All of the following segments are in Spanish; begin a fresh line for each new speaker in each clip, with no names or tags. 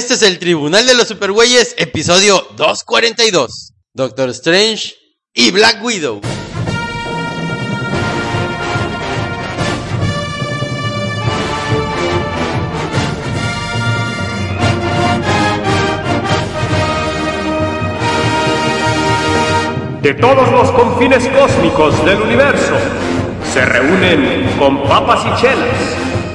Este es el Tribunal de los Supergüeyes, episodio 242. Doctor Strange y Black Widow.
De todos los confines cósmicos del universo, se reúnen con papas y chelas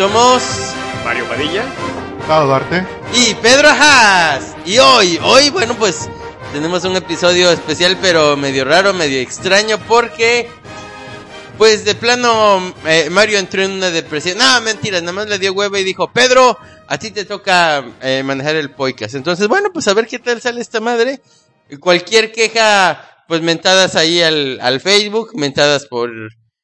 Somos...
Mario Padilla.
Claro, Duarte.
Y Pedro Haas. Y hoy, hoy, bueno, pues tenemos un episodio especial, pero medio raro, medio extraño, porque, pues de plano, eh, Mario entró en una depresión. No, mentira, nada más le dio hueva y dijo, Pedro, a ti te toca eh, manejar el podcast. Entonces, bueno, pues a ver qué tal sale esta madre. Cualquier queja, pues mentadas ahí al, al Facebook, mentadas por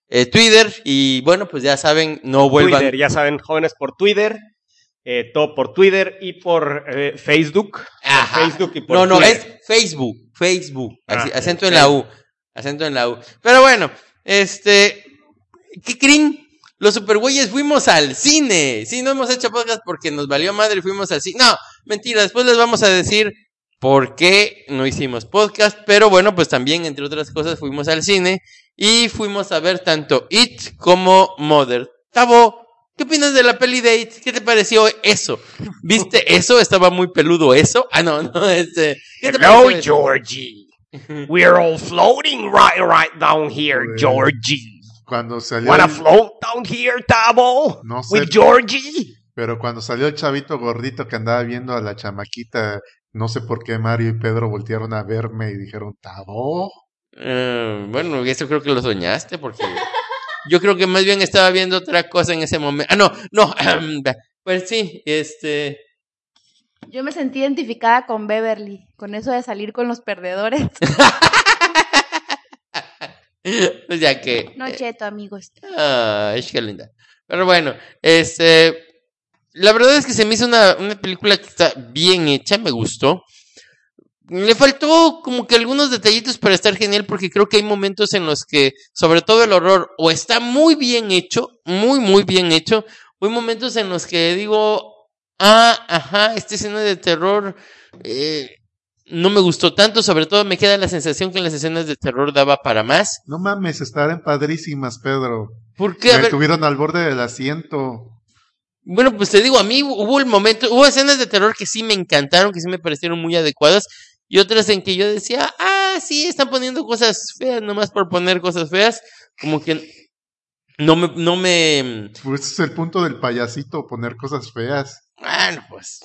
eh, Twitter. Y bueno, pues ya saben, no vuelvan.
Twitter, ya saben, jóvenes por Twitter, eh, todo por Twitter y por eh, Facebook. Por
Ajá.
Facebook y por
no, no,
Twitter.
es Facebook, Facebook, así,
Ah,
acento en la U, acento en la U. Pero bueno, este, ¿qué creen? Los supergüeyes fuimos al cine. Sí, no hemos hecho podcast porque nos valió madre y fuimos al cine. No, mentira, después les vamos a decir por qué no hicimos podcast, pero bueno, pues también, entre otras cosas, fuimos al cine y fuimos a ver tanto It como Mother. Tavo, ¿qué opinas de la peli de It? ¿Qué te pareció eso? ¿Viste eso? Estaba muy peludo eso. Ah, no, no, este. ¿qué te
Hello,
pareció?
Georgie. We're all floating right, right down here,
Bueno.
Georgie.
Cuando salió.
Wanna
el-
float down here, Tabo?
No sé.
With Georgie?
Pero cuando salió el chavito gordito que andaba viendo a la chamaquita, no sé por qué Mario y Pedro voltearon a verme y dijeron, ¿Tabo?
Eh, bueno, eso creo que lo soñaste porque yo creo que más bien estaba viendo otra cosa en ese momento. Ah, no, no. Pues sí, este.
Yo me sentí identificada con Beverly, con eso de salir con los perdedores.
Pues ya que.
No cheto, amigos.
Ay, qué linda. Pero bueno, este. La verdad es que se me hizo una, una película que está bien hecha, me gustó. Le faltó como que algunos detallitos para estar genial, porque creo que hay momentos en los que, sobre todo el horror, o está muy bien hecho, muy, muy bien hecho, o hay momentos en los que digo, ah, ajá, esta escena de terror eh, no me gustó tanto, sobre todo me queda la sensación que en las escenas de terror daba para más.
No mames, estarán padrísimas, Pedro.
¿Por qué?
Me
ver,
tuvieron al borde del asiento.
Bueno, pues te digo, a mí hubo el momento, hubo escenas de terror que sí me encantaron, que sí me parecieron muy adecuadas, y otras en que yo decía, ah, sí, están poniendo cosas feas, nomás por poner cosas feas, como que no me, no me,
Pues ese es el punto del payasito, poner cosas feas.
bueno, pues.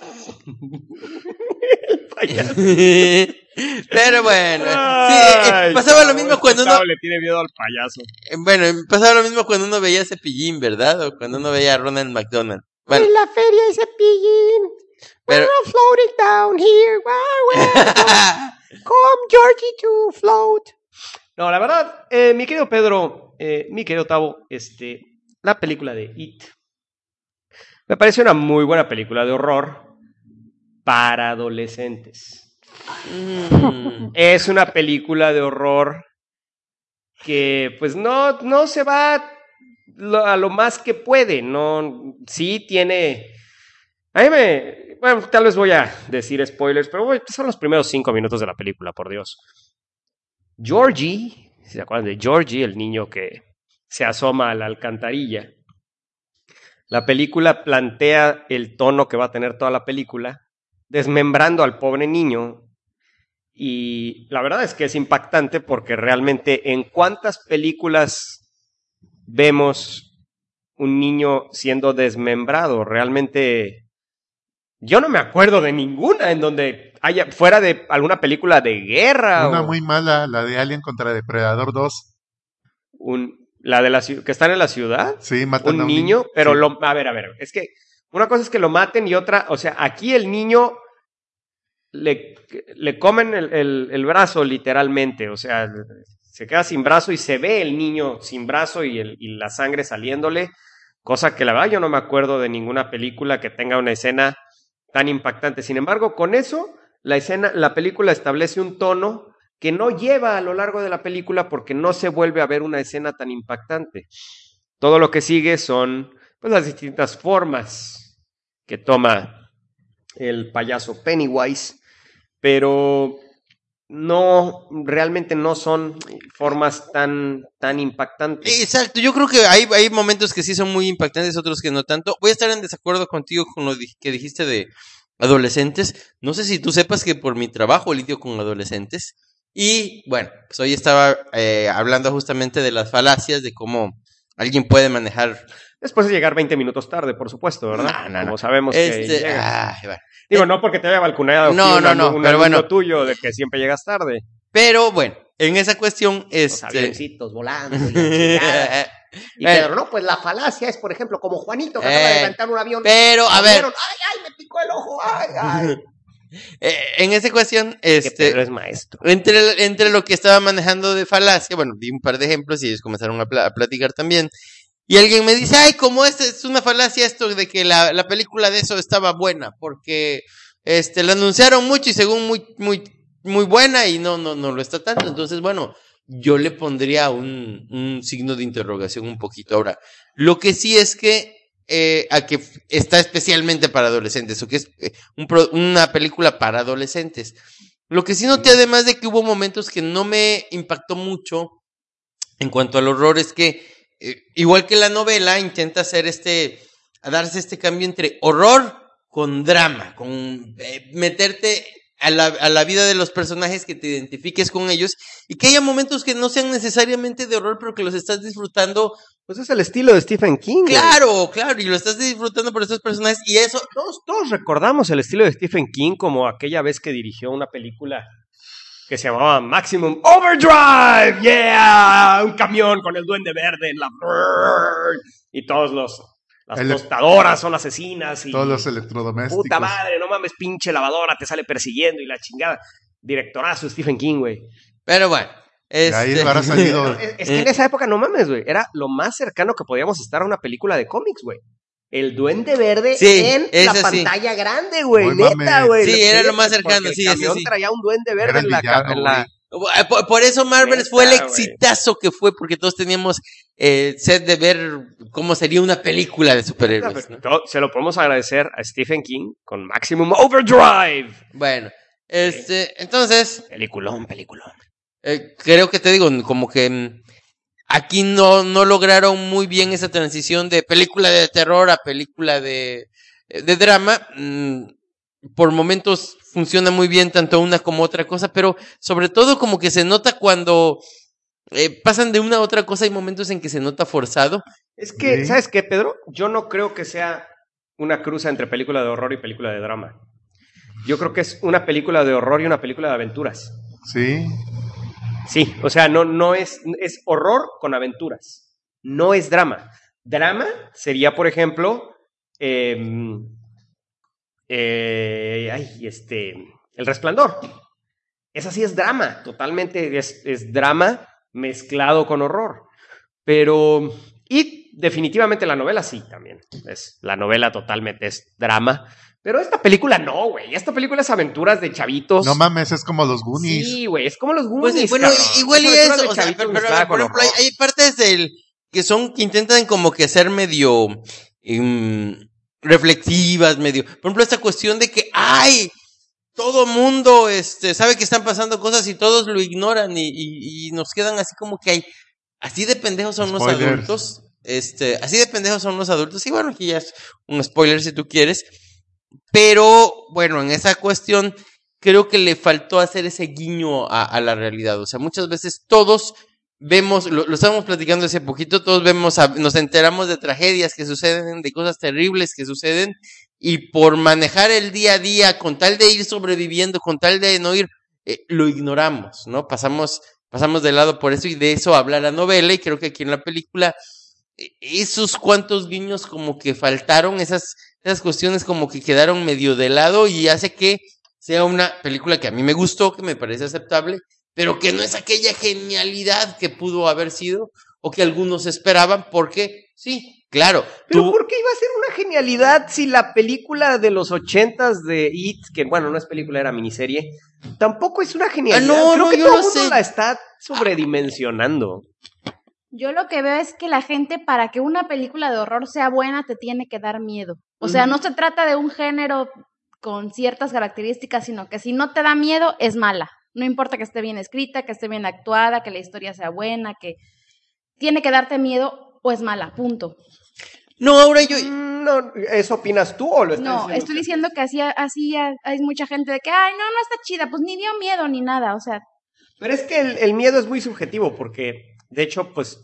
Payaso.
Pero bueno, sí,
Ay,
eh, pasaba lo mismo cuando uno,
le tiene miedo al payaso.
eh, bueno, pasaba lo mismo cuando uno veía a Cepillín, ¿verdad? O cuando uno veía a Ronald McDonald. Bueno,
la feria ese pillín.
Pero,
floating down here. Come, Georgie, to float. No, la verdad, eh, mi querido Pedro, eh, mi querido Tavo, este, la película de It me pareció una muy buena película de horror para adolescentes.
mm,
Es una película de horror que, pues, no, no se va a lo más que puede. No, sí tiene. A mí me. Bueno, tal vez voy a decir spoilers, pero voy- son los primeros cinco minutos de la película, por Dios. Georgie, se acuerdan de Georgie, el niño que se asoma a la alcantarilla. La película plantea el tono que va a tener toda la película, desmembrando al pobre niño y la verdad es que es impactante porque realmente en cuántas películas vemos un niño siendo desmembrado. Realmente yo no me acuerdo de ninguna en donde haya, fuera de alguna película de guerra.
Una
o
muy mala, la de Alien contra Depredador 2.
un- la de la que están en la ciudad.
Sí, matan a
un niño, pero
Sí.
lo, a ver, a ver, es que una cosa es que lo maten y otra, o sea, aquí el niño le, le comen el, el- el brazo literalmente, o sea, se queda sin brazo y se ve el niño sin brazo y, el- y la sangre saliéndole, cosa que la verdad yo no me acuerdo de ninguna película que tenga una escena tan impactante. Sin embargo, con eso, la escena, la película establece un tono que no lleva a lo largo de la película porque no se vuelve a ver una escena tan impactante. Todo lo que sigue son pues, las distintas formas que toma el payaso Pennywise, pero no, realmente no son formas tan, tan impactantes.
Exacto, yo creo que hay, hay momentos que sí son muy impactantes, otros que no tanto. Voy a estar en desacuerdo contigo con lo que dijiste de adolescentes. No sé si tú sepas que por mi trabajo lidio con adolescentes. Y bueno, pues hoy estaba eh, hablando justamente de las falacias, de cómo alguien puede manejar.
Después de llegar 20 minutos tarde, por supuesto, ¿verdad?
No, no, no.
Como sabemos que
Este,
llegas.
ay, bueno.
Digo, no porque te haya balconeado
No, no, no,
un
pero bueno.
tuyo de que siempre llegas tarde.
Pero bueno, en esa cuestión,
Los
este.
volando y. Pedro, no, pues la falacia es, por ejemplo, como Juanito que
Eh,
acaba de levantar un avión.
Pero, a ver,
Vieron, Ay, ay, me picó el ojo, ay, ay.
eh, en esa cuestión,
Que
este.
Pedro es maestro.
Entre, entre lo que estaba manejando de falacia, bueno, di un par de ejemplos y ellos comenzaron a platicar también. Y alguien me dice, ay, como es, es una falacia esto de que la, la película de eso estaba buena, porque este, la anunciaron mucho y según muy, muy, muy buena y no, no, no lo está tanto. Entonces, bueno, yo le pondría un, un signo de interrogación un poquito. Ahora, lo que sí es que, eh, a que está especialmente para adolescentes, o que es eh, una película para adolescentes. Lo que sí noté, además de que hubo momentos que no me impactó mucho en cuanto al horror, es que, eh, igual que la novela, intenta hacer este, a darse este cambio entre horror con drama, con eh, meterte a la, a la vida de los personajes, que te identifiques con ellos, y que haya momentos que no sean necesariamente de horror, pero que los estás disfrutando
Pues es el estilo de Stephen King.
Claro, claro, y lo estás disfrutando por esos personajes y eso,
Todos, todos recordamos el estilo de Stephen King como aquella vez que dirigió una película que se llamaba Maximum Overdrive. Yeah, un camión con el duende verde en la y todos los las
El-
tostadoras son asesinas y
Todos los electrodomésticos.
puta madre, no mames, pinche lavadora te sale persiguiendo y la chingada. Directorazo Stephen King, güey.
pero bueno,
De ahí
este,
habrá salido.
Es, es que en esa época no mames, güey, era lo más cercano que podíamos estar a una película de cómics, güey. El Duende Verde
Sí,
en la
sí.
pantalla grande, güey. Neta, güey.
Sí, era lo más cercano,
el
sí, sí.
traía un Duende Verde
Era el
en la,
villano,
en la-
güey.
por, por eso Marvel
Neta,
fue el exitazo que fue, porque todos teníamos eh, sed de ver cómo sería una película de superhéroes.
Se lo podemos agradecer a Stephen King con Maximum Overdrive.
Bueno, este, entonces,
Peliculón, peliculón.
eh, creo que te digo, como que mm, aquí no, no lograron muy bien esa transición de película de terror a película de, de drama. Mm, por momentos funciona muy bien tanto una como otra cosa, pero sobre todo como que se nota cuando eh, pasan de una a otra cosa, hay momentos en que se nota forzado.
Es que,
Sí.
¿sabes qué, Pedro? Yo no creo que sea una cruza entre película de horror y película de drama. Yo creo que es una película de horror y una película de aventuras.
Sí.
Sí, o sea, no, no es, es horror con aventuras. No es drama. Drama sería, por ejemplo, em, eh, ay, este, El Resplandor. Esa sí es drama, totalmente es, es drama mezclado con horror. Pero, y definitivamente la novela sí también. Es, la novela totalmente es drama. Pero esta película no, güey. Esta película es aventuras de chavitos.
No mames, es como los Goonies.
Sí, güey, es como los
Pues,
Goonies.
bueno,
cabrón.
igual y eso, o sea, pero, pero,
mezclada
por ejemplo, hay, partes del que son que intentan como que ser medio em, reflexivas, medio. Por ejemplo, esta cuestión de que ay, todo mundo este sabe que están pasando cosas y todos lo ignoran y, y- y nos quedan así como que hay así de pendejos son los adultos. Este, así de pendejos son los adultos. Y bueno, aquí ya es un spoiler si tú quieres. Pero bueno, en esa cuestión creo que le faltó hacer ese guiño a, la realidad. O sea, muchas veces todos vemos, lo, lo estábamos platicando hace poquito, todos vemos, nos enteramos de tragedias que suceden, de cosas terribles que suceden, y por manejar el día a día, con tal de ir sobreviviendo, con tal de no ir, eh, lo ignoramos, ¿no? Pasamos, pasamos de lado por eso y de eso habla la novela y creo que aquí en la película eh, esos cuantos guiños como que faltaron, esas, esas cuestiones como que quedaron medio de lado y hace que sea una película que a mí me gustó, que me parece aceptable, pero que no es aquella genialidad que pudo haber sido o que algunos esperaban, porque sí, claro,
Pero
tú-
¿por qué iba a ser una genialidad si la película de los ochentas de It, que bueno, no es película, era miniserie, tampoco es una genialidad?
Ah, no,
Creo
no,
que
yo
todo el mundo
sé.
la está sobredimensionando.
Yo lo que veo es que la gente, para que una película de horror sea buena, te tiene que dar miedo. O sea, no se trata de un género con ciertas características, sino que si no te da miedo, es mala. No importa que esté bien escrita, que esté bien actuada, que la historia sea buena, que tiene que darte miedo o es mala, punto.
no, ahora yo,
Mm, No, ¿Eso opinas tú o lo estás
No,
diciendo
estoy
usted?
diciendo que así, así hay mucha gente de que, ay, no, no está chida, pues ni dio miedo ni nada, o sea,
Pero es que el, el miedo es muy subjetivo porque, de hecho, pues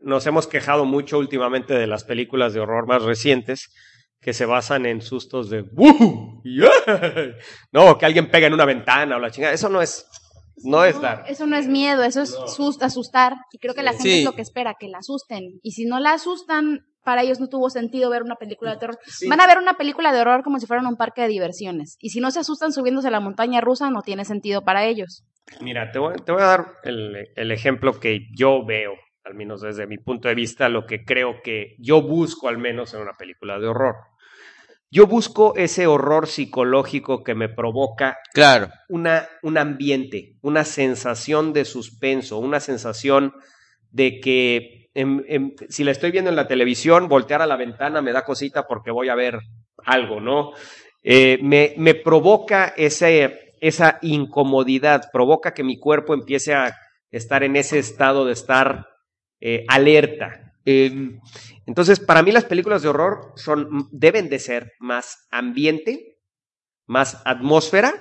nos hemos quejado mucho últimamente de las películas de horror más recientes que se basan en sustos de ¡Woo! ¡Yeah! No, que alguien pega en una ventana o la chingada. Eso no es, no es dar.
eso no es miedo, eso es sus- asustar. Y creo que la gente
Sí.
es lo que espera, que la asusten. Y si no la asustan, para ellos no tuvo sentido ver una película de terror. Van a ver una película de horror como si fuera un parque de diversiones. Y si no se asustan subiéndose a la montaña rusa, no tiene sentido para ellos.
Mira, te voy, te voy a dar el, el ejemplo que yo veo, al menos desde mi punto de vista, lo que creo que yo busco al menos en una película de horror. Yo busco ese horror psicológico que me provoca
claro,
una, un ambiente, una sensación de suspenso, una sensación de que em- em, si la estoy viendo en la televisión, voltear a la ventana me da cosita porque voy a ver algo, ¿no? Eh, me, me provoca ese, esa incomodidad, provoca que mi cuerpo empiece a estar en ese estado de estar eh, alerta. Eh, entonces, para mí las películas de horror son, deben de ser más ambiente, más atmósfera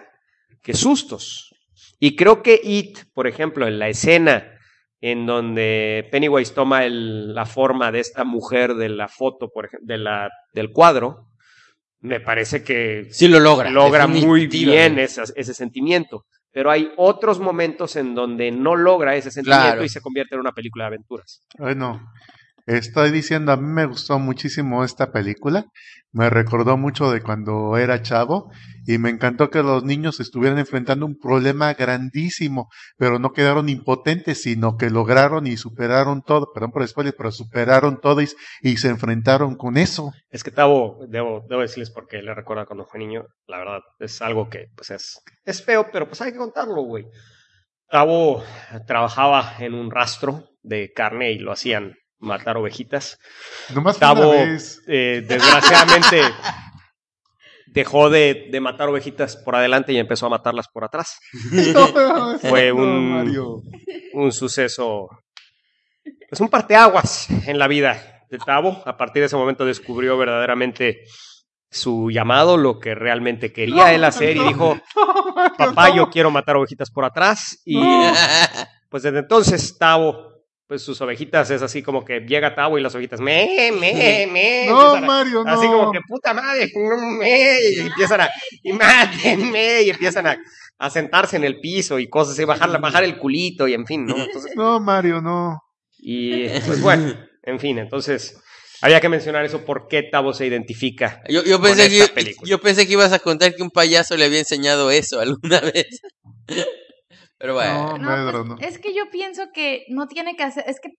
que sustos. Y creo que It, por ejemplo, en la escena en donde Pennywise toma el- la forma de esta mujer de la foto, por ejemplo, de la, del cuadro, me parece que
sí lo logra.
logra muy bien esa- ese sentimiento. Pero hay otros momentos en donde no logra ese sentimiento
Claro.
y se convierte en una película de aventuras.
Bueno, estoy diciendo, a mí me gustó muchísimo esta película. Me recordó mucho de cuando era chavo y me encantó que los niños estuvieran enfrentando un problema grandísimo, pero no quedaron impotentes, sino que lograron y superaron todo, perdón por el spoiler, pero superaron todo y, se enfrentaron con eso.
Es que Tavo, debo, debo decirles porque le recuerda cuando fue niño, la verdad, es algo que pues es, es feo, pero pues hay que contarlo, güey. Tavo trabajaba en un rastro de carne y lo hacían matar ovejitas.
Nomás
Tavo, eh, desgraciadamente, dejó de, de matar ovejitas por adelante y empezó a matarlas por atrás. Fue un-
Mario.
un suceso, pues un parteaguas en la vida de Tavo. A partir de ese momento descubrió verdaderamente su llamado, lo que realmente quería él hacer y dijo, papá, yo quiero matar ovejitas por atrás. Y pues desde entonces Tavo, pues sus ovejitas es así como que llega Tavo y las ovejitas, me, me, me.
No,
a-
Mario, no.
Así como que puta madre, me, y empiezan a, y mátenme, y empiezan a, a sentarse en el piso y cosas así, bajar, bajar el culito y en fin, ¿no? Entonces,
No, Mario, no.
y pues bueno, en fin, entonces había que mencionar eso, por qué Tavo se identifica.
Yo, yo
con
pensé que,
esta película.
yo pensé que ibas a contar que un payaso le había enseñado eso alguna vez. Pero bueno.
No, Pedro,
pues,
no.
Es que yo pienso que no tiene que hacer, es que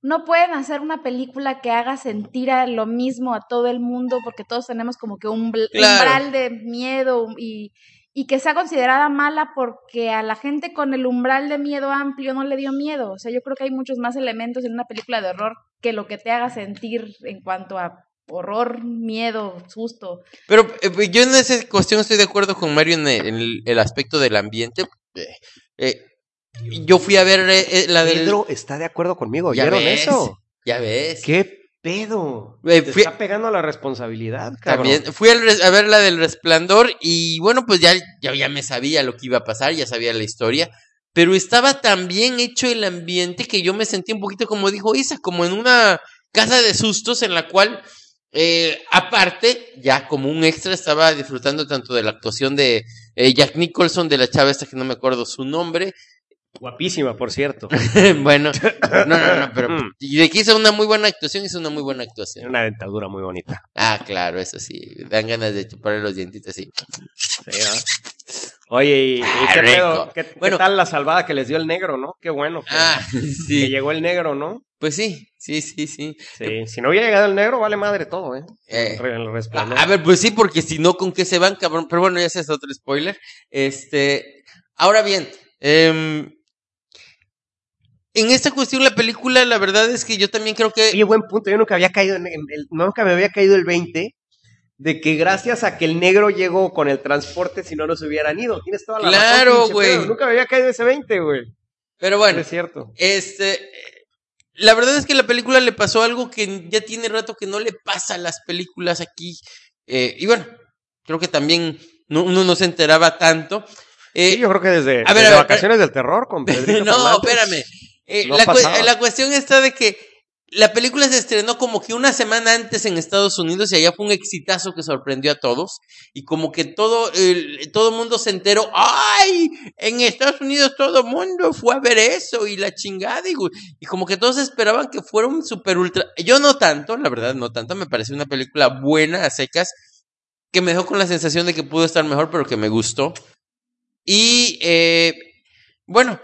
no pueden hacer una película que haga sentir a lo mismo a todo el mundo, porque todos tenemos como que un
Claro.
umbral de miedo y, y que sea considerada mala porque a la gente con el umbral de miedo amplio no le dio miedo. O sea, yo creo que hay muchos más elementos en una película de horror que lo que te haga sentir en cuanto a horror, miedo, susto.
Pero eh, yo en esa cuestión estoy de acuerdo con Mario en el, en el- el aspecto del ambiente. Eh, yo fui a ver eh, eh, la del...
Pedro está de acuerdo conmigo,
Ya
¿vieron
ves,
eso?
Ya ves.
¿Qué pedo?
Eh,
Te
fui-
está pegando la responsabilidad, cabrón.
También fui a ver la del resplandor y bueno, pues ya, ya, ya me sabía lo que iba a pasar, ya sabía la historia, pero estaba tan bien hecho el ambiente que yo me sentí un poquito como dijo Isa, como en una casa de sustos en la cual Eh, aparte, ya como un extra estaba disfrutando tanto de la actuación de eh, Jack Nicholson, de la chava esta que no me acuerdo su nombre.
Guapísima, por cierto.
bueno, no, no, no, pero
Mm.
y de que hizo una muy buena actuación, hizo una muy buena actuación.
una dentadura muy bonita.
Ah, claro, eso sí, dan ganas de chuparle los dientitos así.
Sí, ¿verdad? Oye, ¿y,
Ah,
qué, pedo? ¿Qué, qué
Bueno.
tal la salvada que les dio el negro, no? Qué bueno que,
Ah,
que
sí,
llegó el negro, ¿no?
pues sí, sí, sí, sí.
Sí, si no hubiera llegado el negro, vale madre todo, ¿eh?
Eh,
el.
A ver, pues sí, porque si no, ¿con qué se van, cabrón? Pero bueno, ya ese es otro spoiler. Este, ahora bien, em, en esta cuestión la película, la verdad es que yo también creo que...
Oye, buen punto. Yo nunca había caído en, el, nunca me había caído el 20 de que gracias a que el negro llegó con el transporte, si no nos hubieran ido. Tienes toda la razón,
Claro, güey.
Nunca me había caído ese 20, güey.
Pero
Bueno, es cierto.
este, la verdad es que la película le pasó algo que ya tiene rato que no le pasa a las películas aquí. Eh, y bueno, creo que también no- uno no se enteraba tanto. Eh,
Sí, yo creo que desde,
a ver,
desde
a ver,
vacaciones del terror con Pedrito
no,
Fernández.
espérame. Eh,
No
la, cu- la cuestión está de que la película se estrenó como que una semana antes en Estados Unidos y allá fue un exitazo que sorprendió a todos y como que todo el todo mundo se enteró, ay, en Estados Unidos todo el mundo fue a ver eso y la chingada y como que todos esperaban que fuera un super ultra, yo no tanto, la verdad no tanto, me pareció una película buena a secas que me dejó con la sensación de que pudo estar mejor pero que me gustó. Y eh, bueno,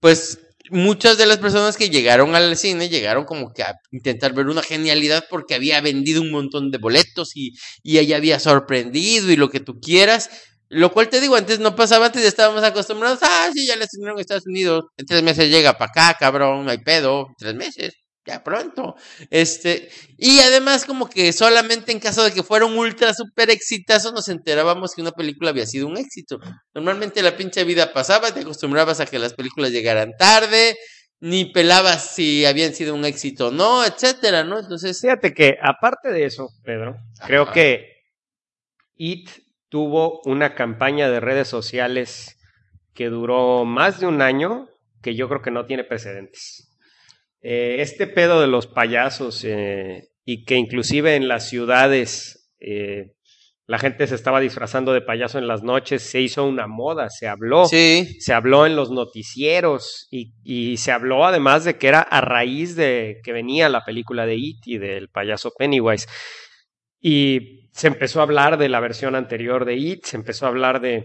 pues muchas de las personas que llegaron al cine llegaron como que a intentar ver una genialidad porque había vendido un montón de boletos y, y ella había sorprendido y lo que tú quieras. Lo cual te digo, antes no pasaba, antes estábamos acostumbrados, ah, sí, ya la estrenaron en Estados Unidos, en tres meses llega para acá, cabrón, hay pedo, tres meses, ya pronto. Este, y además como que solamente en caso de que fuera un ultra super exitazo nos enterábamos que una película había sido un éxito. Normalmente la pinche vida pasaba, te acostumbrabas a que las películas llegaran tarde, ni pelabas si habían sido un éxito o no, etcétera, ¿no? Entonces,
Fíjate que, aparte de eso, Pedro, creo que IT tuvo una campaña de redes sociales que duró más de un año que yo creo que no tiene precedentes. Eh, este pedo de los payasos eh, y que inclusive en las ciudades eh, la gente se estaba disfrazando de payaso en las noches, se hizo una moda, se habló
sí,
se habló en los noticieros y, y se habló además de que era a raíz de que venía la película de It y del payaso Pennywise. Y se empezó a hablar de la versión anterior de It, se empezó a hablar de...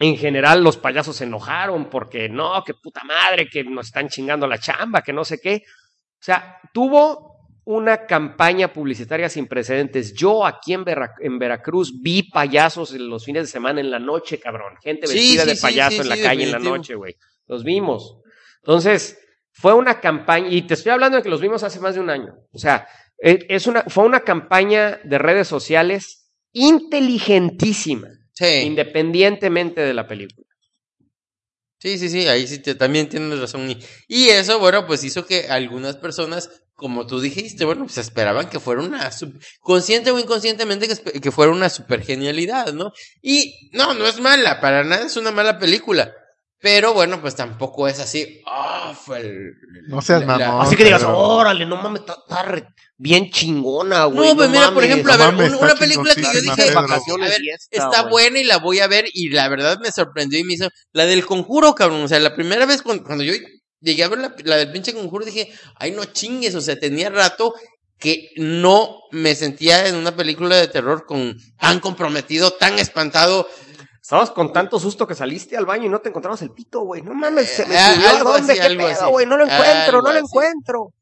En general los payasos se enojaron porque no, que puta madre, que nos están chingando la chamba, que no sé qué. O sea, tuvo una campaña publicitaria sin precedentes. Yo aquí en, Vera- en Veracruz vi payasos los fines de semana en la noche, cabrón. Gente
Sí,
vestida
sí,
de payaso
sí,
en la calle en la noche, güey. Los vimos. Entonces, fue una campaña, y te estoy hablando de que los vimos hace más de un año. O sea, eh, es una, fue una campaña de redes sociales inteligentísima,
sí,
independientemente de la película.
sí, sí, sí, ahí sí te, también tienes razón. Y, y eso, bueno, pues hizo que algunas personas, como tú dijiste, bueno, pues esperaban que fuera una, sub- consciente o inconscientemente, que, que fuera una super genialidad, ¿no? Y no, no es mala, para nada es una mala película. Pero bueno, pues tampoco es así. ah, fue el-
No seas
la-
mamón.
Así que digas,
pero-
órale, no mames, está, está re- bien chingona, güey.
No, pues mira, por ejemplo, a
no
ver,
mames,
una película que yo dije, a
Vacaciones
ver, está
güey.
buena y la voy a ver y la verdad me sorprendió y me hizo la del conjuro, cabrón. O sea, la primera vez cuando, cuando yo llegué a ver la, la del pinche conjuro dije, ay, no chingues, o sea, tenía rato que no me sentía en una película de terror con tan comprometido, tan espantado.
Estabas con tanto susto que saliste al baño y no te encontrabas el pito, güey. No mames, se me
Eh,
subió
algo
dónde,
así,
qué pedo, güey. No lo encuentro,
Algo
no lo
así.
encuentro.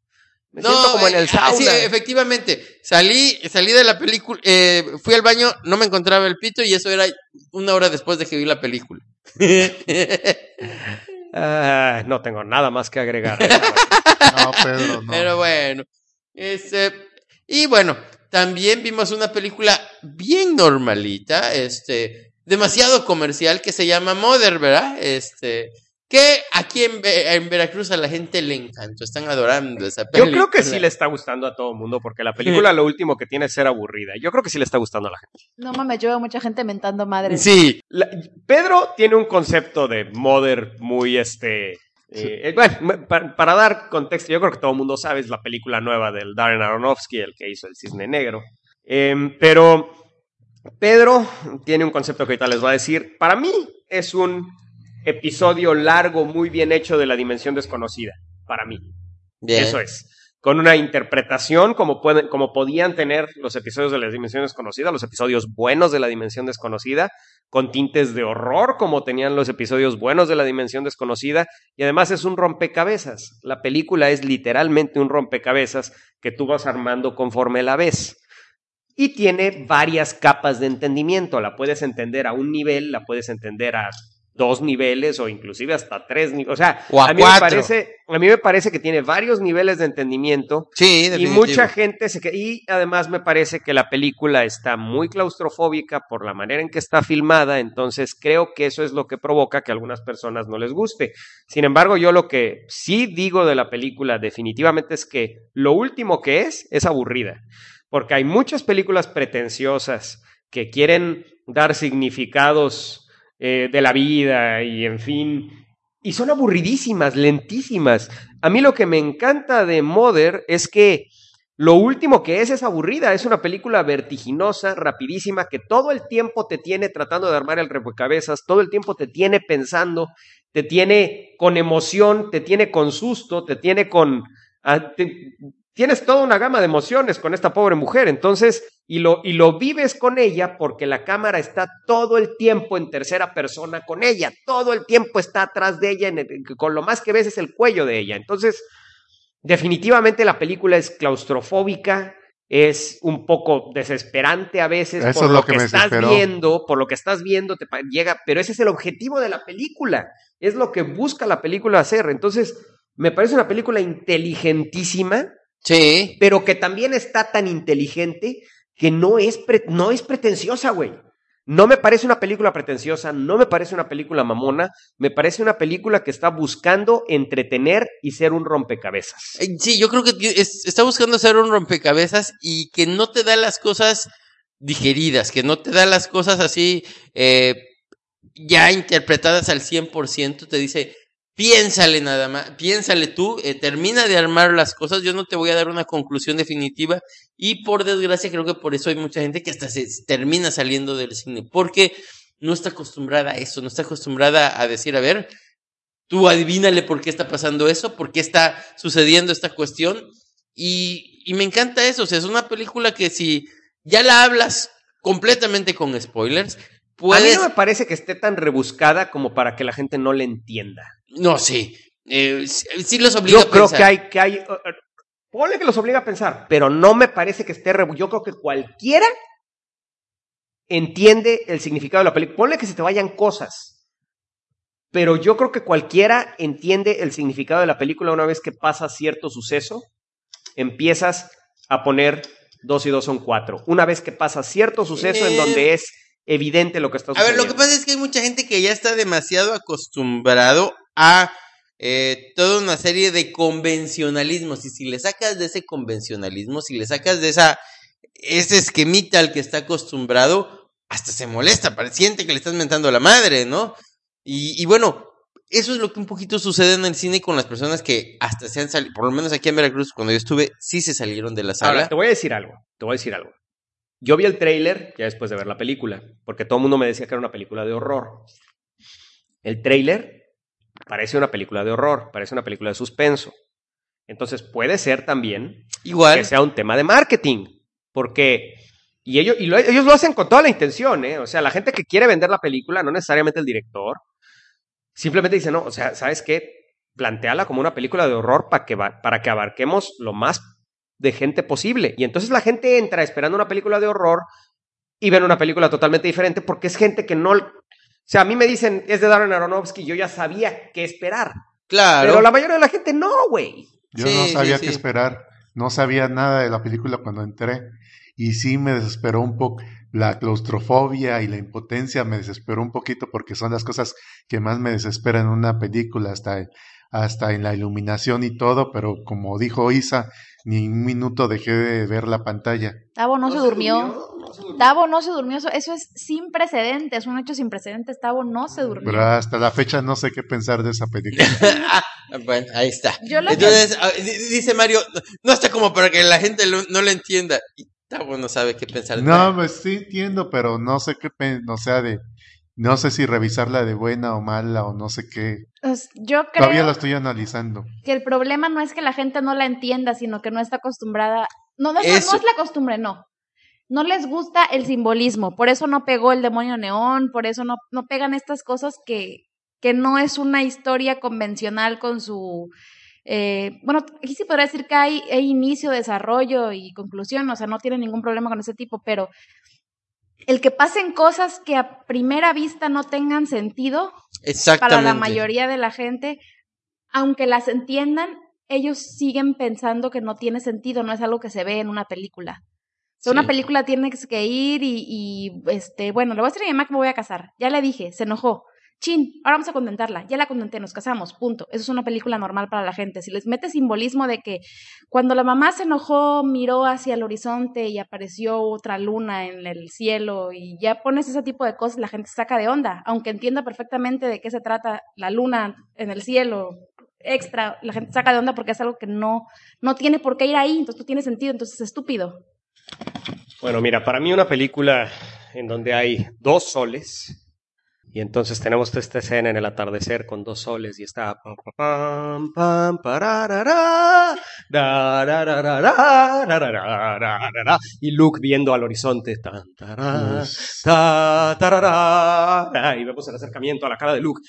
Me siento como en
eh,
el sauna.
Sí, efectivamente. Salí, salí de la película, eh, fui al baño, no me encontraba el pito y eso era una hora después de que vi la película.
Ah, no tengo nada más que agregar.
No, Pedro, no.
Pero bueno. Este, y bueno, también vimos una película bien normalita, este, demasiado comercial que se llama Mother, ¿verdad? Este, que aquí en, en Veracruz a la gente le encantó, están adorando esa
Yo
película.
creo que sí le está gustando a todo el mundo porque la película lo último que tiene es ser aburrida. Yo creo que sí le está gustando a la gente.
No mames, yo veo mucha gente mentando madres.
Sí,
La- Pedro tiene un concepto de mother muy este Eh, eh, bueno, para dar contexto, yo creo que todo el mundo sabe, es la película nueva del Darren Aronofsky, el que hizo El Cisne Negro. Em, pero Pedro tiene un concepto que ahorita les va a decir. Para mí es un episodio largo, muy bien hecho de la dimensión desconocida. Para mí.
Bien.
Eso es. Con una interpretación como, pueden, como podían tener los episodios de la Dimensión Desconocida, los episodios buenos de la Dimensión Desconocida, con tintes de horror como tenían los episodios buenos de la Dimensión Desconocida, y además es un rompecabezas. La película es literalmente un rompecabezas que tú vas armando conforme la ves. Y tiene varias capas de entendimiento. La puedes entender a un nivel, la puedes entender a dos niveles o inclusive hasta tres niveles. O sea,
O a
mí me parece, a mí me parece que tiene varios niveles de entendimiento
Sí,
y
definitivo.
mucha gente se que- y además me parece que la película está muy claustrofóbica por la manera en que está filmada, entonces creo que eso es lo que provoca que a algunas personas no les guste. Sin embargo, yo lo que sí digo de la película definitivamente es que lo último que es es aburrida, porque hay muchas películas pretenciosas que quieren dar significados eh, de la vida y en fin, y son aburridísimas, lentísimas. A mí lo que me encanta de Mother es que lo último que es es aburrida, es una película vertiginosa, rapidísima, que todo el tiempo te tiene tratando de armar el rompecabezas, todo el tiempo te tiene pensando, te tiene con emoción, te tiene con susto, te tiene con... ah, tienes toda una gama de emociones con esta pobre mujer, entonces, y lo, y lo vives con ella porque la cámara está todo el tiempo en tercera persona con ella, todo el tiempo está atrás de ella, en el- con lo más que ves es el cuello de ella. Entonces, definitivamente la película es claustrofóbica, es un poco desesperante a veces
Eso
por lo
lo
que, estás
desesperó.
viendo, por lo que estás viendo, te llega, pero ese es el objetivo de la película, es lo que busca la película hacer. Entonces, me parece una película inteligentísima,
Sí.
pero que también está tan inteligente que no es, pre- no es pretenciosa, güey. No me parece una película pretenciosa, no me parece una película mamona, me parece una película que está buscando entretener y ser un rompecabezas.
Eh, Sí, yo creo que está buscando hacer un rompecabezas y que no te da las cosas digeridas, que no te da las cosas así eh, ya interpretadas al 100%, te dice, piénsale nada más, piénsale tú, eh, termina de armar las cosas, yo no te voy a dar una conclusión definitiva y por desgracia creo que por eso hay mucha gente que hasta se termina saliendo del cine, porque no está acostumbrada a eso, no está acostumbrada a decir, a ver, tú adivínale por qué está pasando eso, por qué está sucediendo esta cuestión. Y, y me encanta eso, o sea, es una película que si ya la hablas completamente con spoilers,
A mí
puedes...
no me parece que esté tan rebuscada como para que la gente no le entienda.
No, sí. Eh, sí, los obliga
Yo
a
creo
pensar.
que hay, que hay, uh, uh, ponle que los obliga a pensar, pero no me parece que esté Yo creo que cualquiera entiende el significado de la película. Ponle que se te vayan cosas, pero yo creo que cualquiera entiende el significado de la película una vez que pasa cierto suceso, empiezas a poner dos y dos son cuatro. Una vez que pasa cierto suceso en
Eh.
donde es evidente lo que está
A ver,
sucediendo.
lo que pasa es que hay mucha gente que ya está demasiado acostumbrado a eh, toda una serie de convencionalismos. Y si le sacas de ese convencionalismo, si le sacas de esa ese esquemita al que está acostumbrado, hasta se molesta, siente que le estás mentando a la madre, ¿no? Y, y bueno, eso es lo que un poquito sucede en el cine con las personas que hasta se han salido, por lo menos aquí en Veracruz, cuando yo estuve, sí se salieron de la sala.
Ahora, te voy a decir algo, te voy a decir algo. Yo vi el tráiler ya después de ver la película, porque todo el mundo me decía que era una película de horror. El tráiler parece una película de horror, parece una película de suspenso. Entonces puede ser también
Igual.
que sea un tema de marketing, porque y ellos y lo- ellos lo hacen con toda la intención, ¿eh? O sea, la gente que quiere vender la película, no necesariamente el director, simplemente dice, no, o sea, ¿sabes qué? Planteala como una película de horror para que, para que abarquemos lo más de gente posible. Y entonces la gente entra esperando una película de horror y ven una película totalmente diferente porque es gente que no... O sea, a mí me dicen, es de Darren Aronofsky, yo ya sabía qué esperar.
Claro.
Pero la mayoría de la gente no, güey.
Yo
Sí,
no sabía
sí.
qué esperar. No sabía nada de la película cuando entré. Y sí me desesperó un poco. La claustrofobia y la impotencia me desesperó un poquito porque son las cosas que más me desesperan en una película, hasta, hasta en la iluminación y todo. Pero como dijo Isa, ni un minuto dejé de ver la pantalla.
Tavo no, se durmió. Tavo no se durmió. Eso, eso es sin precedentes. Un hecho sin precedentes. Tavo no se durmió.
Pero hasta la fecha no sé qué pensar de esa película.
Ah, Bueno, ahí está.
Yo lo que-
Entonces, ah, di- dice Mario, no está como para que la gente lo- no lo entienda. Y Tavo no sabe qué pensar.
No, pues sí entiendo, pero no sé qué, pen- o sea, de, no sé si revisarla de buena o mala o no sé qué.
Pues, yo
Todavía
creo
la estoy analizando.
que el problema no es que la gente no la entienda, sino que no está acostumbrada. No, no, es, no es la costumbre, no. No les gusta el simbolismo, por eso no pegó el demonio neón, por eso no, no pegan estas cosas que, que no es una historia convencional con su... eh, bueno, aquí sí podría decir que hay, hay inicio, desarrollo y conclusión, o sea, no tiene ningún problema con ese tipo, pero el que pasen cosas que a primera vista no tengan sentido, para la mayoría de la gente, aunque las entiendan, ellos siguen pensando que no tiene sentido, no es algo que se ve en una película. O sea,
Sí.
una película tiene que ir y, y, este, bueno, le voy a decir a mi mamá que me voy a casar. Ya le dije, se enojó. Chin, ahora vamos a contentarla. Ya la contenté, nos casamos, punto. Eso es una película normal para la gente. Si les mete simbolismo de que cuando la mamá se enojó, miró hacia el horizonte y apareció otra luna en el cielo y ya pones ese tipo de cosas, la gente saca de onda. Aunque entienda perfectamente de qué se trata la luna en el cielo extra, la gente saca de onda porque es algo que no, no tiene por qué ir ahí, entonces no tiene sentido, entonces es estúpido.
Bueno, mira, para mí una película en donde hay dos soles y entonces tenemos toda esta escena en el atardecer con dos soles y está y Luke viendo al horizonte y vemos el acercamiento a la cara de Luke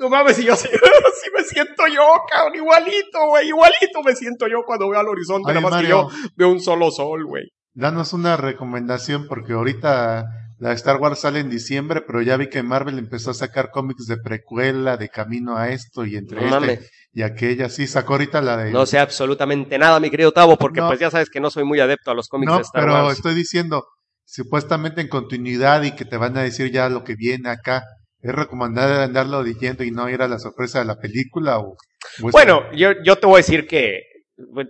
no mames y yo así, me siento yo cabrón igualito güey igualito me siento yo cuando veo al horizonte nada más que yo veo un solo sol güey.
Danos una recomendación porque ahorita la Star Wars sale en diciembre, pero ya vi que Marvel empezó a sacar cómics de precuela, de camino a esto y entre
No
este y aquella. Sí, sacó ahorita la de...
no sé absolutamente nada mi querido Tavo porque
No.
pues ya sabes que no soy muy adepto a los cómics
No,
de Star
pero
Wars
estoy diciendo supuestamente en continuidad y que te van a decir ya lo que viene acá. ¿Es recomendable andarlo diciendo y no ir a la sorpresa de la película? O, o
Bueno, yo, yo te voy a decir que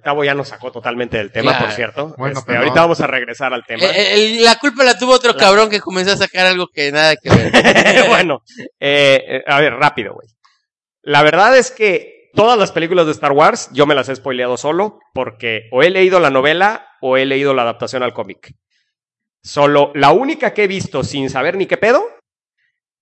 Tavo ya nos sacó totalmente del tema,
Claro.
por cierto.
Bueno,
Este,
pero-
ahorita vamos a regresar al tema.
Eh, eh, la culpa la tuvo otro cabrón que comenzó a sacar algo que nada que ver.
bueno, eh, a ver, rápido, güey. La verdad es que todas las películas de Star Wars yo me las he spoileado solo porque o he leído la novela o he leído la adaptación al cómic. Solo la única que he visto sin saber ni qué pedo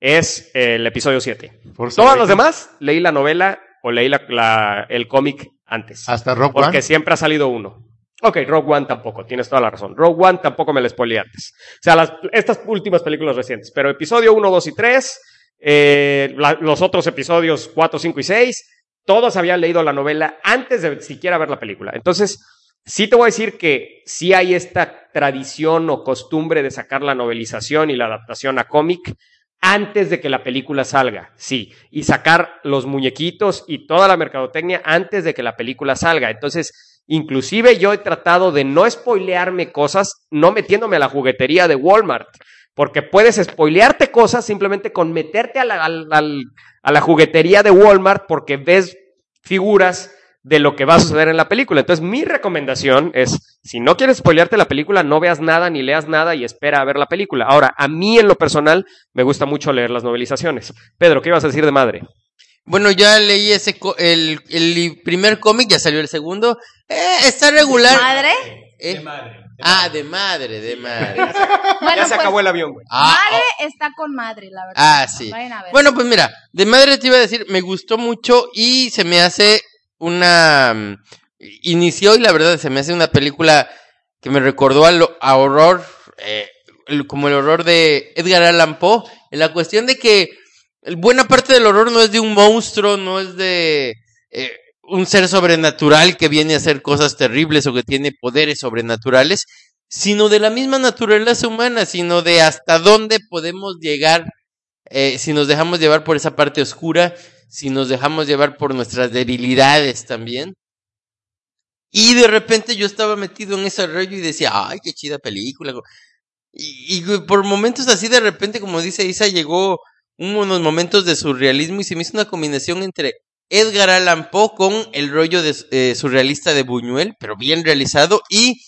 es eh, el episodio 7.
Force
Todas las demás leí la novela o leí la- la- el cómic antes.
Hasta Rock
Porque
One.
siempre ha salido uno. Ok, Rogue One tampoco, tienes toda la razón. Rogue One tampoco me la spoileé antes. O sea, las, estas últimas películas recientes. Pero episodio 1, 2 y 3, eh, la- los otros episodios 4, 5 y 6, todos habían leído la novela antes de siquiera ver la película. Entonces, sí te voy a decir que sí hay esta tradición o costumbre de sacar la novelización y la adaptación a cómic antes de que la película salga, sí, y sacar los muñequitos y toda la mercadotecnia antes de que la película salga. Entonces, inclusive yo he tratado de no spoilearme cosas, no metiéndome a la juguetería de Walmart, porque puedes spoilearte cosas simplemente con meterte a la, al- al- a la juguetería de Walmart porque ves figuras de lo que va a suceder en la película. Entonces, mi recomendación es, si no quieres spoilearte la película, no veas nada ni leas nada y espera a ver la película. Ahora, a mí en lo personal me gusta mucho leer las novelizaciones. Pedro, ¿qué ibas a decir de madre?
Bueno, ya leí ese co- el, el primer cómic, ya salió el segundo. Eh, está regular.
¿Madre?
Eh, Ah, de madre, de madre.
Bueno,
ya se
pues,
acabó el avión, güey.
Ah,
Madre está con madre, la verdad.
Ah, sí.
Vayan a ver.
Bueno, pues mira, de madre te iba a decir, me gustó mucho y se me hace una... mm, Inició y la verdad se me hace una película que me recordó a, lo- horror, eh, como el horror de Edgar Allan Poe, en la cuestión de que buena parte del horror no es de un monstruo, no es de eh, un ser sobrenatural que viene a hacer cosas terribles o que tiene poderes sobrenaturales, sino de la misma naturaleza humana, sino de hasta dónde podemos llegar eh, si nos dejamos llevar por esa parte oscura, si nos dejamos llevar por nuestras debilidades también. Y de repente yo estaba metido en ese rollo y decía, ay, qué chida película. Y, por momentos así de repente, como dice Isa, llegó unos momentos de surrealismo y se me hizo una combinación entre Edgar Allan Poe con el rollo de, eh, surrealista de Buñuel, pero bien realizado y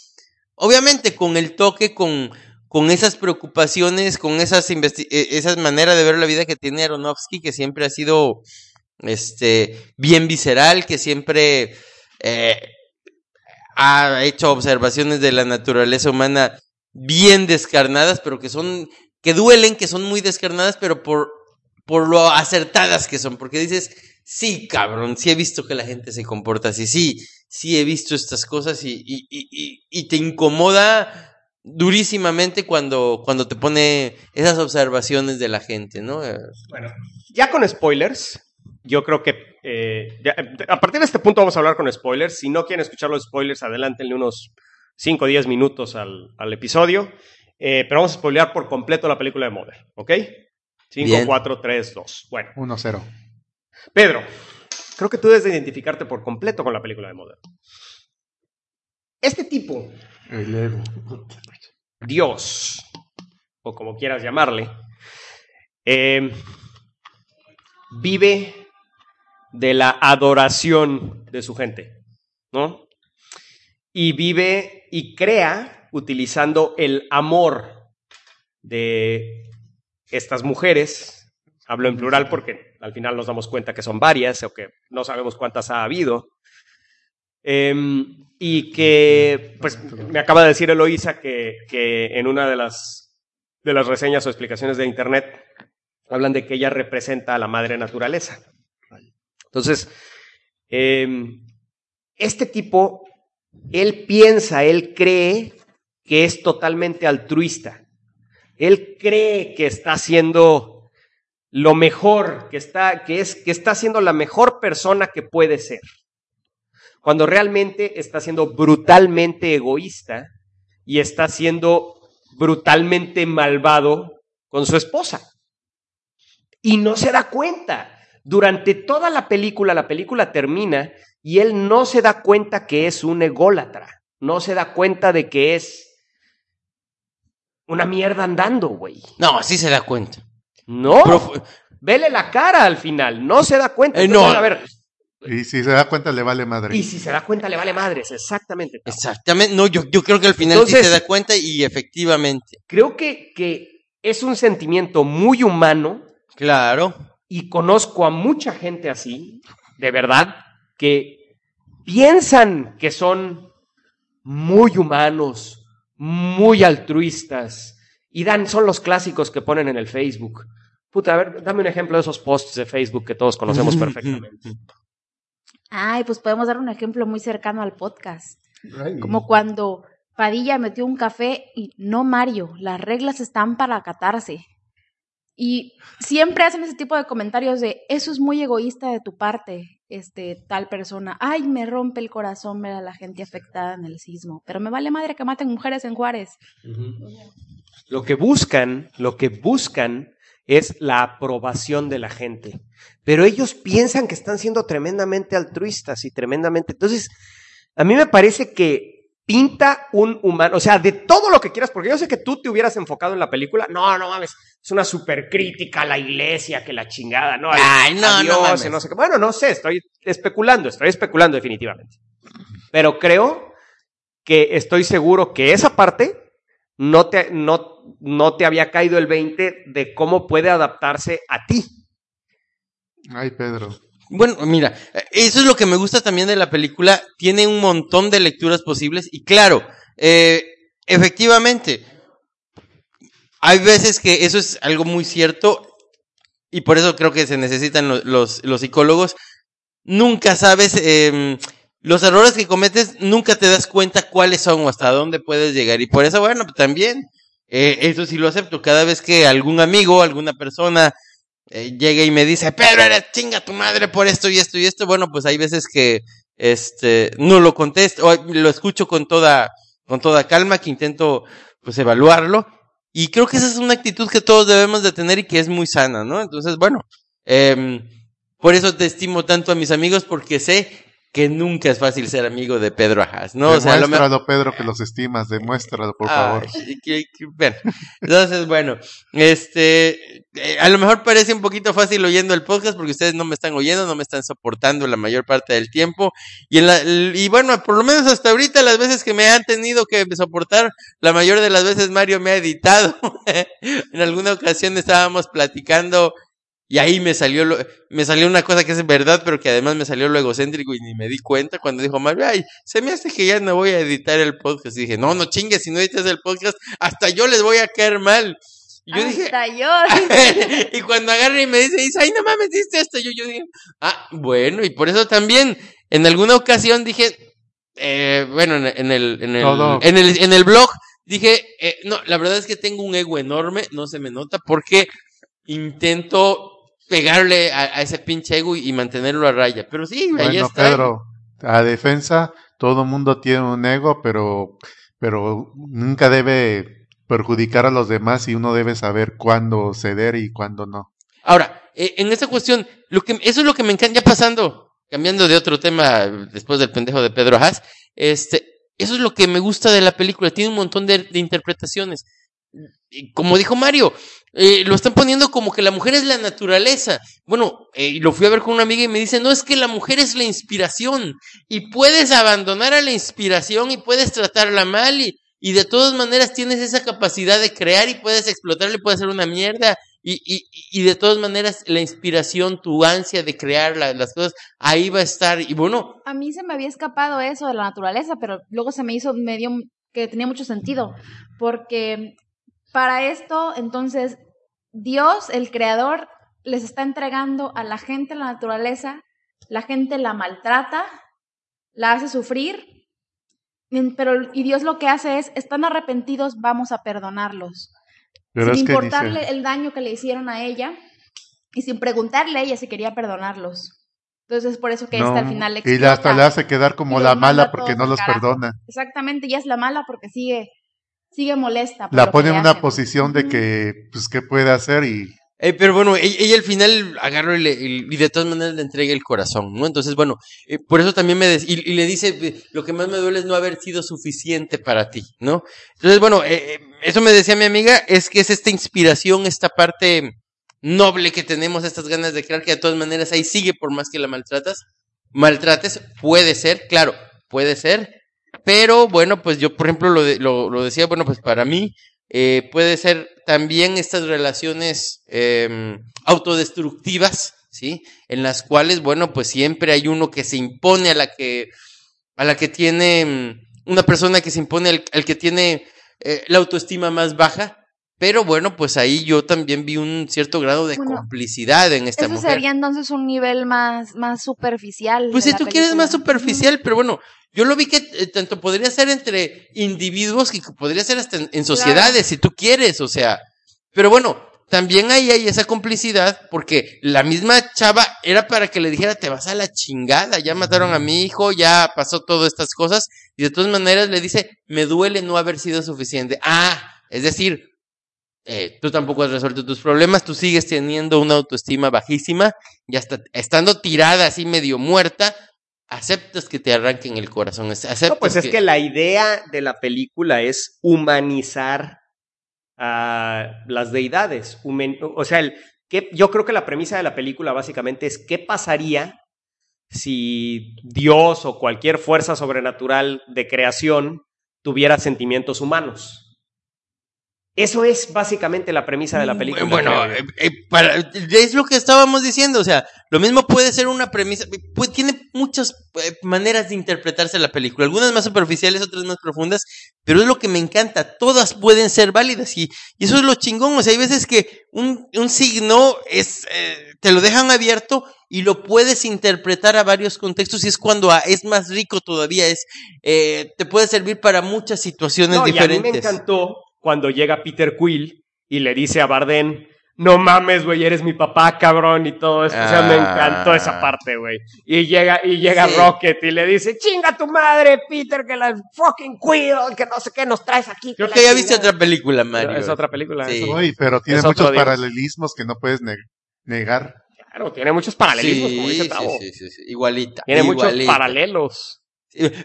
obviamente con el toque, con, con esas preocupaciones, con esas, eh, esas maneras de ver la vida que tiene Aronofsky, que siempre ha sido este, bien visceral, que siempre eh, ha hecho observaciones de la naturaleza humana bien descarnadas, pero que son, que duelen, que son muy descarnadas, pero por, por lo acertadas que son, porque dices, sí, cabrón, sí he visto que la gente se comporta así, sí, sí he visto estas cosas y, y, y- y te incomoda durísimamente cuando, cuando te pone esas observaciones de la gente, ¿no?
Bueno, ya con spoilers, yo creo que eh, ya- a partir de este punto vamos a hablar con spoilers. Si no quieren escuchar los spoilers, adelántenle unos 5 o 10 minutos al, al episodio. Eh, pero vamos a spoilear por completo la película de Mother, ¿ok? 5,
Bien.
4, 3, 2. Bueno,
1-0.
Pedro, creo que tú debes de identificarte por completo con la película de Mother. Este tipo,
El ego.
Dios, o como quieras llamarle, eh, vive de la adoración de su gente, ¿no? Y vive y crea utilizando el amor de estas mujeres. Hablo en plural porque al final nos damos cuenta que son varias o que no sabemos cuántas ha habido. Em, y que, pues, me acaba de decir Eloísa que, en una de las, de las reseñas o explicaciones de Internet hablan de que ella representa a la madre naturaleza. Entonces, em, este tipo, él piensa, él cree que es totalmente altruista. Él cree que está haciendo lo mejor, que está, que es, que está siendo la mejor persona que puede ser cuando realmente está siendo brutalmente egoísta y está siendo brutalmente malvado con su esposa. Y no se da cuenta. Durante toda la película, la película termina y él no se da cuenta que es un ególatra. No se da cuenta de que es una mierda andando, güey.
no, sí se da cuenta.
No. Vele la cara al final. No se da cuenta.
Eh, no.
A ver,
Y si se da cuenta, le vale madre.
y si se da cuenta, le vale madres. Exactamente.
Exactamente. No, yo, yo creo que al final sí
Entonces-
se da cuenta y efectivamente.
creo que, que es un sentimiento muy humano
Claro.
y conozco a mucha gente así, de verdad, que piensan que son muy humanos, muy altruistas y dan, son los clásicos que ponen en el Facebook. Puta, a ver, dame un ejemplo de esos posts de Facebook que todos conocemos perfectamente.
Ay, pues podemos dar un ejemplo muy cercano al podcast.
Ay,
Como cuando Padilla metió un café y no Mario, las reglas están para acatarse. Y siempre hacen ese tipo de comentarios de eso es muy egoísta de tu parte, este tal persona. Ay, me rompe el corazón ver a la gente afectada en el sismo, pero me vale madre que maten mujeres en Juárez.
Lo que buscan, lo que buscan es la aprobación de la gente. Pero ellos piensan que están siendo tremendamente altruistas y tremendamente. Entonces, a mí me parece que pinta un humano, o sea, de todo lo que quieras, porque yo sé que tú te hubieras enfocado en la película. No, no mames, es una super crítica a la iglesia, que la chingada, no,
Ay, no,
a
no
Dios,
mames.
y no sé qué. Bueno, no sé, estoy especulando, estoy especulando definitivamente. Pero creo que estoy seguro que esa parte no te, no, no te había caído el 20 de cómo puede adaptarse a ti.
Ay, Pedro.
Bueno, mira, eso es lo que me gusta también de la película. Tiene un montón de lecturas posibles y claro, eh, efectivamente, hay veces que eso es algo muy cierto y por eso creo que se necesitan lo- los, los psicólogos. Nunca sabes, em, los errores que cometes, nunca te das cuenta cuáles son o hasta dónde puedes llegar. Y por eso, bueno, pues también, eh, eso sí lo acepto. Cada vez que algún amigo, alguna persona eh, llega y me dice, Pedro, eres chinga tu madre por esto y esto y esto, bueno, pues hay veces que este no lo contesto, o lo escucho con toda, con toda calma, que intento pues evaluarlo. Y creo que esa es una actitud que todos debemos de tener y que es muy sana, ¿no? Entonces, bueno, em, por eso te estimo tanto a mis amigos, porque sé que nunca es fácil ser amigo de Pedro Ajas, ¿no? O sea, lo.
Demuéstralo, Pedro, que los estimas, demuéstralo, por favor.
Ay, que- que- bueno, entonces, bueno, este, eh, a lo mejor parece un poquito fácil oyendo el podcast porque ustedes no me están oyendo, no me están soportando la mayor parte del tiempo. Y, en la, y bueno, por lo menos hasta ahorita las veces que me han tenido que soportar, la mayor de las veces Mario me ha editado. en alguna ocasión estábamos platicando y ahí me salió lo- me salió una cosa que es verdad, pero que además me salió lo egocéntrico y ni me di cuenta cuando dijo Mario, ay, se me hace que ya no voy a editar el podcast. Y dije, no, no chingues, si no editas el podcast, hasta yo les voy a caer mal. Y yo dije,
Hasta yo.
y cuando agarra y me dice, dice, ay, no mames, hiciste esto. Yo, yo dije, ah, bueno, y por eso también, en alguna ocasión dije, eh, bueno, en, en el, en el,
Todo.
en el, en el blog, dije, eh, no, la verdad es que tengo un ego enorme, no se me nota, porque intento pegarle a, a ese pinche ego y, y mantenerlo a raya. Pero sí, ahí
Bueno,
está.
Pedro, a defensa, todo mundo tiene un ego, pero, pero nunca debe perjudicar a los demás y uno debe saber cuándo ceder y cuándo no.
Ahora, eh, en esta cuestión, lo que, eso es lo que me encanta, ya pasando, cambiando de otro tema después del pendejo de Pedro Haas, este, eso es lo que me gusta de la película, tiene un montón de, de interpretaciones. Como dijo Mario, eh, lo están poniendo como que la mujer es la naturaleza. Bueno, eh, lo fui a ver con una amiga y me dice, no, es que la mujer es la inspiración y puedes abandonar a la inspiración y puedes tratarla mal y, y de todas maneras tienes esa capacidad de crear y puedes explotarle, puede ser una mierda y, y, y de todas maneras, la inspiración, tu ansia de crear la- las cosas, ahí va a estar. Y bueno,
A mí se me había escapado eso de la naturaleza, pero luego se me hizo, me dio que tenía mucho sentido, porque para esto, entonces, Dios, el creador, les está entregando a la gente la naturaleza, la gente la maltrata, la hace sufrir, pero y Dios lo que hace es, están arrepentidos, vamos a perdonarlos sin importarle
dice,
el daño que le hicieron a ella y sin preguntarle a ella si quería perdonarlos. Entonces es por eso que
no,
esta al final le
y hasta le hace quedar como la mala porque no los
carajo.
perdona.
Exactamente, ella es la mala porque sigue sigue molesta. por
La pone en una
hacen.
posición de que, pues, ¿qué puede hacer? Y
eh, pero bueno, ella, ella al final agarró y, le- y- de todas maneras le entrega el corazón, ¿no? Entonces, bueno, eh, por eso también me... des- y, y le dice, lo que más me duele es no haber sido suficiente para ti, ¿no? Entonces, bueno, eh, eso me decía mi amiga, es que es esta inspiración, esta parte noble que tenemos, estas ganas de crear, que de todas maneras ahí sigue por más que la maltratas. Maltrates, puede ser, claro, puede ser, pero bueno, pues yo, por ejemplo, lo, de- lo, lo decía, bueno, pues para mí eh, puede ser también estas relaciones eh, autodestructivas, ¿sí? En las cuales, bueno, pues siempre hay uno que se impone a la que, a la que tiene, mm, una persona que se impone al, al que tiene eh, la autoestima más baja, pero bueno, pues ahí yo también vi un cierto grado de
Bueno,
complicidad en esta
Eso
mujer.
sería entonces un nivel más, más superficial.
Pues si tú quieres más superficial, pero bueno, yo lo vi que eh, tanto podría ser entre individuos que podría ser hasta en, en sociedades, si tú quieres, o sea. Pero bueno, también ahí hay esa complicidad, porque la misma chava era para que le dijera, te vas a la chingada, ya mataron a mi hijo, ya pasó todas estas cosas, y de todas maneras le dice, me duele no haber sido suficiente. Ah, es decir, eh, tú tampoco has resuelto tus problemas, tú sigues teniendo una autoestima bajísima y hasta estando tirada así medio muerta, aceptas que te arranquen el corazón. Aceptas
No, pues es que la idea de la película es humanizar a las deidades. Humen- o sea, el, que, yo creo que la premisa de la película básicamente es qué pasaría si Dios o cualquier fuerza sobrenatural de creación tuviera sentimientos humanos. Eso es básicamente la premisa de la película.
Bueno,
creo yo.
eh, eh, para- es lo que estábamos diciendo, o sea, lo mismo puede ser una premisa, pues, tiene muchas eh, maneras de interpretarse la película, algunas más superficiales, otras más profundas, pero es lo que me encanta, todas pueden ser válidas y, y eso es lo chingón, o sea, hay veces que un, un signo es, eh, te lo dejan abierto y lo puedes interpretar a varios contextos y es cuando ah, es más rico todavía, es, eh, te puede servir para muchas situaciones
No, y a mí me
diferentes.
encantó cuando llega Peter Quill y le dice a Barden, no mames, güey, eres mi papá, cabrón, y todo eso. O sea, me
Ah.
encantó esa parte, güey. Y llega, y llega
Sí.
Rocket y le dice, chinga tu madre, Peter, que la fucking Quill, que no sé qué nos traes aquí.
Creo que ya viste
chingada".
otra película, Mario.
Es otra película.
Sí.
eso.
Uy, pero tiene
Es
muchos paralelismos que no puedes ne- negar.
Claro, tiene muchos paralelismos, como dice
sí,
Tavo.
sí, sí, sí, igualita.
Tiene muchos paralelos.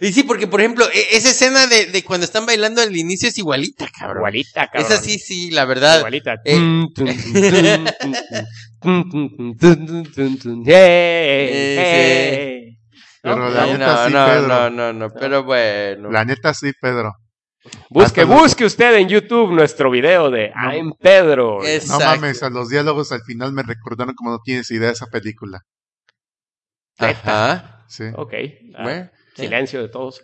Y sí, porque por ejemplo, e- esa escena de, de cuando están bailando al inicio es igualita, cabrón.
Igualita, cabrón.
Esa sí, sí, la verdad.
Igualita.
Eh,
Eh,
Pero
¿no?
la
no,
neta
no,
sí,
no,
Pedro.
no, no, no, pero bueno.
La neta sí, Pedro.
Busque,
Hasta los-
busque usted en YouTube nuestro video de
No.
I'm Pedro.
No mames, a los diálogos al final me recordaron como no tienes idea de esa película.
Ajá.
Sí.
Ok. ah,
Bueno,
Silencio de todos.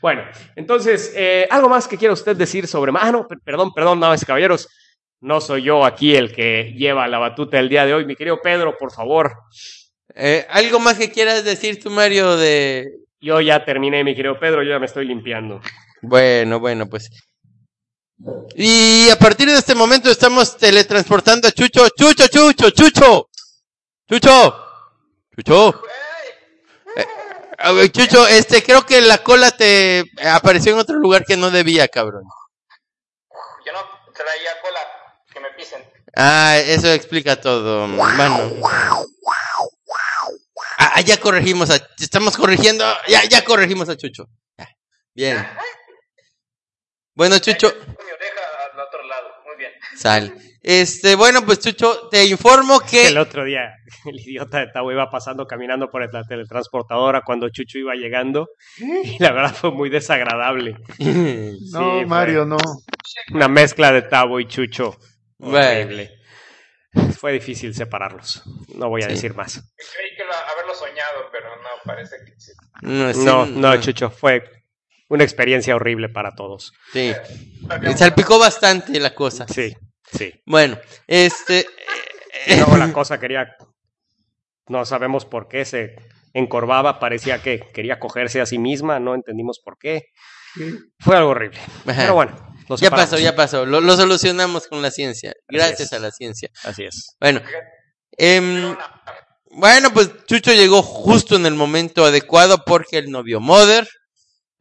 Bueno, entonces, eh, ¿algo más que quiera usted decir sobre... Ah, no, per- perdón, perdón, damas y caballeros. No soy yo aquí el que lleva la batuta el día de hoy. Mi querido Pedro, por favor.
Eh, ¿Algo más que quieras decir tú, Mario, de...
Yo ya terminé, mi querido Pedro, yo ya me estoy limpiando.
Bueno, bueno, pues... Y a partir de este momento estamos teletransportando a Chucho. Chucho, Chucho, Chucho. Chucho. Chucho. Chucho, este, creo que la cola te apareció en otro lugar que no debía, cabrón.
Yo no traía cola, que me pisen.
Ah, eso explica todo. Bueno. Ah, ya corregimos a... Estamos corrigiendo. Ya, ya corregimos a Chucho. Bien. Bueno, Chucho...
bien.
Sal. Este, bueno, pues Chucho, te informo que...
El otro día, el idiota de Tavo iba pasando caminando por la teletransportadora cuando Chucho iba llegando. Y la verdad fue muy desagradable.
No, Mario, no.
Una mezcla de Tavo y Chucho.
Bueno.
Horrible. Fue difícil separarlos. No voy a
Sí.
decir más.
Creí que lo- haberlo soñado, pero no, parece que sí.
No, sí,
No, no, Chucho, fue una experiencia horrible para todos.
Sí. Salpicó bastante la cosa.
Sí, sí.
Bueno, este...
Y luego la cosa quería. No sabemos por qué se encorvaba, parecía que quería cogerse a sí misma, no entendimos por qué. Fue algo horrible. Pero bueno, lo
Ya pasó, ya pasó. Lo, lo solucionamos con la ciencia. Gracias a la ciencia.
Así es.
Bueno. em, bueno, pues Chucho llegó justo en el momento adecuado porque él no vio Mother.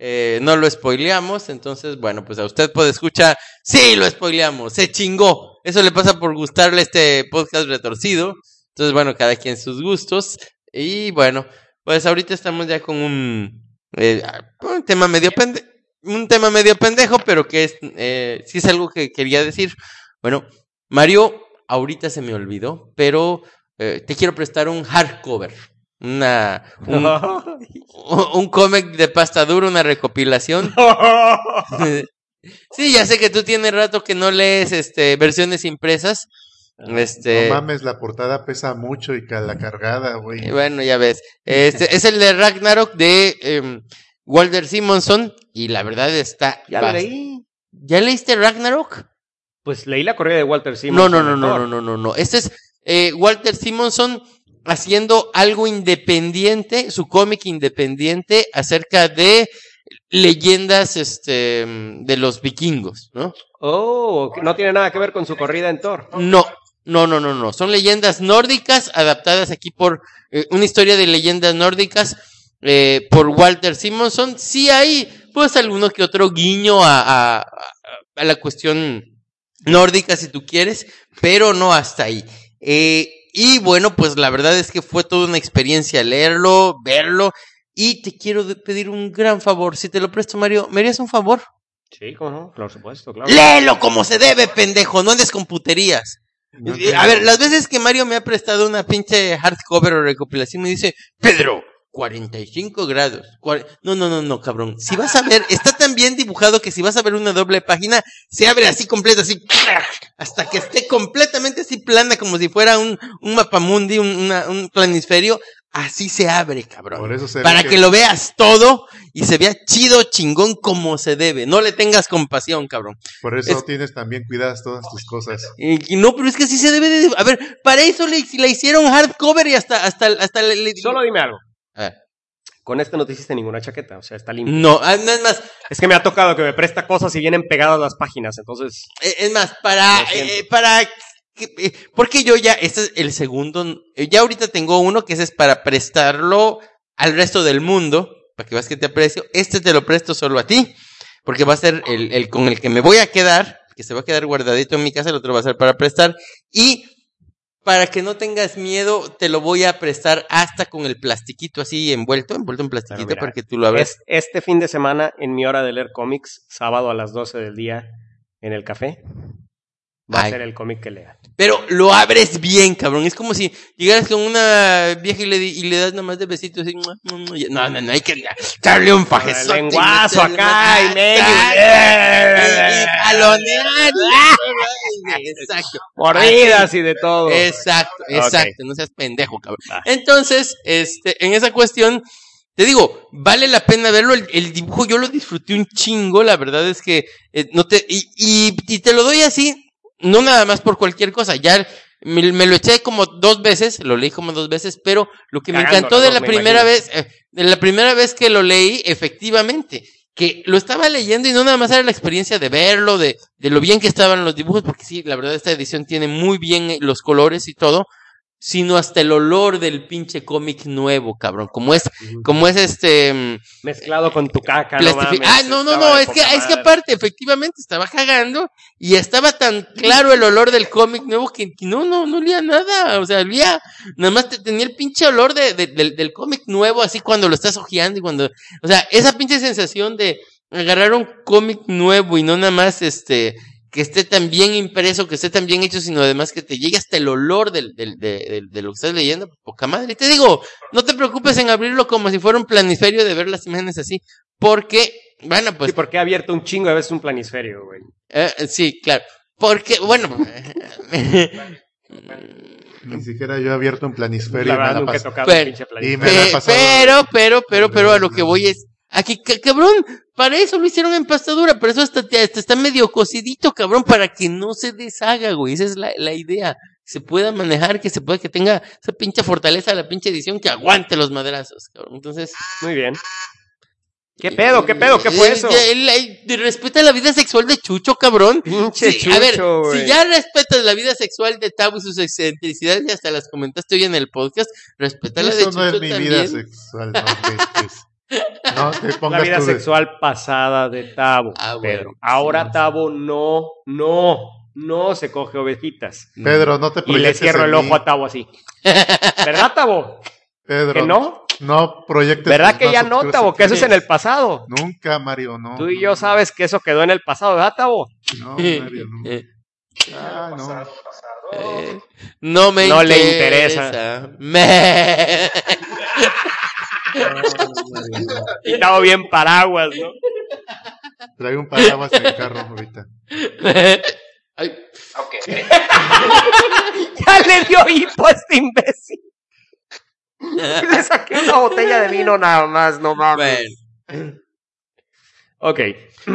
Eh, no lo spoileamos, entonces, bueno, pues a usted puede escuchar. Sí, lo spoileamos, se chingó. Eso le pasa por gustarle este podcast retorcido. Entonces, bueno, cada quien sus gustos. Y bueno, pues ahorita estamos ya con un, eh, un tema medio pende un tema medio pendejo, pero que es, eh, sí es algo que quería decir. Bueno, Mario, ahorita se me olvidó, pero eh, te quiero prestar un hardcover. Una, un, un cómic de pasta dura, una recopilación. sí, ya sé que tú tienes rato que no lees este versiones impresas. Este,
No mames, la portada pesa mucho y la cargada, güey.
y bueno, ya ves. Este es el de Ragnarok de em, Walter Simonson y la verdad está
ya lo
bast-
leí.
¿Ya leíste Ragnarok?
Pues leí la corrida de Walter
No,
Simonson.
no, no, no,
lector.
no, no, no, no. Este es eh, Walter Simonson haciendo algo independiente, su cómic independiente acerca de leyendas este de los vikingos, ¿no?
Oh, no tiene nada que ver con su corrida en Thor.
No, no, no, no, no. Son leyendas nórdicas adaptadas aquí por eh, una historia de leyendas nórdicas eh, por Walter Simonson. Sí hay, pues, alguno que otro guiño a, a, a- a la cuestión nórdica, si tú quieres, pero no hasta ahí. Eh, y bueno, pues la verdad es que fue toda una experiencia leerlo, verlo. Y te quiero pedir un gran favor. Si te lo presto, Mario, ¿me harías un favor?
Sí, cómo no, por supuesto, claro.
Léelo como se debe, pendejo. No andes con puterías.
No
A ver, las veces que Mario me ha prestado una pinche hardcover o recopilación me dice, Pedro, 45 grados. No, no, no, no, cabrón. Si vas a ver, está tan bien dibujado que si vas a ver una doble página, se abre así completa, así, hasta que esté completamente así plana, como si fuera un, un mapamundi, un, una- un planisferio. Así se abre, cabrón.
Por eso
Para
que-
que lo veas todo y se vea chido, chingón, como se debe. No le tengas compasión, cabrón.
Por eso
es-
tienes también cuidadas todas tus cosas.
Y, y no, pero es que así se debe de... A ver, para eso le, le hicieron hardcover y hasta... hasta, hasta le, le-
Solo dime algo. Con este no te hiciste ninguna chaqueta, o sea, está limpio.
No, ah, no, es más,
Es que me ha tocado que me presta cosas y vienen pegadas las páginas, entonces.
eh, es más, para...
Siento.
eh, para eh, porque yo ya, este es el segundo, eh, ya ahorita tengo uno que ese es para prestarlo al resto del mundo, para que veas que te aprecio. Este te lo presto solo a ti, porque va a ser el, el con el que me voy a quedar, que se va a quedar guardadito en mi casa, el otro va a ser para prestar. Y para que no tengas miedo, te lo voy a prestar hasta con el plastiquito así envuelto, envuelto en plastiquito
mira,
para que tú lo abras.
Es- este fin de semana, en mi hora de leer cómics, sábado a las 12 del día, en el café, va
Ay.
a ser el cómic que lea.
Pero lo abres bien, cabrón. Es como si llegaras con una vieja y le, y le das nomás de besitos y- No, no, no, hay que darle un fajezote. y
lenguazo
meterle
acá y medio.
Exacto. Y, y jalonear. Exacto.
Mordidas y de todo.
Exacto, exacto. No seas pendejo, cabrón.
Ah.
Entonces, este, en esa cuestión, te digo, vale la pena verlo. El, el dibujo yo lo disfruté un chingo. La verdad es que eh, no te. Y, y, y te lo doy así, no nada más por cualquier cosa. Ya me, me lo eché como dos veces, lo leí como dos veces, pero lo que me encantó de la
me
primera
imagino.
vez, eh, de la primera vez que lo leí, efectivamente, que lo estaba leyendo y no nada más era la experiencia de verlo, de, de lo bien que estaban los dibujos, porque sí, la verdad esta edición tiene muy bien los colores y todo, sino hasta el olor del pinche cómic nuevo, cabrón, como es, como es este... mm,
Mezclado con tu caca, no mames.
ah, no, no, no, es que, es que aparte, efectivamente, estaba cagando y estaba tan claro el olor del cómic nuevo que que no, no, no olía nada, o sea, olía, nada más te tenía el pinche olor de, de- del, del cómic nuevo, así cuando lo estás hojeando y cuando, o sea, esa pinche sensación de agarrar un cómic nuevo y no nada más, este, que esté tan bien impreso, que esté tan bien hecho, sino además que te llegue hasta el olor del, del, de, del- de lo que estás leyendo, poca madre. Y te digo, no te preocupes en abrirlo como si fuera un planisferio de ver las imágenes así, porque, bueno, pues
Sí, porque he abierto un chingo de veces un planisferio, güey.
eh, sí, claro. Porque, bueno,
Ni siquiera yo he abierto un planisferio.
La
y me
verdad,
la
nunca he
paso.
tocado
Pero-
un pinche planisferio.
pero, pero, pero, pero a lo que voy es, aquí, ca- cabrón, para eso lo hicieron en pastadura, pero eso hasta, te- hasta está medio cocidito, cabrón, para que no se deshaga, güey. Esa es la, la idea. Se pueda manejar, que se pueda, que tenga esa pinche fortaleza de la pinche edición que aguante los madrazos, cabrón. Entonces.
Muy bien. ¿Qué pedo? ¿Qué pedo? ¿Qué fue
eh,
eso?
eh, la- eh, respeta la vida sexual de Chucho, cabrón.
Pinche
Sí, a ver,
chucho,
si ya respetas la vida sexual de Tabo y sus excentricidades, y hasta las comentaste hoy en el podcast, respeta la de
Eso
Chucho
no es mi vida sexual, no. No te
La vida
tú de-
sexual pasada de Tabo,
Ah, bueno,
Pedro. Ahora
sí.
Tabo no, no, no se coge ovejitas.
Pedro, no te
Y le cierro
en
el
mí.
ojo a Tabo así. ¿Verdad, Tabo?
Pedro,
¿Que no?
no proyectes
¿Verdad que ya no, Tabo? Que eso es en el pasado.
Nunca, Mario, no.
Tú y yo sabes que eso quedó en el pasado, ¿verdad, Tabo?
No, Mario, no.
Eh,
Ah, no.
eh, no me
No le
interesa. Me-
Y Tabo bien paraguas, ¿no?
Traigo un paraguas en el carro ahorita.
Ay,
Ok.
Ya le dio hipo a este imbécil. Le saqué una botella de vino nada más, no mames.
bueno,
Ok.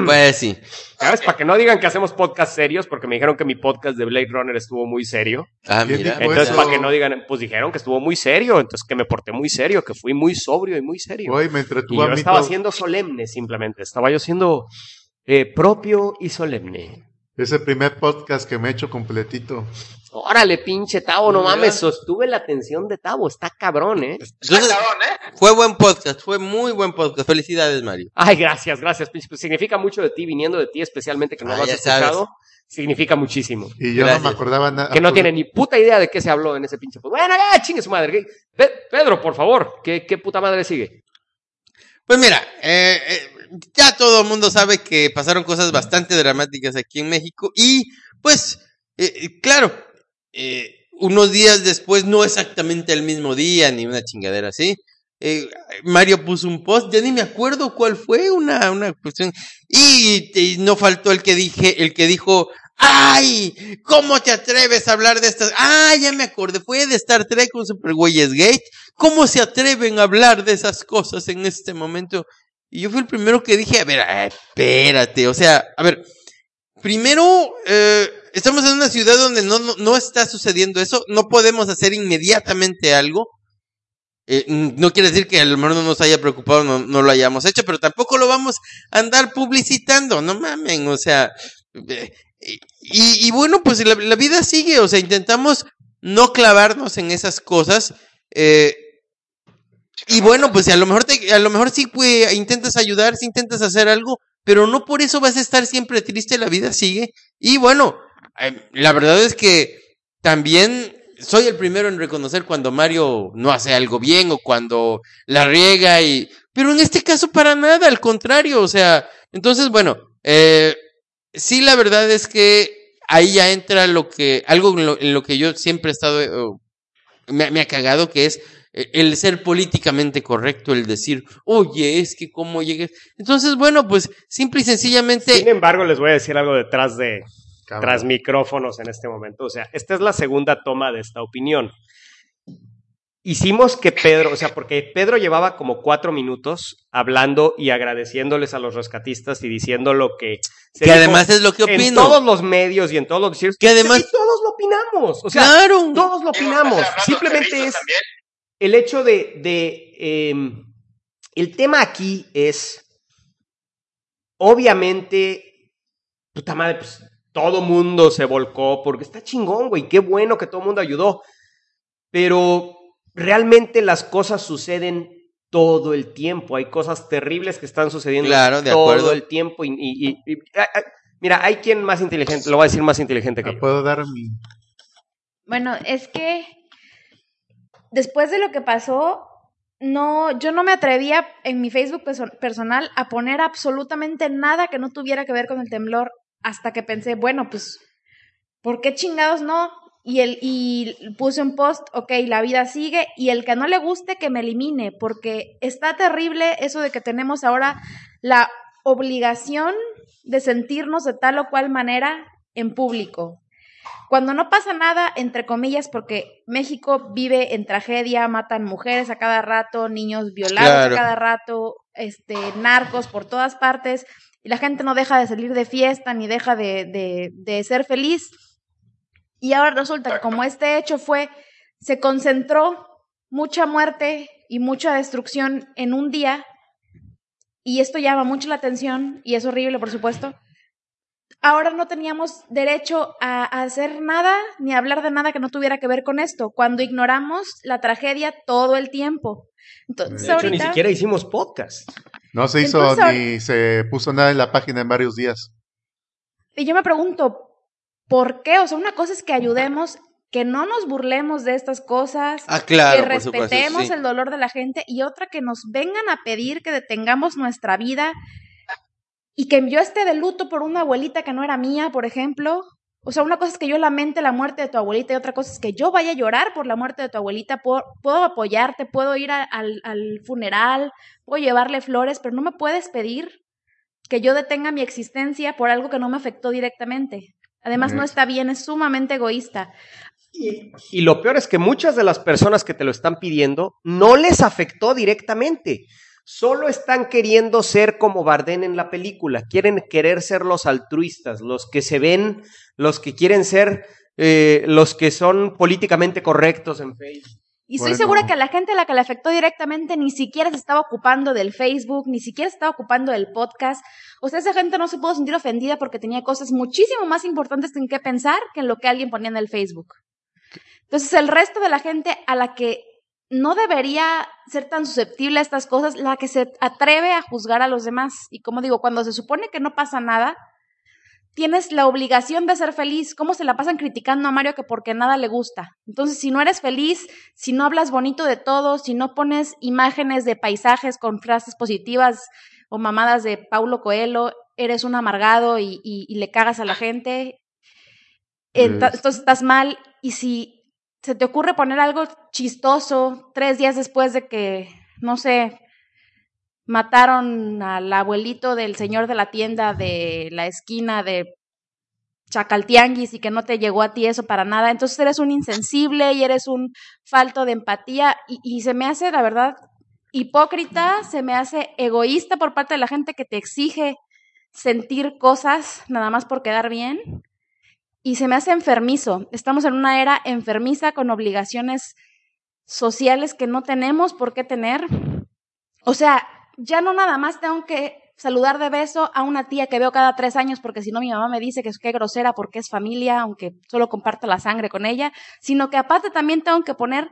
pues sí.
¿Sabes? Para que no digan que hacemos podcast serios, porque me dijeron que mi podcast de Blade Runner estuvo muy serio.
Ah,
¿Quién
mira.
Entonces, para que no digan, pues dijeron que estuvo muy serio, entonces que me porté muy serio, que fui muy sobrio y muy serio.
Hoy me
y
entretuvo a
yo
mí
estaba
todo.
siendo solemne simplemente, estaba yo siendo eh, propio y solemne.
Ese primer podcast que me he hecho completito.
Órale, pinche Tavo, no
¿Verdad?
mames, sostuve la atención de Tavo, está cabrón, ¿eh?
Entonces,
Cabrón, ¿eh?
fue buen podcast, fue muy buen podcast. Felicidades, Mario.
Ay, gracias, gracias, pinche. Pues significa mucho de ti, viniendo de ti, especialmente que no
Ah,
lo has
sabes.
escuchado. Significa muchísimo.
Y yo
Gracias.
no me acordaba nada.
Que no tiene ni puta idea de qué se habló en ese pinche podcast. Bueno, ya, chingue su madre. Pe- Pedro, por favor, ¿qué, qué puta madre sigue?
Pues mira, eh, eh, ya todo el mundo sabe que pasaron cosas bastante dramáticas aquí en México y pues, eh, claro, eh, unos días después, no exactamente el mismo día ni una chingadera así, eh, Mario puso un post, ya ni me acuerdo cuál fue, una, una cuestión, y, no faltó el que dije, el que dijo, ¡Ay! ¿Cómo te atreves a hablar de estas? ¡Ah, ya me acordé! Fue de Star Trek con Super Güeyes Gate. ¿Cómo se atreven a hablar de esas cosas en este momento? Y yo fui el primero que dije, a ver, espérate, o sea, a ver, primero, eh, estamos en una ciudad donde no, no, no está sucediendo eso, no podemos hacer inmediatamente algo. Eh, no quiere decir que a lo mejor no nos haya preocupado, no, no lo hayamos hecho, pero tampoco lo vamos a andar publicitando, no mamen, o sea, eh, y, bueno, pues la, vida sigue, o sea, intentamos no clavarnos en esas cosas, eh, y bueno, pues a lo mejor te, a lo mejor sí intentas ayudar, sí intentas hacer algo, pero no por eso vas a estar siempre triste, la vida sigue. Y bueno, la verdad es que también soy el primero en reconocer cuando Mario no hace algo bien o cuando la riega y... Pero en este caso para nada, al contrario, o sea, entonces, bueno, eh, sí la verdad es que ahí ya entra lo que, algo en lo, en lo que yo siempre he estado, eh, me, ha cagado, que es eh, el ser políticamente correcto, el decir, oye, es que cómo llegues. Entonces, bueno, pues simple y sencillamente...
Sin embargo, les voy a decir algo detrás de
Cámara.
tras micrófonos en este momento. O sea, esta es la segunda toma de esta opinión. Hicimos que Pedro, o sea, porque Pedro llevaba como cuatro minutos hablando y agradeciéndoles a los rescatistas y diciendo lo que... se
Que
dijo
además es lo que
En
opino.
todos los medios y en todos los.
Que además-
Y todos lo opinamos. O sea,
claro.
todos lo opinamos. Simplemente es
también.
el hecho de, de, eh, el tema aquí es, obviamente, puta madre, pues todo mundo se volcó porque está chingón, güey, qué bueno que todo mundo ayudó, pero realmente las cosas suceden todo el tiempo, hay cosas terribles que están sucediendo
Claro, de
todo
acuerdo.
el tiempo y, y- y- y- mira, hay quien más inteligente, lo voy a decir más inteligente que
Ah,
yo.
¿Puedo dar mi...?
Bueno, es que después de lo que pasó, no, yo no me atrevía en mi Facebook perso- personal a poner absolutamente nada que no tuviera que ver con el temblor hasta que pensé, bueno, pues, ¿por qué chingados no? Y, el, y puse un post, ok, la vida sigue, y el que no le guste, que me elimine, porque está terrible eso de que tenemos ahora la obligación de sentirnos de tal o cual manera en público. Cuando no pasa nada, entre comillas, porque México vive en tragedia, matan mujeres a cada rato, niños violados
Claro.
a cada rato, este, narcos por todas partes, y la gente no deja de salir de fiesta ni deja de, de, de ser feliz. Y ahora resulta que como este hecho fue, se concentró mucha muerte y mucha destrucción en un día, y esto llama mucho la atención, y es horrible, por supuesto, ahora no teníamos derecho a, a hacer nada ni a hablar de nada que no tuviera que ver con esto, cuando ignoramos la tragedia todo el tiempo. Entonces,
De hecho, ni siquiera hicimos podcast.
No se hizo
Entonces,
ni se puso nada en la página en varios días.
y yo me pregunto, ¿por qué? O sea, una cosa es que ayudemos, que no nos burlemos de estas cosas,
Ah, claro,
que
supuesto.
respetemos
sí.
el dolor de la gente, y otra que nos vengan a pedir que detengamos nuestra vida y que yo esté de luto por una abuelita que no era mía, por ejemplo. O sea, una cosa es que yo lamente la muerte de tu abuelita y otra cosa es que yo vaya a llorar por la muerte de tu abuelita. Puedo, puedo apoyarte, puedo ir a- al, al funeral, puedo llevarle flores, pero no me puedes pedir que yo detenga mi existencia por algo que no me afectó directamente. Además, no está bien, es sumamente egoísta.
Y, y lo peor es que muchas de las personas que te lo están pidiendo no les afectó directamente. Solo están queriendo ser como Bardem en la película. Quieren querer ser los altruistas, los que se ven, los que quieren ser eh, los que son políticamente correctos en Facebook.
Y estoy
Bueno.
segura que a la gente a la que le afectó directamente ni siquiera se estaba ocupando del Facebook, ni siquiera se estaba ocupando del podcast. O sea, esa gente no se pudo sentir ofendida porque tenía cosas muchísimo más importantes en qué pensar que en lo que alguien ponía en el Facebook. Entonces, el resto de la gente a la que no debería ser tan susceptible a estas cosas, la que se atreve a juzgar a los demás. Y como digo, cuando se supone que no pasa nada, tienes la obligación de ser feliz. ¿Cómo se la pasan criticando a Mario que porque nada le gusta? Entonces, si no eres feliz, si no hablas bonito de todo, si no pones imágenes de paisajes con frases positivas o mamadas de Paulo Coelho, eres un amargado y, y- y le cagas a la gente,
Es-
entonces estás mal. Y si se te ocurre poner algo chistoso tres días después de que, no sé, mataron al abuelito del señor de la tienda de la esquina de Chacaltianguis y que no te llegó a ti eso para nada, entonces eres un insensible y eres un falto de empatía y, y se me hace, la verdad, hipócrita, se me hace egoísta por parte de la gente que te exige sentir cosas nada más por quedar bien y se me hace enfermizo. Estamos en una era enfermiza con obligaciones sociales que no tenemos por qué tener. O sea, ya no nada más tengo que saludar de beso a una tía que veo cada tres años porque si no mi mamá me dice que es que grosera porque es familia, aunque solo comparto la sangre con ella, sino que aparte también tengo que poner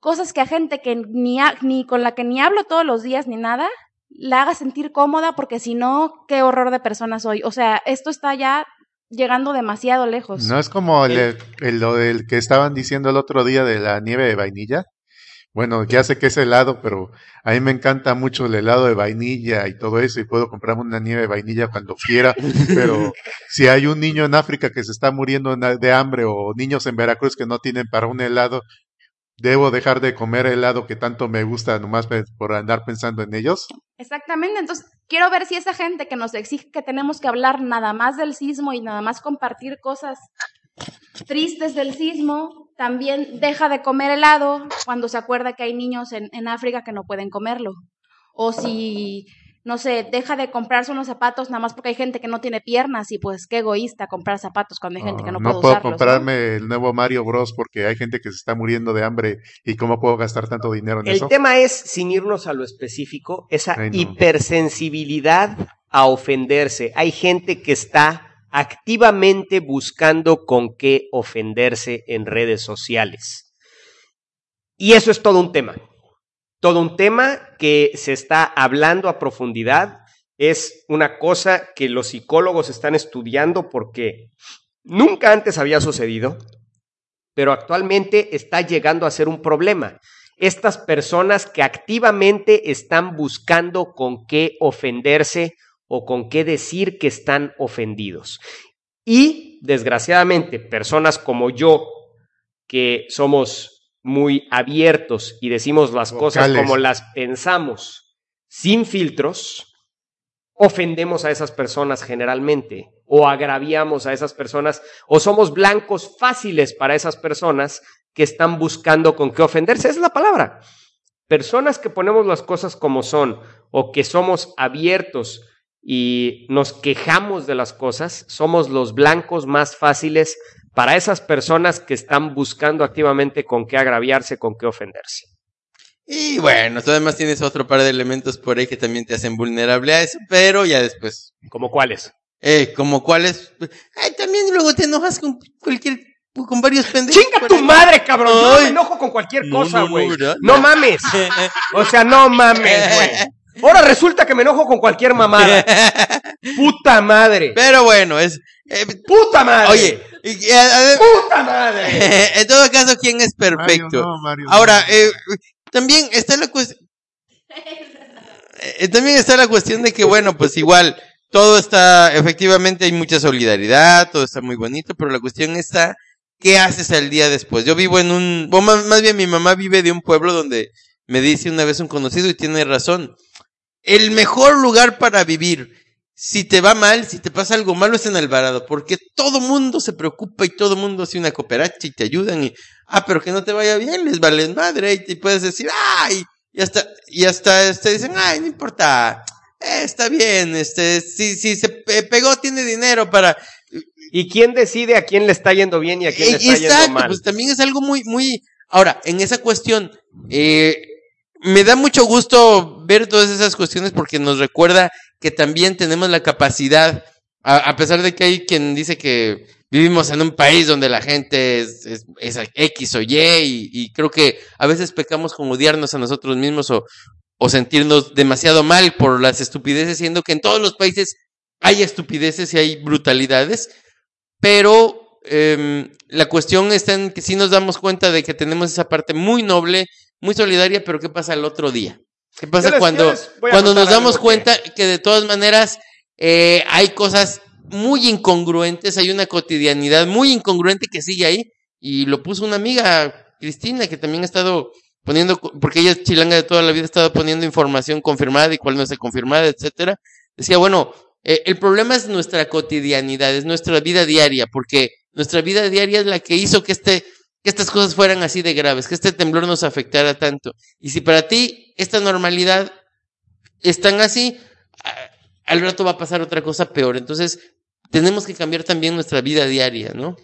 cosas que a gente que ni, ni con la que ni hablo todos los días ni nada, la haga sentir cómoda porque si no, qué horror de persona soy. O sea, esto está ya llegando demasiado lejos.
No es como el, el- lo del que estaban diciendo el otro día de la nieve de vainilla. Bueno, ya sé que es helado, pero a mí me encanta mucho el helado de vainilla y todo eso y puedo comprarme una nieve de vainilla cuando quiera, pero si hay un niño en África que se está muriendo de hambre o niños en Veracruz que no tienen para un helado, ¿debo dejar de comer helado que tanto me gusta nomás por andar pensando en ellos?
Exactamente, entonces quiero ver si esa gente que nos exige que tenemos que hablar nada más del sismo y nada más compartir cosas tristes del sismo, también deja de comer helado cuando se acuerda que hay niños en, en África que no pueden comerlo. O si, no sé, deja de comprarse unos zapatos nada más porque hay gente que no tiene piernas y pues qué egoísta comprar zapatos cuando hay gente que no,
Ah,
puede
puedo
usarlos, ¿no?
comprarme el nuevo Mario Bros porque hay gente que se está muriendo de hambre y cómo puedo gastar tanto dinero en
El
eso.
tema es, sin irnos a lo específico, esa
Ay, no.
hipersensibilidad a ofenderse. Hay gente que está activamente buscando con qué ofenderse en redes sociales. Y eso es todo un tema. Todo un tema que se está hablando a profundidad. Es una cosa que los psicólogos están estudiando porque nunca antes había sucedido, pero actualmente está llegando a ser un problema estas personas que activamente están buscando con qué ofenderse o con qué decir que están ofendidos. Y, desgraciadamente, personas como yo, que somos muy abiertos y decimos las cosas como las pensamos, sin filtros, ofendemos a esas personas generalmente o agraviamos a esas personas o somos blancos fáciles para esas personas que están buscando con qué ofenderse. Esa es la palabra. Personas que ponemos las cosas como son o que somos abiertos y nos quejamos de las cosas, somos los blancos más fáciles para esas personas que están buscando activamente con qué agraviarse, con qué ofenderse.
Y bueno, tú además tienes otro par de elementos por ahí que también te hacen vulnerable a eso, pero ya después.
¿Como cuáles?
Eh, como cuáles. Ay, también luego te enojas con cualquier. con varios pendejos.
¡Chinga tu
ahí.
madre, cabrón! Yo no me enojo con cualquier
No,
cosa,
no, no,
güey.
¿verdad?
No mames. O sea, no mames, güey. Ahora resulta que me enojo con cualquier mamada. ¡Puta madre!
Pero bueno, es. eh,
¡Puta madre!
oye, a- a-
¡Puta madre!
en todo caso, ¿quién es
Mario,
perfecto?
no, Mario,
Ahora, eh, también está la cuestión. Eh, también está la cuestión de que, bueno, pues igual, todo está, efectivamente hay mucha solidaridad, todo está muy bonito, pero la cuestión está, ¿qué haces al día después? Yo vivo en un, o más, más bien mi mamá vive de un pueblo donde me dice una vez un conocido y tiene razón. El mejor lugar para vivir, si te va mal, si te pasa algo malo, es en Alvarado, porque todo mundo se preocupa y todo mundo hace una cooperacha y te ayudan y, ah, pero que no te vaya bien, les vales madre, y te puedes decir, ay, y hasta, y hasta, este, dicen, ay, no importa, eh, está bien, este, si, si se pe- pegó, tiene dinero para,
¿Y quién decide a quién le está yendo bien y a quién le está yendo
Exacto,
mal?
pues también es algo muy, muy. Ahora, en esa cuestión, eh, me da mucho gusto ver todas esas cuestiones porque nos recuerda que también tenemos la capacidad, a, pesar de que hay quien dice que vivimos en un país donde la gente es, X o Y, y, creo que a veces pecamos con odiarnos a nosotros mismos o, o sentirnos demasiado mal por las estupideces, siendo que en todos los países hay estupideces y hay brutalidades, pero em, la cuestión está en que sí nos damos cuenta de que tenemos esa parte muy noble, muy solidaria, pero ¿qué pasa el otro día? ¿Qué pasa
les-
cuando, cuando nos damos
que-
cuenta que de todas maneras eh, hay cosas muy incongruentes, hay una cotidianidad muy incongruente que sigue ahí? Y lo puso una amiga, Cristina, que también ha estado poniendo, porque ella es chilanga de toda la vida, ha estado poniendo información confirmada y cuál no está confirmada, etcétera. Decía, bueno, eh, el problema es nuestra cotidianidad, es nuestra vida diaria, porque nuestra vida diaria es la que hizo que este, que estas cosas fueran así de graves, que este temblor nos afectara tanto. Y si para ti esta normalidad es tan así, al rato va a pasar otra cosa peor. Entonces, tenemos que cambiar también nuestra vida diaria, ¿no?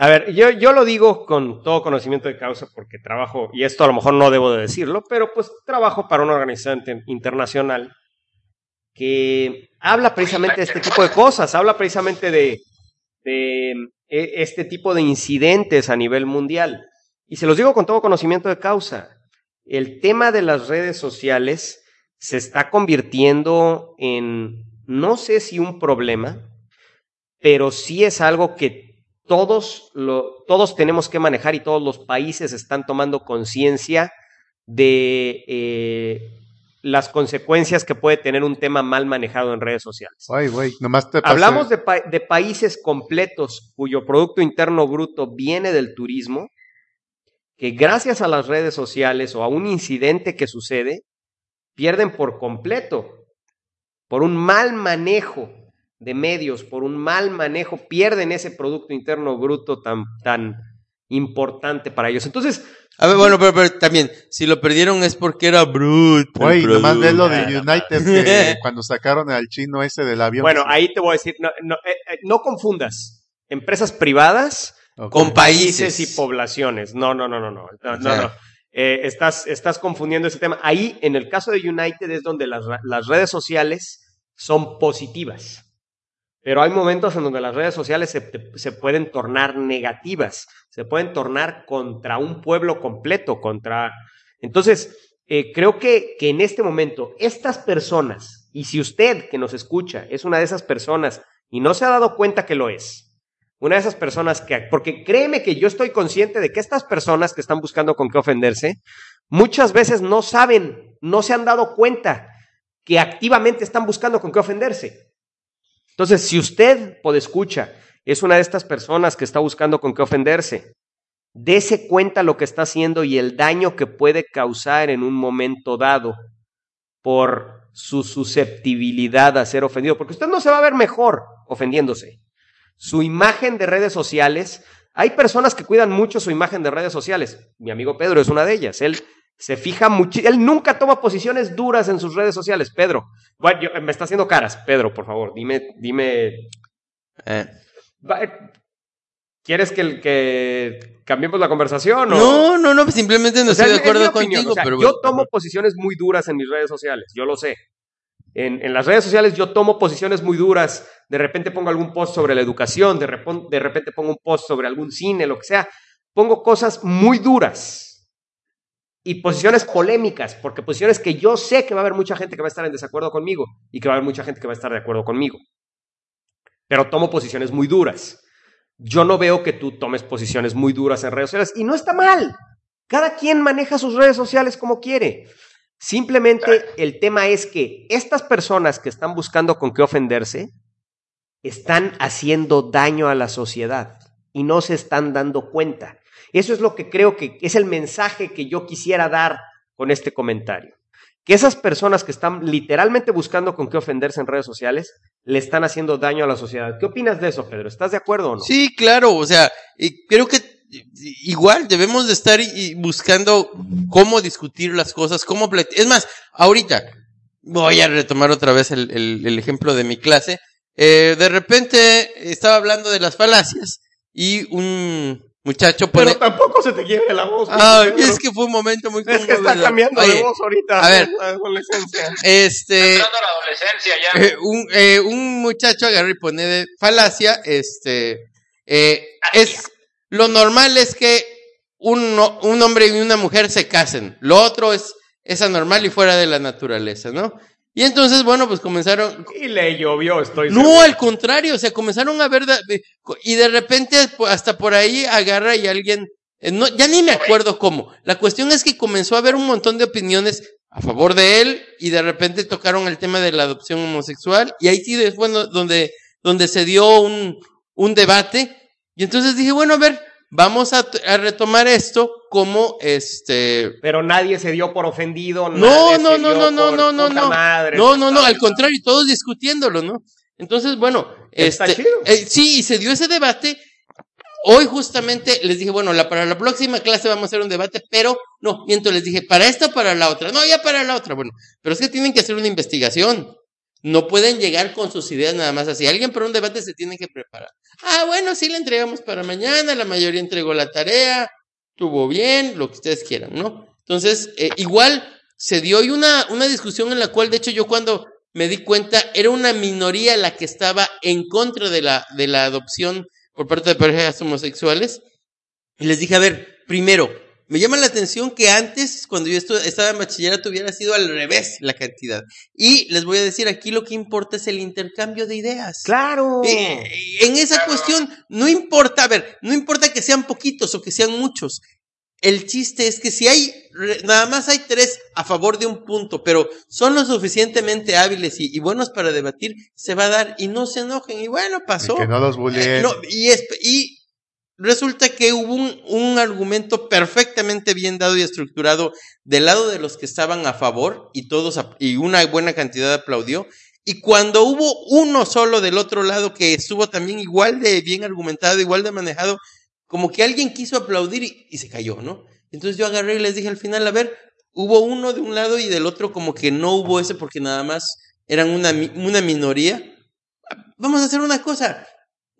A ver, yo, yo lo digo con todo conocimiento de causa porque trabajo, y esto a lo mejor no debo de decirlo, pero pues trabajo para una organización inter- internacional que habla precisamente de este tipo de cosas, habla precisamente de, eh, este tipo de incidentes a nivel mundial. Y se los digo con todo conocimiento de causa. El tema de las redes sociales se está convirtiendo en, no sé si un problema, pero sí es algo que todos, lo, todos tenemos que manejar y todos los países están tomando conciencia de eh, las consecuencias que puede tener un tema mal manejado en redes sociales.
Ay, güey, nomás te pasé-
Hablamos de, pa- de países completos cuyo Producto Interno Bruto viene del turismo, que gracias a las redes sociales o a un incidente que sucede, pierden por completo, por un mal manejo de medios, por un mal manejo, pierden ese Producto Interno Bruto tan, tan importante para ellos. Entonces,
A ver, bueno, pero, pero también, si lo perdieron es porque era bruto. el
Güey, nomás ve lo de. United que cuando sacaron al chino ese del avión.
bueno, ahí te voy a decir, no, no, eh, eh, no confundas empresas privadas
con
países
países
y poblaciones. No, no, no, no, no. no, no,
sea.
no. Eh, estás, estás confundiendo ese tema. Ahí, en el caso de United, es donde las redes sociales son positivas. Pero hay momentos en donde las redes sociales se, pueden tornar negativas, se pueden tornar contra un pueblo completo, contra... Entonces, eh, creo que, que en este momento, estas personas, y si usted que nos escucha es una de esas personas y no se ha dado cuenta que lo es, una de esas personas que, porque créeme que yo estoy consciente de que estas personas que están buscando con qué ofenderse, muchas veces no saben, no se han dado cuenta que activamente están buscando con qué ofenderse. Entonces, si usted, escucha, es una de estas personas que está buscando con qué ofenderse, dese cuenta lo que está haciendo y el daño que puede causar en un momento dado por su susceptibilidad a ser ofendido, porque usted no se va a ver mejor ofendiéndose su imagen de redes sociales. Hay personas que cuidan mucho su imagen de redes sociales. Mi amigo Pedro es una de ellas. Él se fija mucho, él nunca toma posiciones duras en sus redes sociales. Pedro, bueno, yo- me está haciendo caras. Pedro, por favor, dime, dime,
Eh.
eh, ¿quieres que, que cambiemos la conversación? o-
No, no, no, simplemente no
o sea,
estoy de
es
acuerdo
opinión,
contigo,
o sea,
pero
yo
bueno.
tomo posiciones muy duras en mis redes sociales, yo lo sé. En, en las redes sociales yo tomo posiciones muy duras. De repente pongo algún post sobre la educación, de, de repente pongo un post sobre algún cine, lo que sea. Pongo cosas muy duras y posiciones polémicas, porque posiciones que yo sé que va a haber mucha gente que va a estar en desacuerdo conmigo y que va a haber mucha gente que va a estar de acuerdo conmigo. Pero tomo posiciones muy duras. Yo no veo que tú tomes posiciones muy duras en redes sociales y no está mal. Cada quien maneja sus redes sociales como quiere. Simplemente el tema es que estas personas que están buscando con qué ofenderse están haciendo daño a la sociedad y no se están dando cuenta. Eso es lo que creo que es el mensaje que yo quisiera dar con este comentario. Que esas personas que están literalmente buscando con qué ofenderse en redes sociales le están haciendo daño a la sociedad. ¿Qué opinas de eso, Pedro? ¿Estás de acuerdo o no?
Sí, claro, o sea, creo que igual debemos de estar buscando cómo discutir las cosas, cómo Es más, ahorita voy a retomar otra vez el ejemplo de mi clase. Eh, de repente estaba hablando de las falacias y un muchacho pone...
Pero tampoco se te quiebre la voz.
Es que fue un momento muy
Es que está cambiando
Oye,
de voz ahorita.
a ver.
la adolescencia.
Este...
Entrando a la adolescencia ya.
Eh, un, eh, un muchacho agarra y pone de falacia, este, eh, es, lo normal es que un, un hombre y una mujer se casen, lo otro es, es anormal y fuera de la naturaleza, ¿no? Y entonces, bueno, pues comenzaron,
Y le llovió, estoy
no,
seguro.
al contrario, o sea, comenzaron a ver, y de repente hasta por ahí agarra y alguien, eh, no, ya ni me acuerdo cómo. La cuestión es que comenzó a haber un montón de opiniones a favor de él y de repente tocaron el tema de la adopción homosexual y ahí sí es bueno donde, donde se dio un, un debate y entonces dije, bueno, a ver, vamos a, retomar esto como este...
Pero nadie se dio por ofendido.
No, no, no, no, no, no, no, no.
madre.
No, no, no, al contrario, todos discutiéndolo, ¿no? Entonces, bueno,
Está
este,
chido.
eh, sí, y se dio ese debate. Hoy justamente les dije, bueno, la, para la próxima clase vamos a hacer un debate, pero no, miento, les dije, para esta o para la otra. No, ya para la otra. Bueno, pero es que tienen que hacer una investigación. No pueden llegar con sus ideas nada más así. Alguien para un debate se tiene que preparar. Ah, bueno, sí la entregamos para mañana, la mayoría entregó la tarea, estuvo bien, lo que ustedes quieran, ¿no? Entonces, eh, igual se dio hoy una, una discusión en la cual, de hecho, yo cuando me di cuenta, era una minoría la que estaba en contra de la, de la adopción por parte de parejas homosexuales. Y les dije, a ver, primero, Me llama la atención que antes, cuando yo estaba en bachillerato, hubiera sido al revés la cantidad. Y les voy a decir, aquí lo que importa es el intercambio de ideas.
Claro.
Eh, en esa cuestión, no importa, a ver, no importa que sean poquitos o que sean muchos. El chiste es que si hay, nada más hay tres a favor de un punto, pero son lo suficientemente hábiles y, y buenos para debatir, se va a dar y no se enojen. Y bueno, pasó.
Y que no los
Eh,
bulleen.
no, y, es- y resulta que hubo un, argumento perfectamente bien dado y estructurado del lado de los que estaban a favor y todos y una buena cantidad aplaudió. Y cuando hubo uno solo del otro lado que estuvo también igual de bien argumentado, igual de manejado, como que alguien quiso aplaudir y, y se cayó, ¿no? Entonces yo agarré y les dije al final, a ver, hubo uno de un lado y del otro como que no hubo ese porque nada más eran una, una minoría. Vamos a hacer una cosa.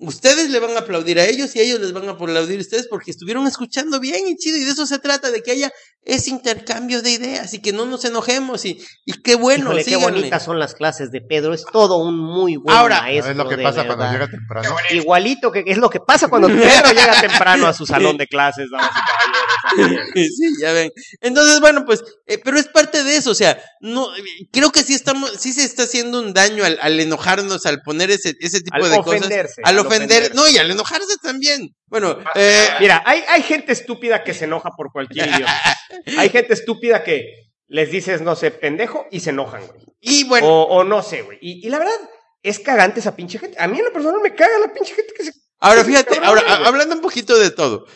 Ustedes le van a aplaudir a ellos y ellos les van a aplaudir a ustedes porque estuvieron escuchando bien y chido y de eso se trata, de que haya ese intercambio de ideas y que no nos enojemos y, y qué bueno,
Híjole, qué bonitas son las clases de Pedro. Es todo un muy buen
Ahora,
maestro.
es lo que
de
pasa cuando llega temprano.
Igualito que
Es lo que pasa cuando Pedro llega temprano a su salón de clases, damas y caballeros.
Sí, ya ven. Entonces, bueno, pues, eh, pero es parte de eso, o sea, no, creo que sí estamos, sí se está haciendo un daño al, al enojarnos, al poner ese, ese tipo
Al
de cosas.
ofenderse,
Al
al
ofender,
ofenderse.
no, y al enojarse también. Bueno, eh,
Mira, hay, hay gente estúpida que se enoja por cualquier idiota. Hay gente estúpida que les dices, no sé, pendejo, y se enojan, güey.
y bueno,
O, o no sé, güey. Y, y la verdad, es cagante esa pinche gente. A mí en lo personal me caga la pinche gente que se...
ahora fíjate,
cabrón,
ahora,
güey.
hablando un poquito de todo.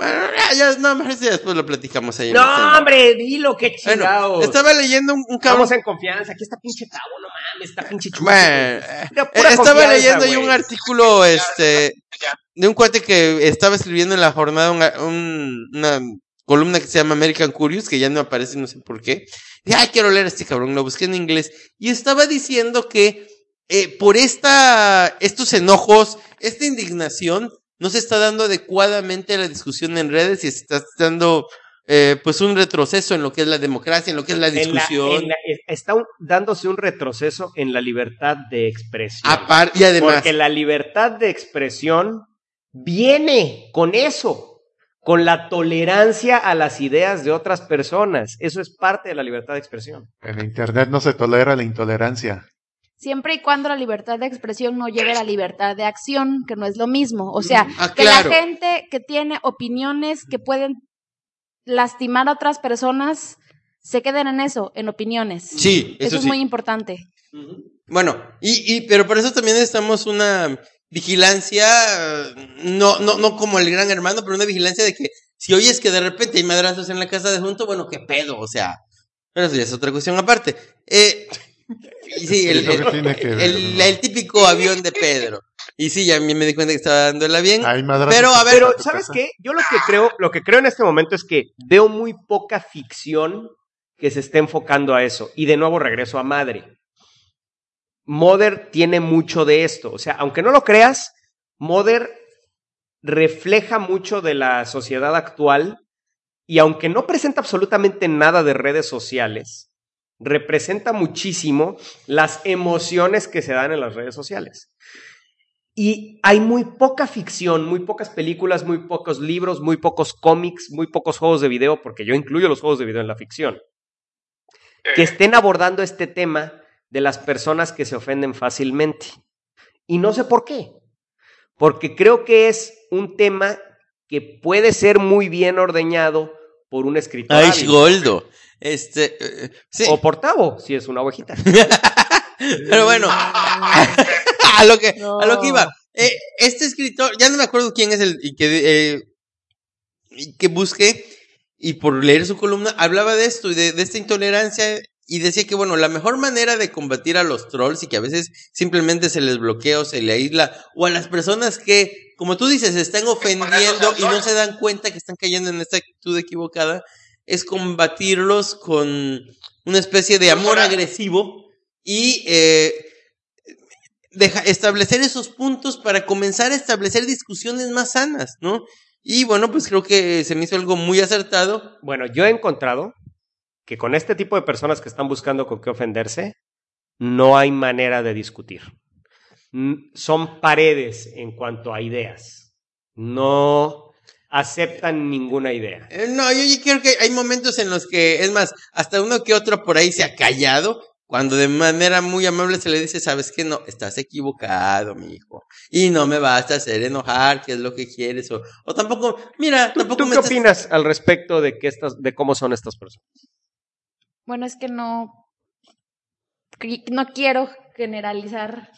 Ya, ya, no, mejor si después lo platicamos ahí.
No, hombre, dilo, qué
Bueno,
chingados.
estaba leyendo un, un cabrón.
Estamos en confianza. Aquí está pinche Tavo, no mames, está pinche chulo.
Bueno, eh, estaba leyendo ahí
güey.
un artículo este de un cuate que estaba escribiendo en la jornada una, un- una columna que se llama American Curious, que ya no aparece, no sé por qué. Dije, ay, quiero leer a este cabrón, lo busqué en inglés. Y estaba diciendo que eh, por esta, estos enojos, esta indignación, no se está dando adecuadamente la discusión en redes y se está dando eh, pues un retroceso en lo que es la democracia, en lo que es la
En la-
discusión.
en la- es- está un- dándose un retroceso en la libertad de expresión.
Apar- y además,
Porque la libertad de expresión viene con eso, con la tolerancia a las ideas de otras personas. Eso es parte de la libertad de expresión.
En internet no se tolera la intolerancia.
Siempre y cuando la libertad de expresión no lleve a la libertad de acción, que no es lo mismo. O sea,
Ah,
que la gente que tiene opiniones que pueden lastimar a otras personas se queden en eso, en opiniones.
sí,
Eso,
eso,
es
sí.
muy importante.
Bueno, y, y pero por eso también necesitamos una vigilancia, no, no, no como el gran hermano, pero una vigilancia de que si oyes que de repente hay madrazos en la casa de junto, bueno, qué pedo, o sea, pero eso ya es otra cuestión aparte. Eh, y sí, el, el- típico avión de Pedro. Y sí, ya a mí me di cuenta que estaba dándola bien. Pero, a ver,
Pero, ¿sabes
casa.
qué? Yo lo que creo, lo que creo en este momento es que veo muy poca ficción que se esté enfocando a eso. Y de nuevo regreso a Madre. Mother tiene mucho de esto. O sea, aunque no lo creas, Mother refleja mucho de la sociedad actual y aunque no presenta absolutamente nada de redes sociales, representa muchísimo las emociones que se dan en las redes sociales. Y hay muy poca ficción, muy pocas películas, muy pocos libros, muy pocos cómics, muy pocos juegos de video, porque yo incluyo los juegos de video en la ficción, que estén abordando este tema de las personas que se ofenden fácilmente. Y no sé por qué, porque creo que es un tema que puede ser muy bien ordeñado por un escritor
Ay. Goldo. Este, eh, sí.
o por Tavo, si es una ovejita.
Pero bueno, a lo que, a lo que iba. Eh, este escritor, ya no me acuerdo quién es el y que, eh, y que busqué y por leer su columna hablaba de esto y de, de esta intolerancia y decía que bueno, la mejor manera de combatir a los trolls y que a veces simplemente se les bloquea o se le aísla o a las personas que, como tú dices, se están ofendiendo y no se dan cuenta que están cayendo en esta actitud equivocada, es combatirlos con una especie de amor agresivo y eh, deja- establecer esos puntos para comenzar a establecer discusiones más sanas, ¿no? Y bueno, pues creo que se me hizo algo muy acertado.
Bueno, yo he encontrado que con este tipo de personas que están buscando con qué ofenderse, no hay manera de discutir. Mm, Son paredes en cuanto a ideas. No, aceptan ninguna idea.
Eh, No, yo, yo creo que hay momentos en los que, es más, hasta uno que otro por ahí se ha callado, cuando de manera muy amable se le dice, sabes que no, estás equivocado, mi hijo, y no me vas a hacer enojar, qué es lo que quieres, o, o tampoco, mira,
¿Tú,
tampoco
tú
me
qué
estás-
opinas al respecto de, que estas, de cómo son estas personas?
Bueno, es que no. No quiero generalizar.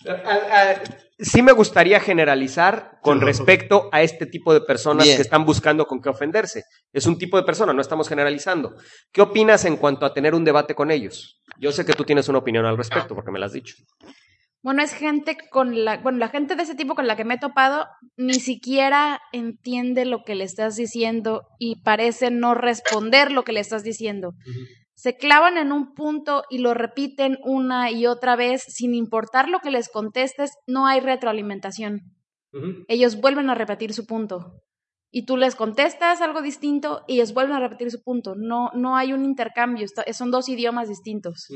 Sí me gustaría generalizar con respecto a este tipo de personas
Bien.
que están buscando con qué ofenderse. Es un tipo de persona, no estamos generalizando. ¿Qué opinas en cuanto a tener un debate con ellos? Yo sé que tú tienes una opinión al respecto porque me la has dicho.
Bueno, es gente con la. Bueno, la gente de ese tipo con la que me he topado ni siquiera entiende lo que le estás diciendo y parece no responder lo que le estás diciendo. Se clavan en un punto y lo repiten una y otra vez sin importar lo que les contestes, no hay retroalimentación. ellos vuelven a repetir su punto. Y tú les contestas algo distinto y ellos vuelven a repetir su punto. No, no hay un intercambio, son dos idiomas distintos.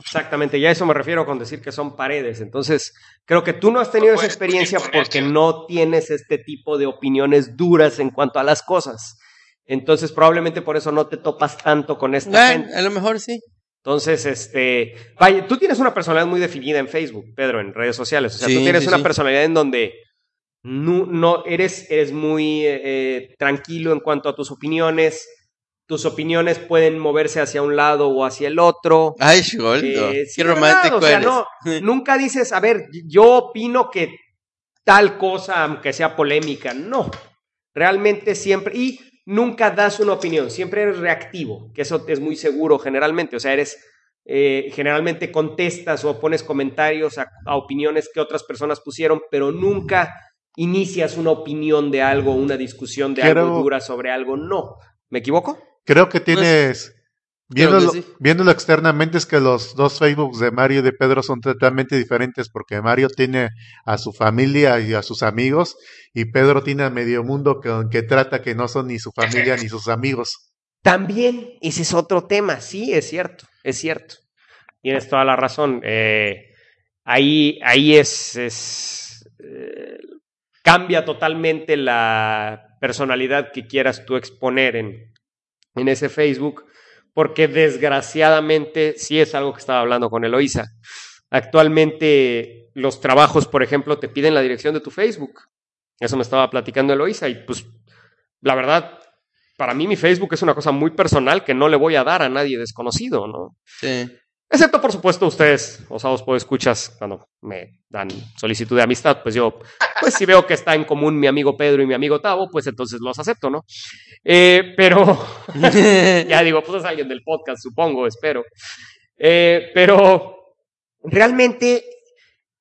Exactamente, ya a eso me refiero con decir que son paredes. Entonces, creo que tú no has tenido esa experiencia porque no tienes este tipo de opiniones duras en cuanto a las cosas. Entonces, probablemente por eso no te topas tanto con esta
Ah,
gente.
a lo mejor sí.
Entonces, este, vaya, tú tienes una personalidad muy definida en Facebook, Pedro, en redes sociales. O sea,
Sí,
tú tienes
sí,
una
sí.
personalidad en donde no, no eres, eres muy eh, tranquilo en cuanto a tus opiniones. Tus opiniones pueden moverse hacia un lado o hacia el otro.
Ay, Sholdo,
Eh,
qué romántico
O sea,
eres.
no, nunca dices, a ver, yo opino que tal cosa, aunque sea polémica. No. Realmente siempre. Y nunca das una opinión. Siempre eres reactivo, que eso es muy seguro generalmente. O sea, eres. eh, generalmente contestas o pones comentarios a, a opiniones que otras personas pusieron, pero nunca inicias una opinión de algo, una discusión de
Quiero-
algo dura sobre algo. No. ¿Me equivoco?
Creo que tienes. Viéndolo,
sí.
viéndolo externamente es que los dos Facebooks de Mario y de Pedro son totalmente diferentes porque Mario tiene a su familia y a sus amigos y Pedro tiene a medio mundo que, que trata que no son ni su familia ni sus amigos.
También ese es otro tema, sí, es cierto, es cierto. Tienes toda la razón. eh, ahí, ahí es, es, eh, cambia totalmente la personalidad que quieras tú exponer en, en ese Facebook, porque desgraciadamente sí es algo que estaba hablando con Eloisa. Actualmente los trabajos, por ejemplo, te piden la dirección de tu Facebook. Eso me estaba platicando Eloisa y pues la verdad, para mí mi Facebook es una cosa muy personal que no le voy a dar a nadie desconocido, ¿no?
Sí.
Excepto, por supuesto, ustedes, osados escuchas cuando me dan solicitud de amistad, pues yo, pues si veo que está en común mi amigo Pedro y mi amigo Tavo, pues entonces los acepto, ¿no? Eh, pero, ya digo, pues es alguien del podcast, supongo, espero. Eh, pero realmente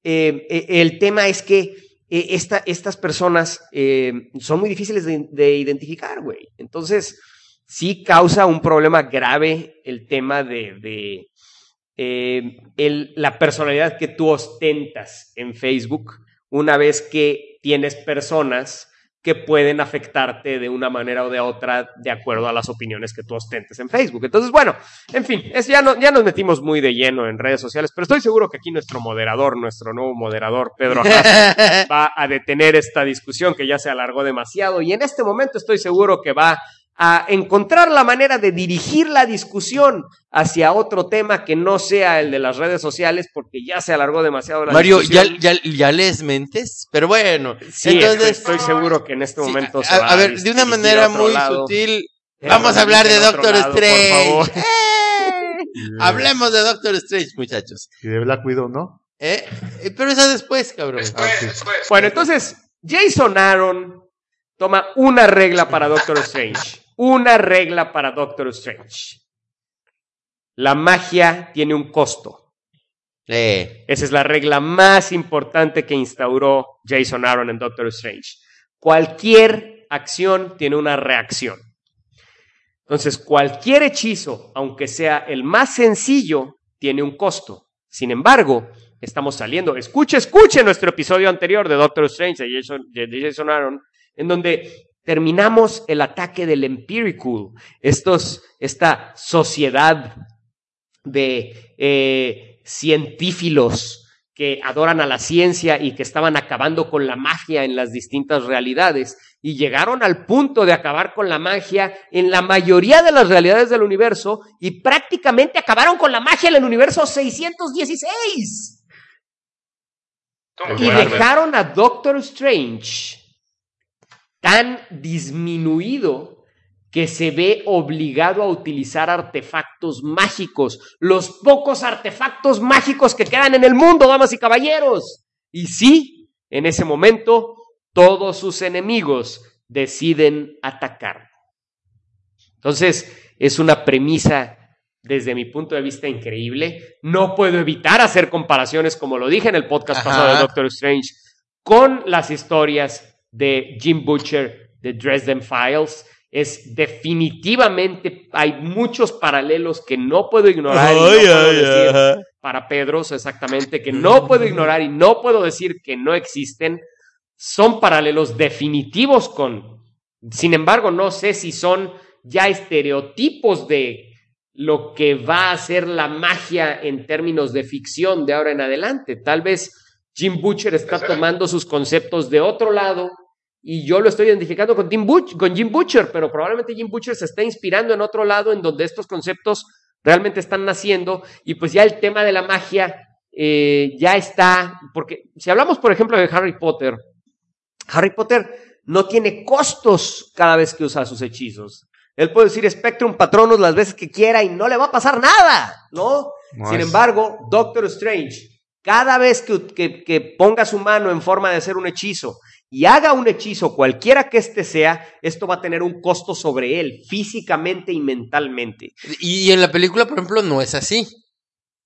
eh, el tema es que esta- estas personas son muy difíciles de, de identificar, güey. Entonces, sí causa un problema grave el tema de, eh, el- la personalidad que tú ostentas en Facebook una vez que tienes personas que pueden afectarte de una manera o de otra de acuerdo a las opiniones que tú ostentes en Facebook. Entonces, bueno, en fin, es, ya, no- ya nos metimos muy de lleno en redes sociales, pero estoy seguro que aquí nuestro moderador, nuestro nuevo moderador, Pedro Arras, va a detener esta discusión que ya se alargó demasiado y en este momento estoy seguro que va a encontrar la manera de dirigir la discusión hacia otro tema que no sea el de las redes sociales porque ya se alargó demasiado la
Mario, ¿ya,
discusión.
ya, ¿ya lees mentes? Pero bueno,
Sí,
entonces...
estoy, seguro que en este
sí,
momento
a,
se va
a ver, de una manera muy
lado.
sutil, vamos a hablar de Doctor
lado, por
Strange.
favor.
¡Eh! Hablemos de Doctor Strange, muchachos.
Y de Black Widow, ¿no?
¿Eh? Eh, Pero esa después, cabrón.
Después,
sí.
después.
Bueno, entonces, Jason Aaron toma una regla para Doctor Strange. Una regla para Doctor Strange. La magia tiene un costo.
Eh,
Esa es la regla más importante que instauró Jason Aaron en Doctor Strange. Cualquier acción tiene una reacción. Entonces, cualquier hechizo, aunque sea el más sencillo, tiene un costo. Sin embargo, estamos saliendo. Escuche, escuche nuestro episodio anterior de Doctor Strange de Jason, de Jason Aaron, en donde terminamos el ataque del Empirical, estos, esta sociedad de eh, científilos que adoran a la ciencia y que estaban acabando con la magia en las distintas realidades. y llegaron al punto de acabar con la magia en la mayoría de las realidades del universo y prácticamente acabaron con la magia en el universo 616.
Estuvo
Y dejaron a Doctor Strange tan disminuido que se ve obligado a utilizar artefactos mágicos, los pocos artefactos mágicos que quedan en el mundo, damas y caballeros. Y sí, en ese momento, todos sus enemigos deciden atacar. Entonces, es una premisa desde mi punto de vista increíble. No puedo evitar hacer comparaciones, como lo dije en el podcast
Ajá.
pasado de Doctor Strange, con las historias de Jim Butcher de Dresden Files. Es definitivamente, hay muchos paralelos que no puedo ignorar y no puedo decir para Pedros exactamente, que no puedo ignorar y no puedo decir que no existen, son paralelos definitivos con. Sin embargo, no sé si son ya estereotipos de lo que va a ser la magia en términos de ficción de ahora en adelante. Tal vez Jim Butcher está tomando sus conceptos de otro lado y yo lo estoy identificando con, Tim Butch- con Jim Butcher, pero probablemente Jim Butcher se está inspirando en otro lado en donde estos conceptos realmente están naciendo y pues ya el tema de la magia eh, ya está, porque si hablamos por ejemplo de Harry Potter, Harry Potter no tiene costos cada vez que usa sus hechizos. Él puede decir Spectrum Patronus las veces que quiera y no le va a pasar nada, ¿no?
No
Sin
es-
embargo, Doctor Strange, cada vez que, que- que ponga su mano en forma de hacer un hechizo y haga un hechizo, cualquiera que éste sea, esto va a tener un costo sobre él, físicamente y mentalmente.
Y en la película, por ejemplo, no es así.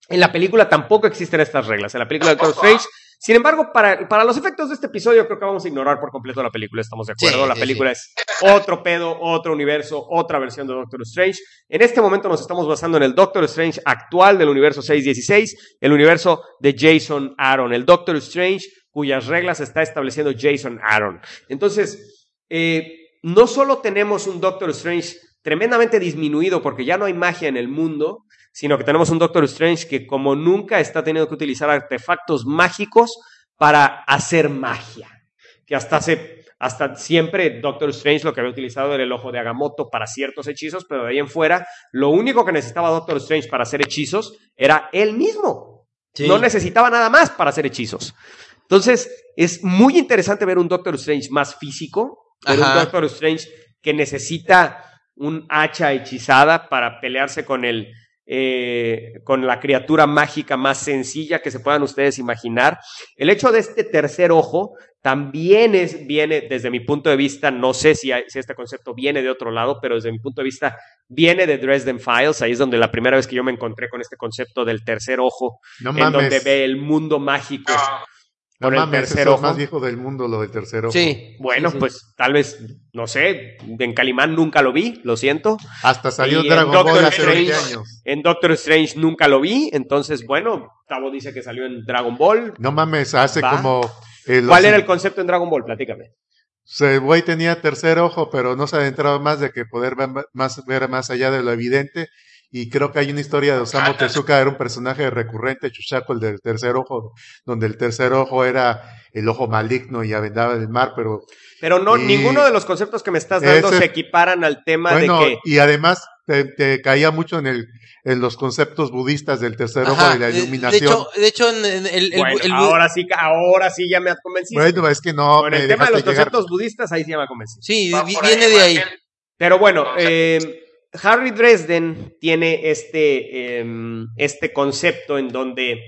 En la película tampoco existen estas reglas. En la película de Doctor Strange. Sin embargo, para, para los efectos de este episodio, creo que vamos a ignorar por completo la película. Estamos de acuerdo.
Sí,
la
sí,
película es otro pedo, otro universo, otra versión de Doctor Strange. En este momento nos estamos basando en el Doctor Strange actual del universo 616, el universo de Jason Aaron, el Doctor Strange cuyas reglas está estableciendo Jason Aaron. Entonces, eh, no solo tenemos un Doctor Strange tremendamente disminuido porque ya no hay magia en el mundo, sino que tenemos un Doctor Strange que como nunca está teniendo que utilizar artefactos mágicos para hacer magia. Que hasta hace, hasta siempre Doctor Strange lo que había utilizado era el ojo de Agamotto para ciertos hechizos, pero de ahí en fuera, lo único que necesitaba Doctor Strange para hacer hechizos era él mismo.
Sí.
No necesitaba nada más para hacer hechizos. Entonces, es muy interesante ver un Doctor Strange más físico, ver un. Doctor Strange que necesita un hacha hechizada para pelearse con el eh, con la criatura mágica más sencilla que se puedan ustedes imaginar. El hecho de este tercer ojo también es, viene, desde mi punto de vista, no sé si, hay- si este concepto viene de otro lado, pero desde mi punto de vista viene de Dresden Files. Ahí es donde la primera vez que yo me encontré con este concepto del tercer ojo,
No
en
mames.
donde ve el mundo mágico.
No
con el
mames,
tercer
eso es
ojo.
más viejo del mundo, lo del tercer ojo.
Sí.
Bueno,
Sí, sí.
pues tal vez, no sé, en Calimán nunca lo vi, lo siento.
Hasta salió
Y en
Dragon
Doctor
Ball hace 20
Strange-
años.
En Doctor Strange nunca lo vi, entonces, bueno, Tavo dice que salió en Dragon Ball.
No mames, hace
Va.
como... eh,
¿Cuál era el concepto en Dragon Ball? Platícame.
El güey tenía tercer ojo, pero no se adentraba más de que poder ver más, ver más allá de lo evidente. Y creo que hay una historia de Osamu Tezuka, era un personaje recurrente, Chuchaco, el del tercer ojo, donde el tercer ojo era el ojo maligno y aventaba el mar, pero
Pero no,
Y-
ninguno de los conceptos que me estás dando
Ese-
se equiparan al tema
bueno,
de que.
y además te, te caía mucho en el en los conceptos budistas del tercer ojo
Ajá.
y la
De-
iluminación.
De hecho, de hecho en, el, el-
Bueno,
el-
ahora sí, ahora sí ya me has convencido.
bueno, es que no
Con
me
el tema de los
llegar.
conceptos budistas, ahí sí ya me ha convencido.
sí,
Va
viene
ahí,
de ahí.
Pero bueno, eh, Harry Dresden tiene este, eh, este concepto en donde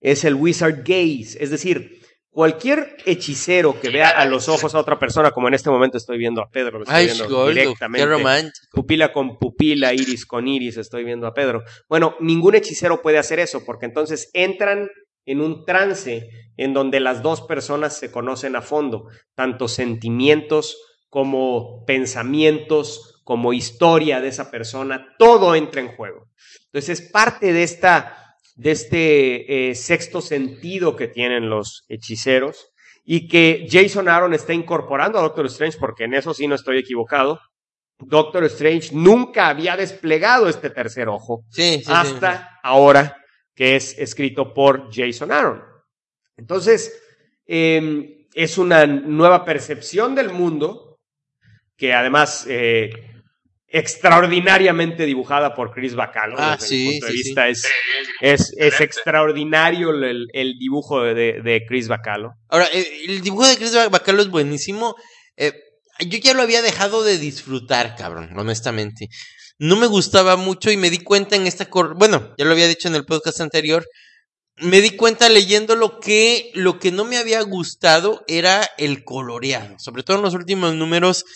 es el wizard gaze, es decir, cualquier hechicero que vea a los ojos a otra persona, como en este momento estoy viendo a Pedro, lo estoy
Ay,
viendo
gordo, qué
directamente,
romántico.
pupila con pupila, iris con iris, estoy viendo a Pedro. Bueno, ningún hechicero puede hacer eso, porque entonces entran en un trance en donde las dos personas se conocen a fondo, tanto sentimientos como pensamientos, como historia de esa persona, todo entra en juego. Entonces es parte de esta de este eh, sexto sentido que tienen los hechiceros y que Jason Aaron está incorporando a Doctor Strange, porque en eso sí no estoy equivocado. Doctor Strange nunca había desplegado este tercer ojo
Sí, sí, sí.
hasta ahora que es escrito por Jason Aaron. Entonces, eh, es una nueva percepción del mundo que además eh, extraordinariamente dibujada por Chris Bacalo.
Ah,
desde mi
sí,
punto de
sí, sí.
vista es, es, es extraordinario el, el dibujo de, de Chris Bacalo.
Ahora, el, el dibujo de Chris Bacalo es buenísimo. Eh, yo ya lo había dejado de disfrutar, cabrón, honestamente. No me gustaba mucho y me di cuenta en esta... cor- Bueno, ya lo había dicho en el podcast anterior. Me di cuenta leyéndolo que lo que no me había gustado era el coloreado. Sobre todo en los últimos números eh,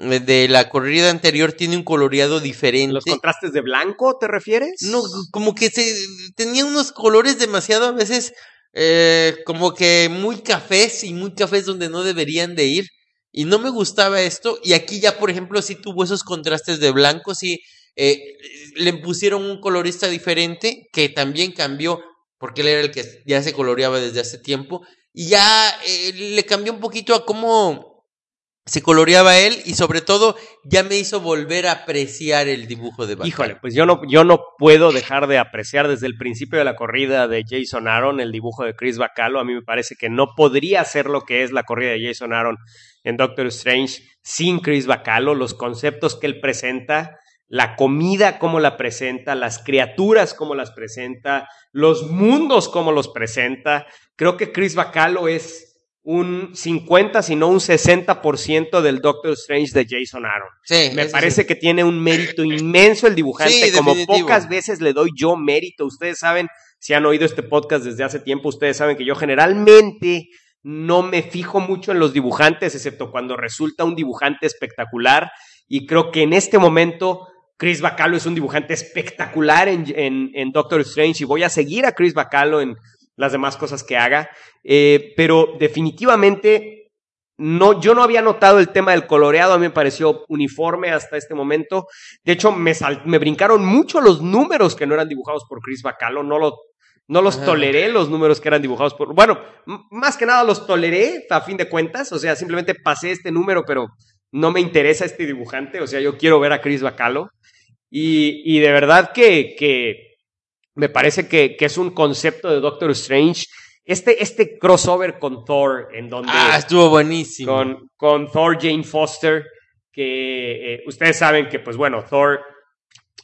de la corrida anterior tiene un coloreado diferente.
¿Los contrastes de blanco te refieres?
No, como que se tenía unos colores demasiado a veces eh, como que muy cafés y muy cafés donde no deberían de ir. Y no me gustaba esto. Y aquí ya, por ejemplo, sí tuvo esos contrastes de blanco, sí eh, le pusieron un colorista diferente que también cambió, porque él era el que ya se coloreaba desde hace tiempo. Y ya eh, le cambió un poquito a cómo se coloreaba él y sobre todo ya me hizo volver a apreciar el dibujo de Bacalo.
Híjole, pues yo no, yo no puedo dejar de apreciar desde el principio de la corrida de Jason Aaron el dibujo de Chris Bacalo. A mí me parece que no podría ser lo que es la corrida de Jason Aaron en Doctor Strange sin Chris Bacalo. Los conceptos que él presenta, la comida como la presenta, las criaturas como las presenta, los mundos como los presenta. Creo que Chris Bacalo es un 50, si no un 60% del Doctor Strange de Jason Aaron.
Sí,
Me parece
sí.
que tiene un mérito inmenso el dibujante,
Sí,
como pocas veces le doy yo mérito. Ustedes saben, si han oído este podcast desde hace tiempo, ustedes saben que yo generalmente no me fijo mucho en los dibujantes, excepto cuando resulta un dibujante espectacular. Y creo que en este momento Chris Bacalo es un dibujante espectacular en, en- en Doctor Strange y voy a seguir a Chris Bacalo en las demás cosas que haga. Eh, pero definitivamente no, yo no había notado el tema del coloreado, a mí me pareció uniforme hasta este momento. De hecho, me, sal- me brincaron mucho los números que no eran dibujados por Chris Bacalo, no, lo, no los
Ajá.
toleré, los números que eran dibujados por... Bueno, más que nada los toleré a fin de cuentas, o sea, simplemente pasé este número, pero no me interesa este dibujante, o sea, yo quiero ver a Chris Bacalo. Y, y de verdad que, que me parece que, que es un concepto de Doctor Strange. Este, este crossover con Thor, en donde
Ah, estuvo buenísimo.
con, con Thor Jane Foster, que eh, ustedes saben que, pues bueno, Thor,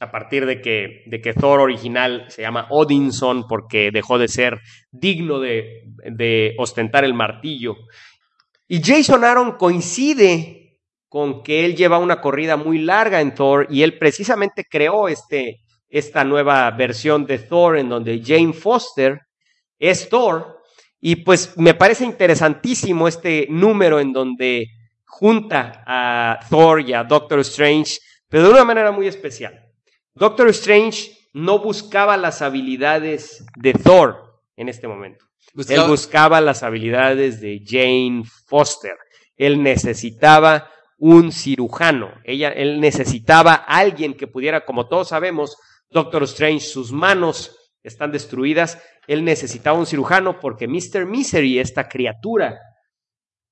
a partir de que, de que Thor original se llama Odinson porque dejó de ser digno de, de ostentar el martillo. Y Jason Aaron coincide con que él lleva una corrida muy larga en Thor y él precisamente creó este, esta nueva versión de Thor en donde Jane Foster es Thor. Y pues me parece interesantísimo este número en donde junta a Thor y a Doctor Strange, pero de una manera muy especial. Doctor Strange no buscaba las habilidades de Thor en este momento.
Buscaba-
Él buscaba las habilidades de Jane Foster. Él necesitaba un cirujano. Ella, él necesitaba alguien que pudiera, como todos sabemos, Doctor Strange, sus manos están destruidas. Él necesitaba un cirujano porque Mr. Misery, esta criatura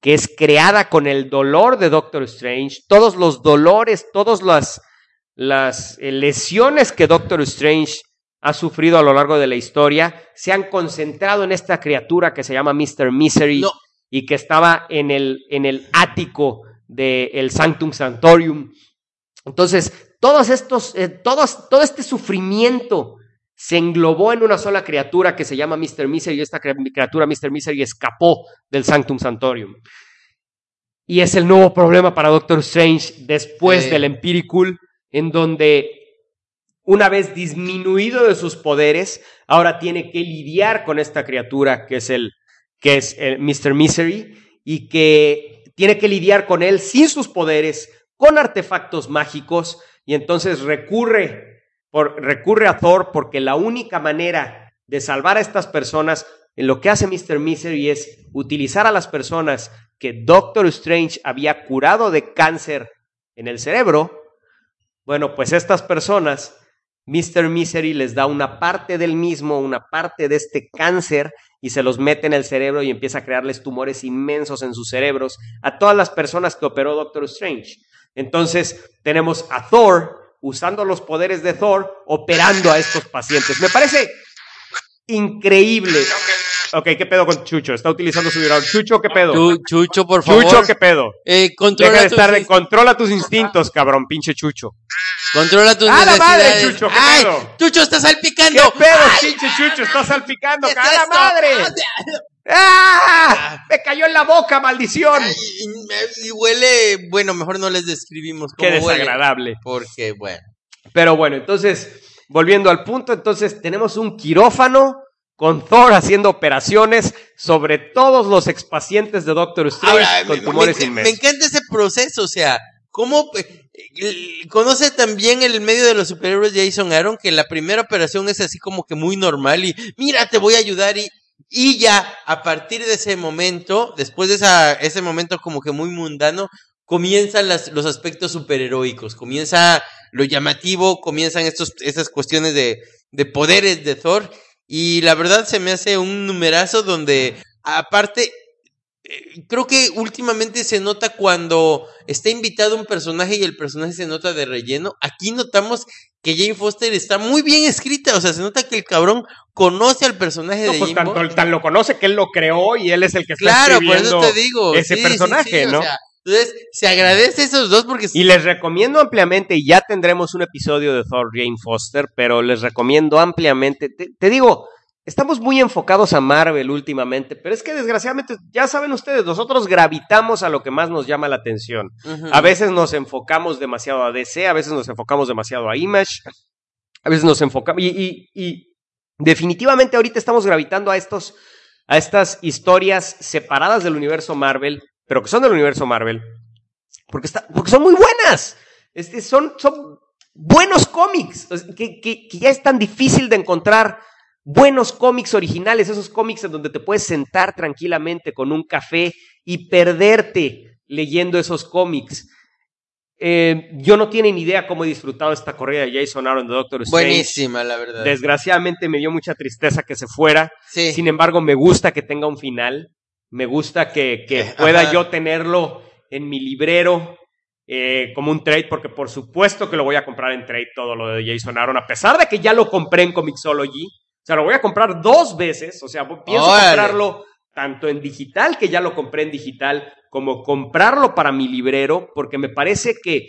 que es creada con el dolor de Doctor Strange, todos los dolores, todas las, las eh, lesiones que Doctor Strange ha sufrido a lo largo de la historia, se han concentrado en esta criatura que se llama Mr. Misery
No.
y que estaba en el, en el ático del Sanctum Sanctorium. Entonces, todos estos, eh, todos, todo este sufrimiento se englobó en una sola criatura que se llama Mr. Misery y esta criatura Mr. Misery escapó del Sanctum Sanctorium. Y es el nuevo problema para Doctor Strange después
Sí.
del Empirical, en donde una vez disminuido de sus poderes, ahora tiene que lidiar con esta criatura que es el que es el Mr. Misery y que tiene que lidiar con él sin sus poderes, con artefactos mágicos y entonces recurre por, recurre a Thor porque la única manera de salvar a estas personas, en lo que hace Mr. Misery es utilizar a las personas que Doctor Strange había curado de cáncer en el cerebro. Bueno, pues estas personas, Mr. Misery les da una parte del mismo, una parte de este cáncer y se los mete en el cerebro y empieza a crearles tumores inmensos en sus cerebros a todas las personas que operó Doctor Strange. Entonces tenemos a Thor usando los poderes de Thor operando a estos pacientes. Me parece increíble. Ok, ¿qué pedo con Chucho? Está utilizando su vibrador. Chucho, ¿qué pedo?
Chu- Chucho, por favor.
Chucho, ¿qué pedo?
Eh,
Deja
controla,
de
tus,
estar de, controla tus instintos, cabrón, pinche Chucho.
controla tus
¡A la madre,
necesidades.
Chucho, qué
¡Ay!
pedo!
Chucho, está
¿Qué
salpicando.
pedo, pinche Chucho? Está salpicando,
¿Qué es
¡a la
esto?
madre! ¡Ah! Me cayó en la boca, maldición.
Ay, y, y huele, bueno, mejor no les describimos cómo
Qué
huele.
desagradable.
Porque, bueno.
Pero bueno, entonces, volviendo al punto, entonces tenemos un quirófano con Thor haciendo operaciones sobre todos los expacientes de Doctor Strange
Ahora,
con
me,
tumores
me- me
inmensos.
encanta ese proceso, o sea, cómo eh, eh, conoce también el medio de los superhéroes Jason Aaron, que la primera operación es así como que muy normal y mira, te voy a ayudar y, y ya a partir de ese momento, después de esa, ese momento como que muy mundano, comienzan las, los aspectos superheroicos, comienza lo llamativo, comienzan estos, estas cuestiones de, de poderes de Thor y la verdad se me hace un numerazo donde aparte eh, creo que últimamente se nota cuando está invitado un personaje y el personaje se nota de relleno. Aquí notamos que Jane Foster está muy bien escrita, o sea, se nota que el cabrón conoce al personaje
No,
de
pues,
Jimbo.
tanto- tan lo conoce que él lo creó y él es el que está
Claro, por
escribiendo
eso te digo.
ese
sí,
personaje,
sí, o
¿no?
sea, entonces, se agradece a esos dos porque
Y les recomiendo ampliamente, y ya tendremos un episodio de Thor Jane Foster, pero les recomiendo ampliamente, te, te digo, estamos muy enfocados a Marvel últimamente, pero es que desgraciadamente, ya saben ustedes, nosotros gravitamos a lo que más nos llama la atención. A veces nos enfocamos demasiado a DC, a veces nos enfocamos demasiado a Image, a veces nos enfocamos, y, y- y definitivamente ahorita estamos gravitando a estos, a estas historias separadas del universo Marvel, pero que son del universo Marvel, porque, está, porque son muy buenas, este, son, son buenos cómics, que, que- que ya es tan difícil de encontrar buenos cómics originales, esos cómics en donde te puedes sentar tranquilamente con un café y perderte leyendo esos cómics. Eh, yo no tienen idea cómo he disfrutado esta corrida de Jason Aaron de Doctor Strange.
Buenísima, la verdad.
Desgraciadamente me dio mucha tristeza que se fuera.
sí.
Sin embargo, me gusta que tenga un final. Me gusta que, que
Eh,
pueda
ajá.
yo tenerlo en mi librero eh, como un trade, porque por supuesto que lo voy a comprar en trade todo lo de Jason Aaron, a pesar de que ya lo compré en Comixology. O sea, lo voy a comprar dos veces. O sea, pienso
Órale.
comprarlo tanto en digital, que ya lo compré en digital, como comprarlo para mi librero, porque me parece que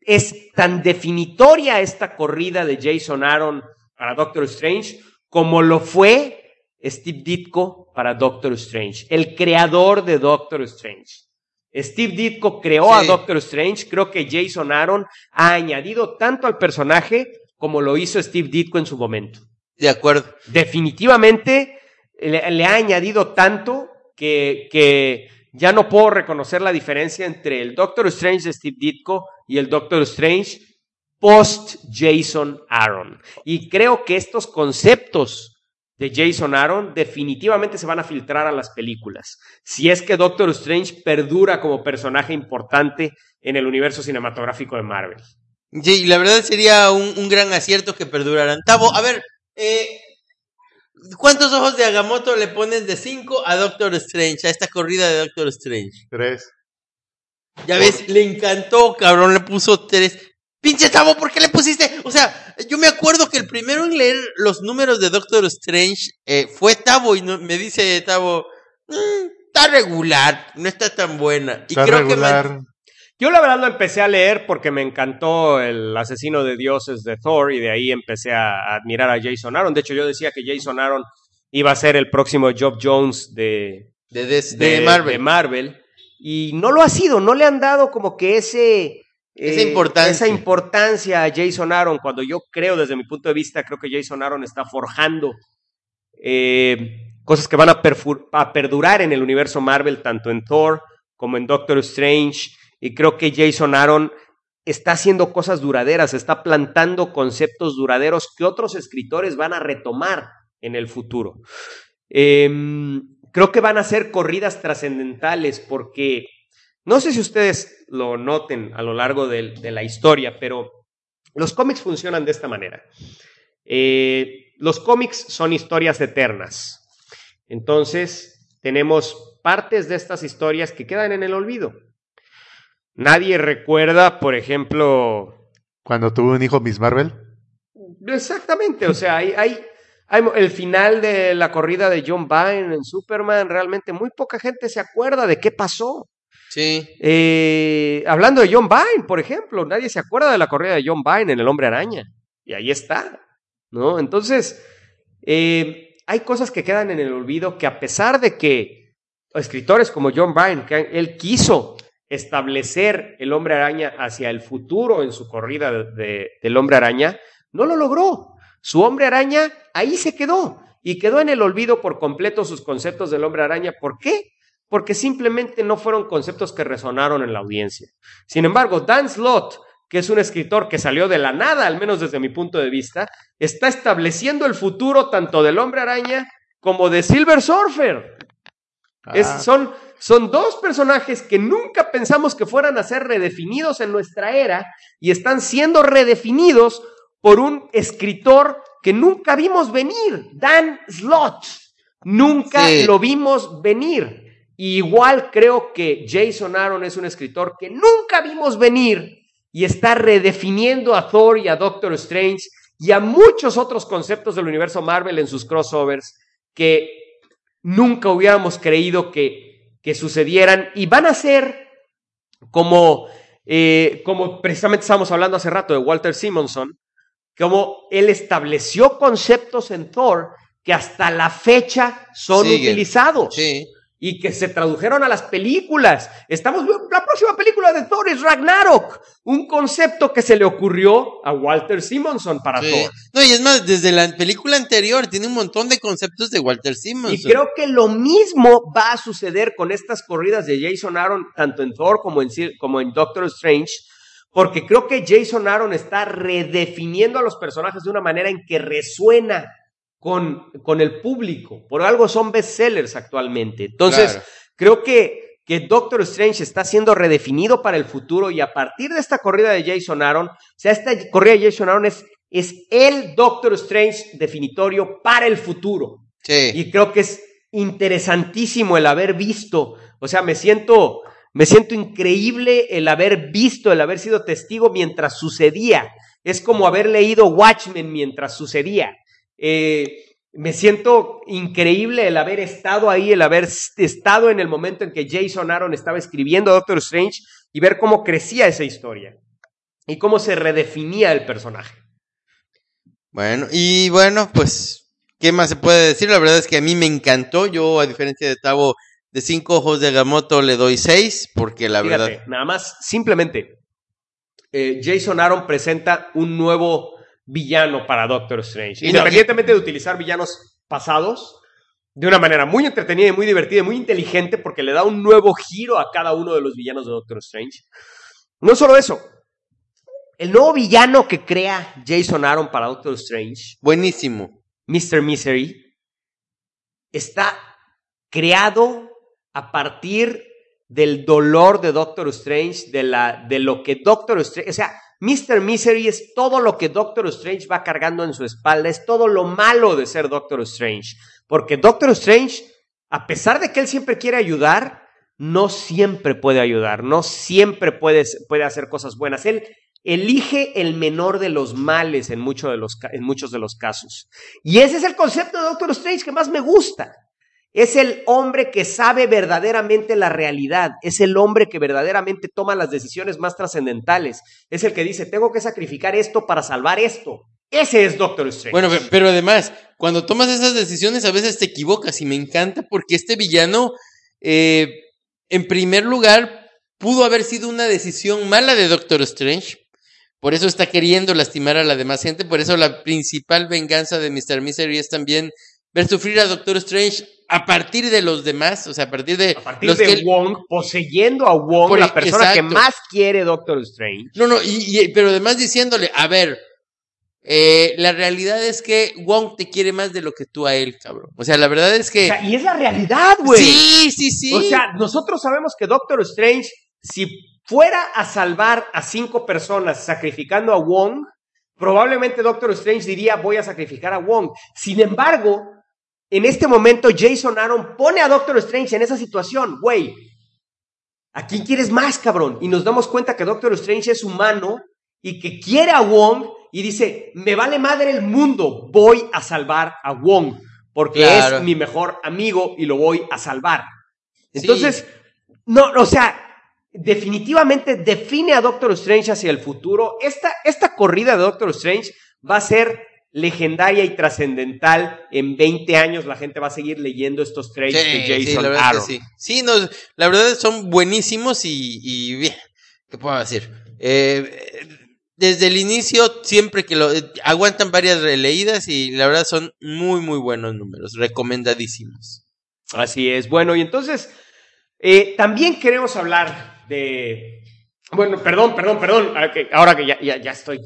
es tan definitoria esta corrida de Jason Aaron para Doctor Strange como lo fue Steve Ditko para Doctor Strange, el creador de Doctor Strange. Steve Ditko creó a. Doctor Strange, creo que Jason Aaron ha añadido tanto al personaje como lo hizo Steve Ditko en su momento.
De acuerdo.
Definitivamente le, le ha añadido tanto que, que ya no puedo reconocer la diferencia entre el Doctor Strange de Steve Ditko y el Doctor Strange post Jason Aaron. Y creo que estos conceptos de Jason Aaron definitivamente se van a filtrar a las películas. Si es que Doctor Strange perdura como personaje importante en el universo cinematográfico de Marvel.
Sí, la verdad sería un, un gran acierto que perduraran. Tavo, a ver, eh, ¿cuántos ojos de Agamotto le pones de 5 a Doctor Strange, a esta corrida de Doctor Strange?
Tres.
Ya ves, le encantó, cabrón, le puso tres. Pinche Tavo, ¿por qué le pusiste? O sea, yo me acuerdo que el primero en leer los números de Doctor Strange eh, fue Tavo y no- me dice Tavo, "Mm, está regular, no está tan buena. Y
Está
creo que man-
Yo la verdad lo empecé a leer porque me encantó el asesino de dioses de Thor y de ahí empecé a admirar a Jason Aaron. De hecho, yo decía que Jason Aaron iba a ser el próximo Job Jones de,
de, des-
de,
de Marvel.
de Marvel. Y no lo ha sido, no le han dado como que ese...
Esa
eh,
importancia.
esa importancia a Jason Aaron, cuando yo creo, desde mi punto de vista, creo que Jason Aaron está forjando eh, cosas que van a perdurar en el universo Marvel, tanto en Thor como en Doctor Strange. Y creo que Jason Aaron está haciendo cosas duraderas, está plantando conceptos duraderos que otros escritores van a retomar en el futuro. Em, creo que van a ser corridas trascendentales porque no sé si ustedes lo noten a lo largo de, la historia, pero los cómics funcionan de esta manera. Eh, los cómics son historias eternas. Entonces, tenemos partes de estas historias que quedan en el olvido. Nadie recuerda, por ejemplo,
Cuando tuve un hijo Miss Marvel.
Exactamente, o sea, hay, hay, el final de la corrida de John Byrne en Superman, realmente muy poca gente se acuerda de qué pasó.
Sí.
Eh, hablando de John Byrne, por ejemplo, nadie se acuerda de la corrida de John Byrne en El Hombre Araña. Y ahí está, ¿no? Entonces, eh, hay cosas que quedan en el olvido que a pesar de que escritores como John Byrne, que él quiso establecer el hombre araña hacia el futuro en su corrida de- del hombre araña, no lo logró. Su hombre araña ahí se quedó y quedó en el olvido por completo sus conceptos del hombre araña. ¿Por qué? Porque simplemente no fueron conceptos que resonaron en la audiencia. Sin embargo, Dan Slott, que es un escritor que salió de la nada, al menos desde mi punto de vista, está estableciendo el futuro tanto del hombre araña como de Silver Surfer. Es-
Ah.
son, son dos personajes que nunca pensamos que fueran a ser redefinidos en nuestra era y están siendo redefinidos por un escritor que nunca vimos venir, Dan Slott. Nunca
Sí.
lo vimos venir. Igual creo que Jason Aaron es un escritor que nunca vimos venir y está redefiniendo a Thor y a Doctor Strange y a muchos otros conceptos del universo Marvel en sus crossovers que nunca hubiéramos creído que, que sucedieran y van a ser como, eh, como precisamente estábamos hablando hace rato de Walter Simonson, como él estableció conceptos en Thor que hasta la fecha son
Siguen.
utilizados
Sí.
Y que se tradujeron a las películas. Estamos viendo la próxima película de Thor es Ragnarok, un concepto que se le ocurrió a Walter Simonson para
sí.
Thor.
No, y es más, desde la película anterior tiene un montón de conceptos de Walter Simonson.
Y creo que lo mismo va a suceder con estas corridas de Jason Aaron, tanto en Thor como en, como en Doctor Strange, porque creo que Jason Aaron está redefiniendo a los personajes de una manera en que resuena con, con el público. Por algo son bestsellers actualmente. Entonces,
Claro.
creo que, que Doctor Strange está siendo redefinido para el futuro y a partir de esta corrida de Jason Aaron, o sea, esta corrida de Jason Aaron es, es el Doctor Strange definitorio para el futuro.
Sí.
Y creo que es interesantísimo el haber visto, o sea, me siento, me siento increíble el haber visto, el haber sido testigo mientras sucedía. Es como haber leído Watchmen mientras sucedía. Eh, me siento increíble el haber estado ahí, el haber estado en el momento en que Jason Aaron estaba escribiendo Doctor Strange y ver cómo crecía esa historia y cómo se redefinía el personaje.
Bueno, y bueno, pues, ¿qué más se puede decir? La verdad es que a mí me encantó. Yo, a diferencia de Tavo, de cinco ojos de Gamoto le doy seis, porque la
Fíjate,
verdad.
nada más, simplemente, eh, Jason Aaron presenta un nuevo villano para Doctor Strange. Independientemente de utilizar villanos pasados, de una manera muy entretenida y muy divertida y muy inteligente, porque le da un nuevo giro a cada uno de los villanos de Doctor Strange. No solo eso, el nuevo villano que crea Jason Aaron para Doctor Strange
Buenísimo.
Mr. Misery está creado a partir del dolor de Doctor Strange, de, la, de lo que Doctor Strange, o sea, Mr. Misery es todo lo que Doctor Strange va cargando en su espalda, es todo lo malo de ser Doctor Strange, porque Doctor Strange, a pesar de que él siempre quiere ayudar, no siempre puede ayudar, no siempre puede, puede hacer cosas buenas. Él elige el menor de los males en, de los, en muchos de los casos. Y ese es el concepto de Doctor Strange que más me gusta. Es el hombre que sabe verdaderamente la realidad. Es el hombre que verdaderamente toma las decisiones más trascendentales. Es el que dice, tengo que sacrificar esto para salvar esto. Ese es Doctor Strange.
Bueno, pe- pero además, cuando tomas esas decisiones a veces te equivocas y me encanta porque este villano, eh, en primer lugar, pudo haber sido una decisión mala de Doctor Strange. Por eso está queriendo lastimar a la demás gente. Por eso la principal venganza de Mr. Misery es también ver sufrir a Doctor Strange a partir de los demás. O sea, a partir de
a partir
los
de
que
Wong, poseyendo a Wong,
Por-
la persona que más quiere Doctor Strange.
No, no, y, y- pero además diciéndole, a ver, eh, la realidad es que Wong te quiere más de lo que tú a él, cabrón. O sea, la verdad es
O
que...
sea, y es la realidad, güey.
sí, sí, sí.
O sea, nosotros sabemos que Doctor Strange, si fuera a salvar a cinco personas sacrificando a Wong, probablemente Doctor Strange diría voy a sacrificar a Wong. Sin embargo, en este momento Jason Aaron pone a Doctor Strange en esa situación, güey. ¿A quién quieres más, cabrón? Y nos damos cuenta que Doctor Strange es humano y que quiere a Wong y dice, me vale madre el mundo, voy a salvar a Wong, porque
Claro.
es mi mejor amigo y lo voy a salvar. Entonces, no, o sea, definitivamente define a Doctor Strange hacia el futuro. Esta, esta corrida de Doctor Strange va a ser legendaria y trascendental. En 20 años la gente va a seguir leyendo estos trades de
Sí,
Jason
sí, la
Aaron.
sí. Sí, no, la verdad son buenísimos y, y bien, ¿qué puedo decir? Eh, desde el inicio, siempre que lo eh, aguantan varias releídas y la verdad son muy, muy buenos números, recomendadísimos.
Así es. Bueno, y entonces eh, también queremos hablar de. Bueno, perdón, perdón, perdón. ahora que- Ahora que ya, ya, ya estoy.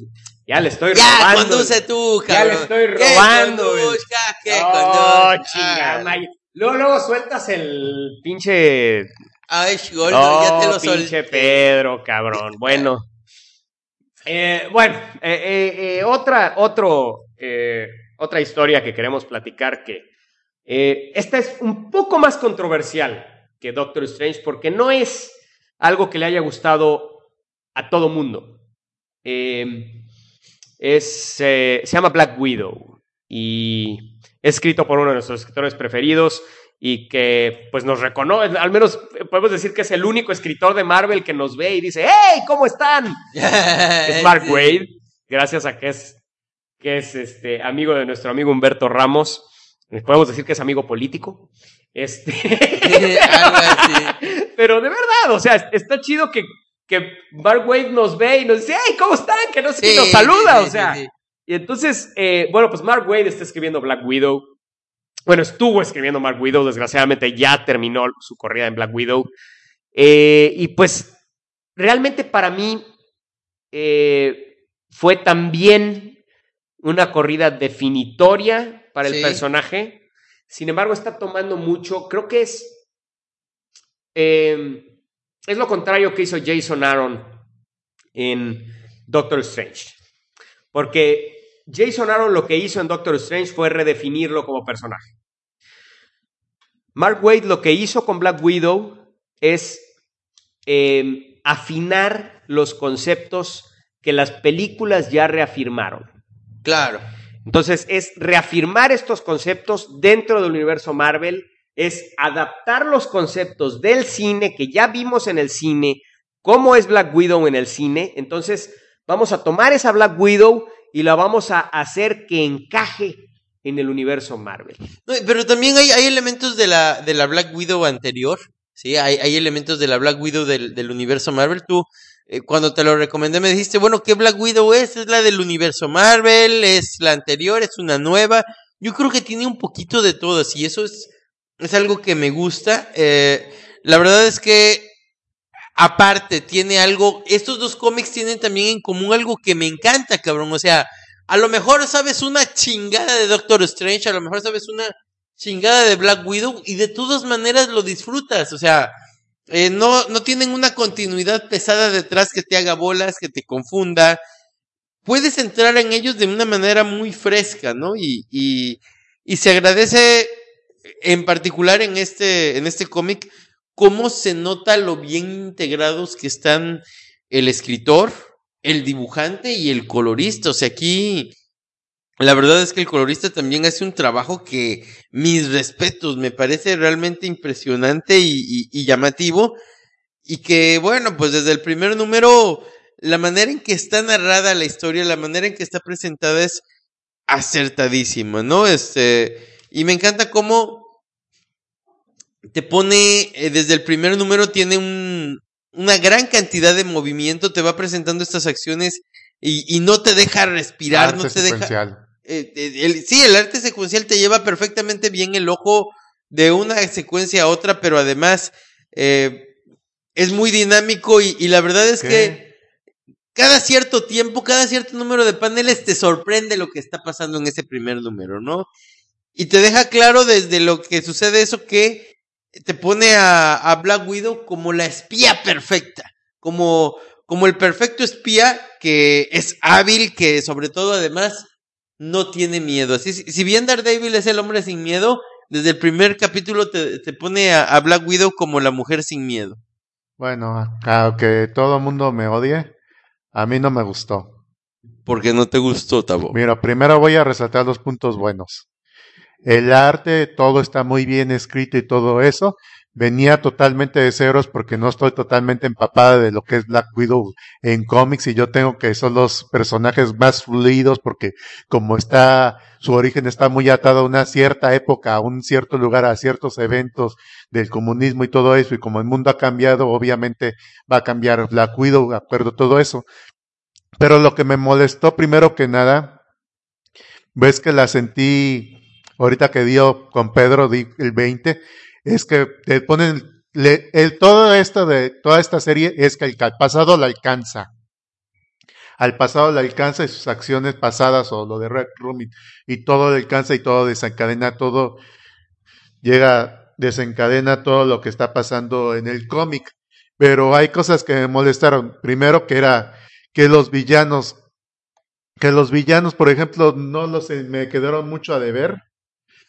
Ya le estoy
Ya,
robando.
conduce tú,
Ya le
cabrón.
estoy
¿Qué
robando, güey.
conduzca? ¿Qué
chingada, May. Luego, luego sueltas el pinche.
Ay, gordo,
No,
ya te lo
pinche
solté.
Pedro, cabrón. Bueno. Eh, bueno, eh, eh, eh, otra, otro, eh, otra historia que queremos platicar que eh, esta es un poco más controversial que Doctor Strange porque no es algo que le haya gustado a todo mundo. Eh, es, eh, se llama Black Widow y es escrito por uno de nuestros escritores preferidos y que pues nos reconoce, al menos podemos decir que es el único escritor de Marvel que nos ve y dice, ¡Hey! ¿Cómo están? Es Mark. Wade, gracias a que es, que es este, amigo de nuestro amigo Humberto Ramos. Eh, Podemos decir que es amigo político. Este...
Algo así.
Pero de verdad, o sea, está chido que, que Mark Wade nos ve y nos dice, ¡Hey! ¿Cómo están? Que no sé qué,
Sí,
nos saluda,
sí,
o sea.
sí.
Y entonces, eh, bueno, pues Mark Wade está escribiendo Black Widow. Bueno, estuvo escribiendo Mark Widow, desgraciadamente ya terminó su corrida en Black Widow. Eh, y pues, realmente para mí eh, fue también una corrida definitoria para el personaje. Sin embargo, está tomando mucho, creo que es... eh, es lo contrario que hizo Jason Aaron en Doctor Strange. Porque Jason Aaron lo que hizo en Doctor Strange fue redefinirlo como personaje. Mark Wade lo que hizo con Black Widow es eh, afinar los conceptos que las películas ya reafirmaron.
Claro.
Entonces es reafirmar estos conceptos dentro del universo Marvel, es adaptar los conceptos del cine que ya vimos en el cine, cómo es Black Widow en el cine. Entonces vamos a tomar esa Black Widow y la vamos a hacer que encaje en el universo Marvel.
No, pero también hay, hay elementos de la, de la Black Widow anterior. Sí, hay, hay elementos de la Black Widow del, del universo Marvel. Tú, eh, cuando te lo recomendé, me dijiste, bueno, ¿qué Black Widow es? Es la del universo Marvel, es la anterior, es una nueva. Yo creo que tiene un poquito de todas y eso es, es algo que me gusta. Eh, la verdad es que, aparte, tiene algo, estos dos cómics tienen también en común algo que me encanta, cabrón. O sea, a lo mejor sabes una chingada de Doctor Strange, a lo mejor sabes una chingada de Black Widow y de todas maneras lo disfrutas. O sea, eh, no, no tienen una continuidad pesada detrás que te haga bolas, que te confunda. Puedes entrar en ellos de una manera muy fresca, ¿no? Y, y, y se agradece en particular en este, en este cómic cómo se nota lo bien integrados que están el escritor, el dibujante y el colorista. O sea, aquí la verdad es que el colorista también hace un trabajo que mis respetos, me parece realmente impresionante y, y- llamativo. Y que, bueno, pues desde el primer número, la manera en que está narrada la historia, la manera en que está presentada es acertadísima, ¿no? Este, y me encanta cómo te pone, eh, desde el primer número tiene un, una gran cantidad de movimiento, te va presentando estas acciones y, y no te deja respirar, no
Arte
te deja...
secuencial.
eh, eh, el- sí, el arte secuencial te lleva perfectamente bien el ojo de una secuencia a otra, pero además eh, es muy dinámico y, y la verdad es
¿Qué?
que cada cierto tiempo, cada cierto número de paneles te sorprende lo que está pasando en ese primer número, ¿no? Y te deja claro desde lo que sucede eso que te pone a, a Black Widow como la espía perfecta, como, como el perfecto espía que es hábil, que sobre todo además no tiene miedo. Así, si si bien Daredevil es el hombre sin miedo, desde el primer capítulo te, te pone a, a Black Widow como la mujer sin miedo.
Bueno, aunque todo el mundo me odie, a mí no me gustó.
¿Por qué no te gustó, Tabo?
Mira, primero voy a resaltar los puntos buenos. El arte, todo está muy bien escrito y todo eso. Venía totalmente de ceros porque no estoy totalmente empapada de lo que es Black Widow en cómics y yo tengo que son los personajes más fluidos porque como está, su origen está muy atado a una cierta época, a un cierto lugar, a ciertos eventos del comunismo y todo eso y como el mundo ha cambiado, obviamente va a cambiar Black Widow, de acuerdo todo eso. Pero lo que me molestó primero que nada, ves que la sentí ahorita que dio con Pedro el 20, es que te ponen le- el, todo esto de toda esta serie es que el, pasado la alcanza. Al pasado le alcanza y sus acciones pasadas o lo de Red Room y, todo le alcanza y todo desencadena, todo llega, desencadena todo lo que está pasando en el cómic. Pero hay cosas que me molestaron. Primero que era que los villanos, que los villanos, por ejemplo, no los me quedaron mucho a deber.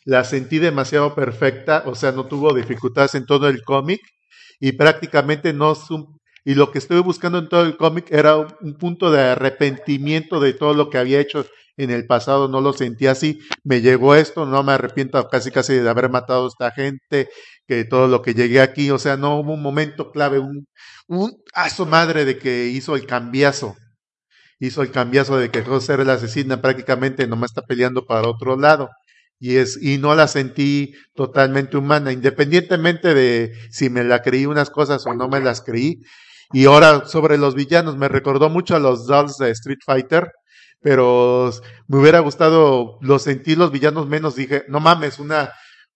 La sentí demasiado perfecta, o sea, no tuvo dificultades en todo el cómic y prácticamente no y lo que estuve buscando en todo el cómic era un, un punto de arrepentimiento de todo lo que había hecho en el pasado, no lo sentí así, me llegó esto, no me arrepiento casi casi de haber matado a esta gente, que todo lo que llegué aquí, o sea, no hubo un momento clave, un, un a su madre de que hizo el cambiazo, hizo el cambiazo de que de ser la asesina, prácticamente nomás está peleando para otro lado. Y, es, y no la sentí totalmente humana, independientemente de si me la creí unas cosas o no me las creí. Y ahora sobre los villanos, me recordó mucho a los dolls de Street Fighter, pero me hubiera gustado, los sentí los villanos menos, dije, no mames, una,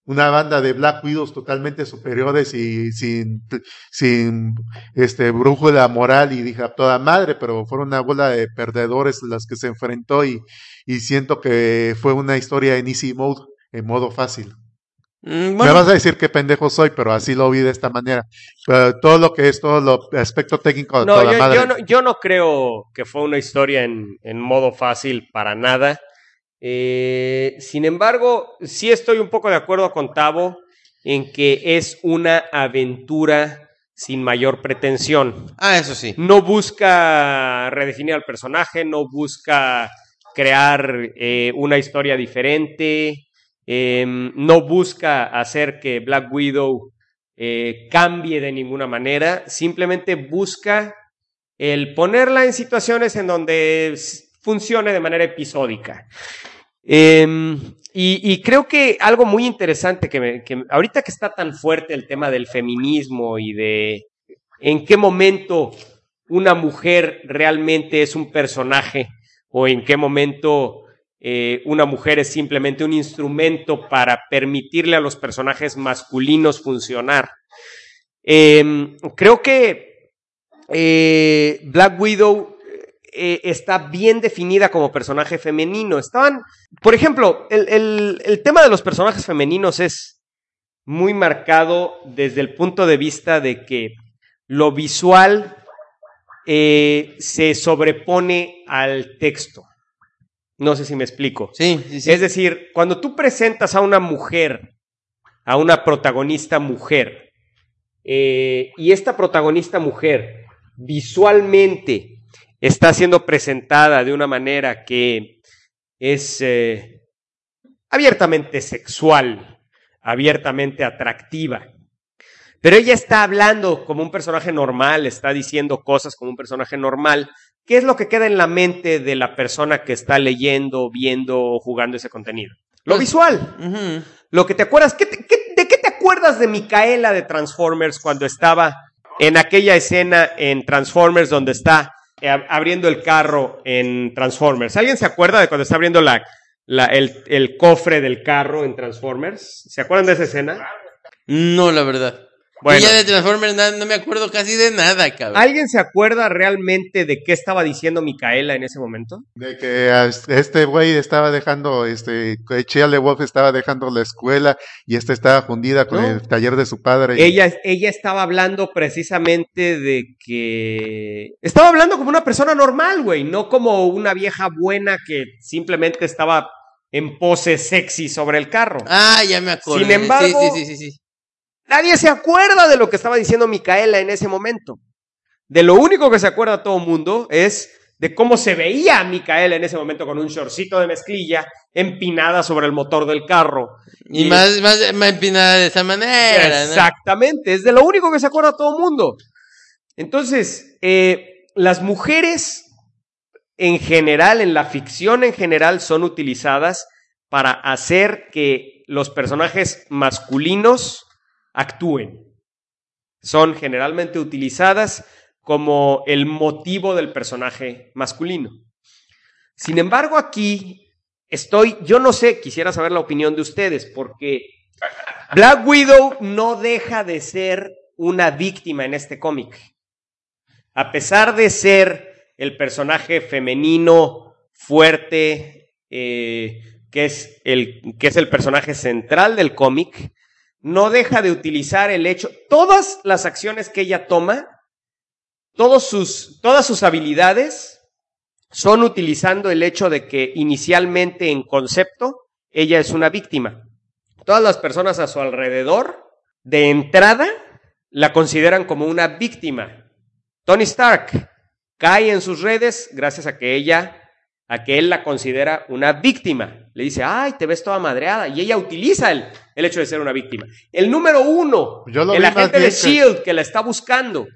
una banda de Black Widows totalmente superiores y sin, sin este brújula moral y dije a toda madre, pero fueron una bola de perdedores las que se enfrentó y, y siento que fue una historia en easy mode, en modo fácil.
Mm,
Me
bueno,
vas a decir qué pendejo soy, pero así lo vi de esta manera. Pero todo lo que es, todo lo aspecto técnico de
No,
toda
yo,
madre.
yo no, yo no creo que fue una historia en, en modo fácil para nada. Eh, sin embargo, sí estoy un poco de acuerdo con Tavo en que es una aventura sin mayor pretensión.
ah, eso sí.
No busca redefinir al personaje, no busca crear eh, una historia diferente, eh, no busca hacer que Black Widow eh, cambie de ninguna manera, simplemente busca el ponerla en situaciones en donde funcione de manera episódica. Y, y creo que algo muy interesante que, me- que ahorita que está tan fuerte el tema del feminismo y de en qué momento una mujer realmente es un personaje o en qué momento eh, una mujer es simplemente un instrumento para permitirle a los personajes masculinos funcionar. Eh, creo que eh, Black Widow eh, está bien definida como personaje femenino. Estaban, por ejemplo, el, el- el tema de los personajes femeninos es muy marcado desde el punto de vista de que lo visual eh, se sobrepone al texto. No sé si me explico.
Sí, sí, sí.
Es decir, cuando tú presentas a una mujer, a una protagonista mujer, eh, y esta protagonista mujer visualmente está siendo presentada de una manera que es eh, abiertamente sexual, abiertamente atractiva, pero ella está hablando como un personaje normal, está diciendo cosas como un personaje normal. ¿Qué es lo que queda en la mente de la persona que está leyendo, viendo o jugando ese contenido? Lo
Pues-
visual. Lo que te acuerdas. ¿qué te- qué- ¿De qué te acuerdas de Micaela de Transformers cuando estaba en aquella escena en Transformers donde está eh, ab- abriendo el carro en Transformers? ¿Alguien se acuerda de cuando está abriendo la, la- el, el cofre del carro en Transformers? ¿Se acuerdan de esa escena?
No, la verdad.
Bueno.
Yo ya de Transformers no me acuerdo casi de nada, cabrón.
¿Alguien se acuerda realmente de qué estaba diciendo Micaela en ese momento?
De que a este güey estaba dejando, este, que Shia LaBeouf estaba dejando la escuela y esta estaba fundida con
No.
el taller de su padre.
Ella, ella estaba hablando precisamente de que... Estaba hablando como una persona normal, güey, no como una vieja buena que simplemente estaba en pose sexy sobre el carro.
Ah, ya me acuerdo.
Sin embargo-
Sí, sí, sí, sí, sí.
Nadie se acuerda de lo que estaba diciendo Micaela en ese momento. De lo único que se acuerda todo el mundo es de cómo se veía a Micaela en ese momento con un shortcito de mezclilla empinada sobre el motor del carro.
Y más, más, más empinada de esa manera. ¿no?
Exactamente, es de lo único que se acuerda todo el mundo. Entonces, eh, las mujeres en general, en la ficción en general, son utilizadas para hacer que los personajes masculinos actúen. Son generalmente utilizadas como el motivo del personaje masculino. Sin embargo, aquí estoy, yo no sé, quisiera saber la opinión de ustedes, porque Black Widow no deja de ser una víctima en este cómic. A pesar de ser el personaje femenino fuerte, eh, que, es el, que es el personaje central del cómic, no deja de utilizar el hecho, todas las acciones que ella toma, todos sus, todas sus habilidades son utilizando el hecho de que inicialmente en concepto ella es una víctima. Todas las personas a su alrededor, de entrada, la consideran como una víctima. Tony Stark cae en sus redes gracias a que ella, a que él la considera una víctima. Le dice, ay, te ves toda madreada. Y ella utiliza el, el hecho de ser una víctima. El número uno,
Yo lo
el agente de Shield que la está buscando,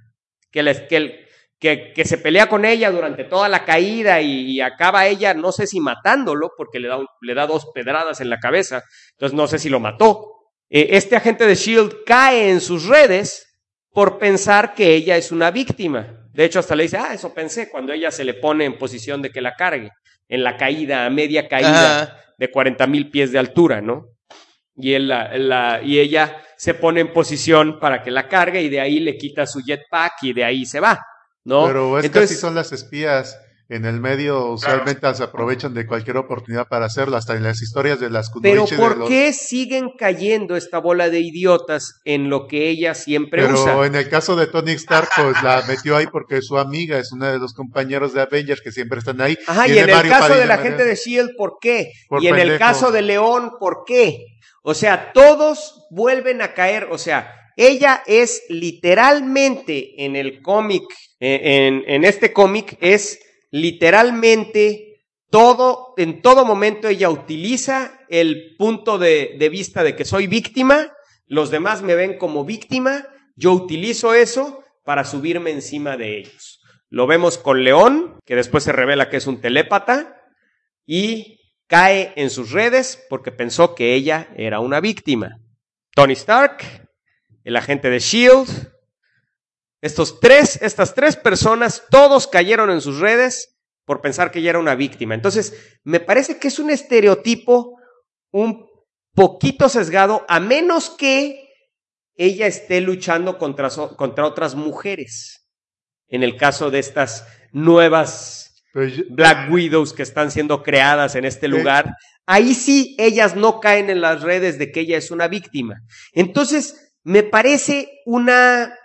que, les- que, el- que, que se pelea con ella durante toda la caída y, y acaba ella, no sé si matándolo, porque le da, un- le da dos pedradas en la cabeza, entonces no sé si lo mató. Eh, este agente de Shield cae en sus redes por pensar que ella es una víctima. De hecho, hasta le dice, ah, eso pensé, cuando ella se le pone en posición de que la cargue, en la caída, a media caída
Ajá.
De 40 mil pies de altura, ¿no? Y, él la- la- y ella se pone en posición para que la cargue y de ahí le quita su jetpack y de ahí se va, ¿no?
Pero es que
Entonces,
así son las espías. En el medio usualmente se aprovechan de cualquier oportunidad para hacerlo, hasta en las historias de las
pero ¿por
los-
qué siguen cayendo esta bola de idiotas en lo que ella siempre
Pero
usa?
en el caso de Tony Stark, pues la metió ahí porque es su amiga, es una de los compañeros de Avengers que siempre están ahí.
Ajá, y en el
Mario
caso de la gente de Shield, ¿por qué?
Por
y en el caso de León, ¿por qué? O sea, todos vuelven a caer, o sea, ella es literalmente en el cómic, eh, en, en este cómic, es literalmente todo, en todo momento ella utiliza el punto de, de vista de que soy víctima, los demás me ven como víctima, yo utilizo eso para subirme encima de ellos. Lo vemos con León, que después se revela que es un telépata, y cae en sus redes porque pensó que ella era una víctima. Tony Stark, el agente de Shield, estos tres, estas tres personas, todos cayeron en sus redes por pensar que ella era una víctima. Entonces, me parece que es un estereotipo un poquito sesgado, a menos que ella esté luchando contra, contra otras mujeres. En el caso de estas nuevas
yo-
Black Widows que están siendo creadas en este
Eh.
lugar, ahí sí ellas no caen en las redes de que ella es una víctima. Entonces, me parece una,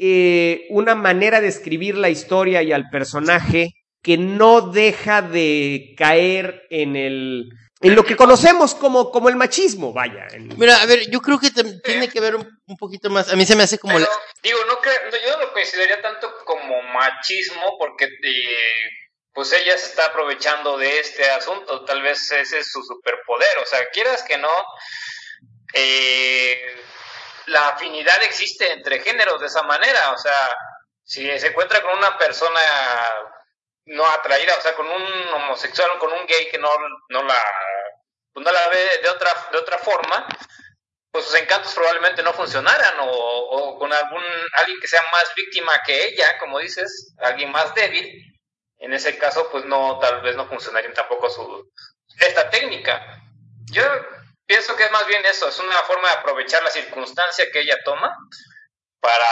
eh, una manera de escribir la historia y al personaje que no deja de caer en el en lo que conocemos como, como el machismo, vaya. en-
Mira, a ver, yo creo que tiene que ver un, un poquito más. A mí se me hace como.
Pero,
la-
digo, no no, yo no lo consideraría tanto como machismo porque eh, pues ella se está aprovechando de este asunto, tal vez ese es su superpoder, o sea, quieras que no, eh, la afinidad existe entre géneros de esa manera, o sea, si se encuentra con una persona no atraída, o sea, con un homosexual o con un gay que no, no la pues no la ve de otra de otra forma, pues sus encantos probablemente no funcionaran o, o con algún alguien que sea más víctima que ella, como dices, alguien más débil, en ese caso pues no tal vez no funcionaría tampoco su esta técnica. Yo pienso que es más bien eso, es una forma de aprovechar la circunstancia que ella toma para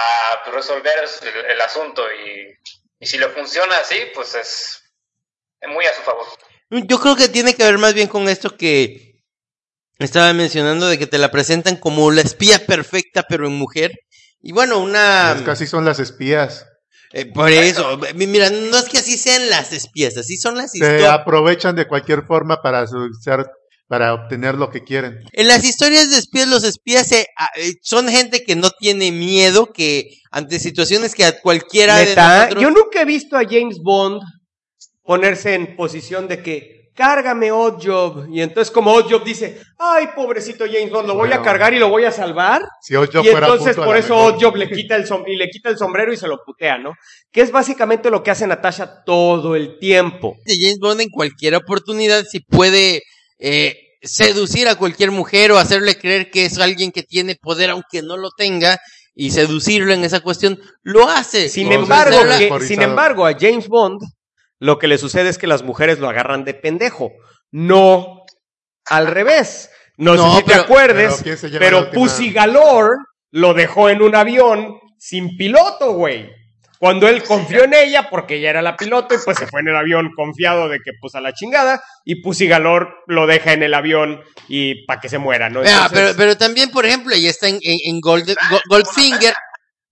pues, resolver el, el asunto y, y si le funciona así, pues es muy a su favor.
Yo creo que tiene que ver más bien con esto que estaba mencionando de que te la presentan como la espía perfecta, pero en mujer. Y bueno, una.
Es que así son las espías.
eh, por eso, mi- mira, no es que así sean las espías, así son las
Se
historias.
aprovechan de cualquier forma para su- ser- para obtener lo que quieren.
En las historias de espías, los espías se- ah, eh, son gente que no tiene miedo, que ante situaciones que a cualquiera de nosotros...
yo nunca he visto a James Bond ponerse en posición de que cárgame Oddjob. Y entonces como Oddjob dice, ay, pobrecito James Bond, lo voy a cargar y lo voy a salvar.
Si yo
y
fuera
entonces por eso
mejor-
Oddjob le quita, el som- y le quita el sombrero y se lo putea, ¿no? Que es básicamente lo que hace Natasha todo el tiempo.
de James Bond en cualquier oportunidad, si puede eh, seducir a cualquier mujer o hacerle creer que es alguien que tiene poder aunque no lo tenga y seducirlo en esa cuestión, lo hace.
Sin embargo, que- sin embargo, a James Bond lo que le sucede es que las mujeres lo agarran de pendejo. No al revés. No,
No,
sé si te
pero-
acuerdes,
pero ¿quién se lleva
pero? Pussy Galore lo dejó en un avión sin piloto, güey. Cuando él confió en ella, porque ella era la piloto, y pues se fue en el avión confiado de que pues a la chingada, y Pussy Galore lo deja en el avión y para que se muera, ¿no?
Ah, pero, pero también, por ejemplo, ella está en, en, en Gold- Go- Goldfinger,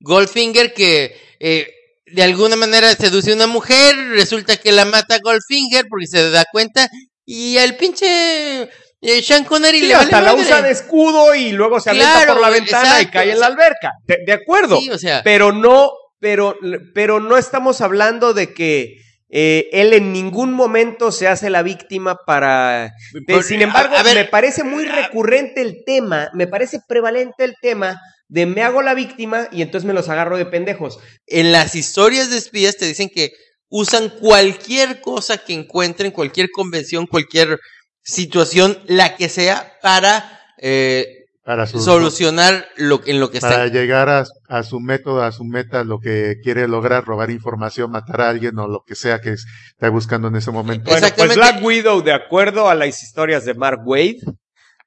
Goldfinger que eh, de alguna manera seduce a una mujer, resulta que la mata Goldfinger porque se da cuenta y el pinche eh, Sean Connery
Sí,
le vale
hasta la usa de escudo y luego se avienta
Claro,
por la ventana y cae en la alberca. De, de acuerdo.
Sí, o sea,
Pero no, pero, pero no estamos hablando de que eh, él en ningún momento se hace la víctima para.
Por-
sin embargo,
a- a ver,
me parece muy recurrente el tema, me parece prevalente el tema de me hago la víctima y entonces me los agarro de pendejos.
en las historias de espías te dicen que usan cualquier cosa que encuentren, cualquier convención, cualquier situación, la que sea, para eh,
para su-
solucionar lo, en lo que
para
están.
llegar a, a su método, a su meta, lo que quiere lograr, robar información, matar a alguien o lo que sea que esté buscando en ese momento.
Bueno, pues
Exactamente.
Black Widow, de acuerdo a las historias de Mark Wade,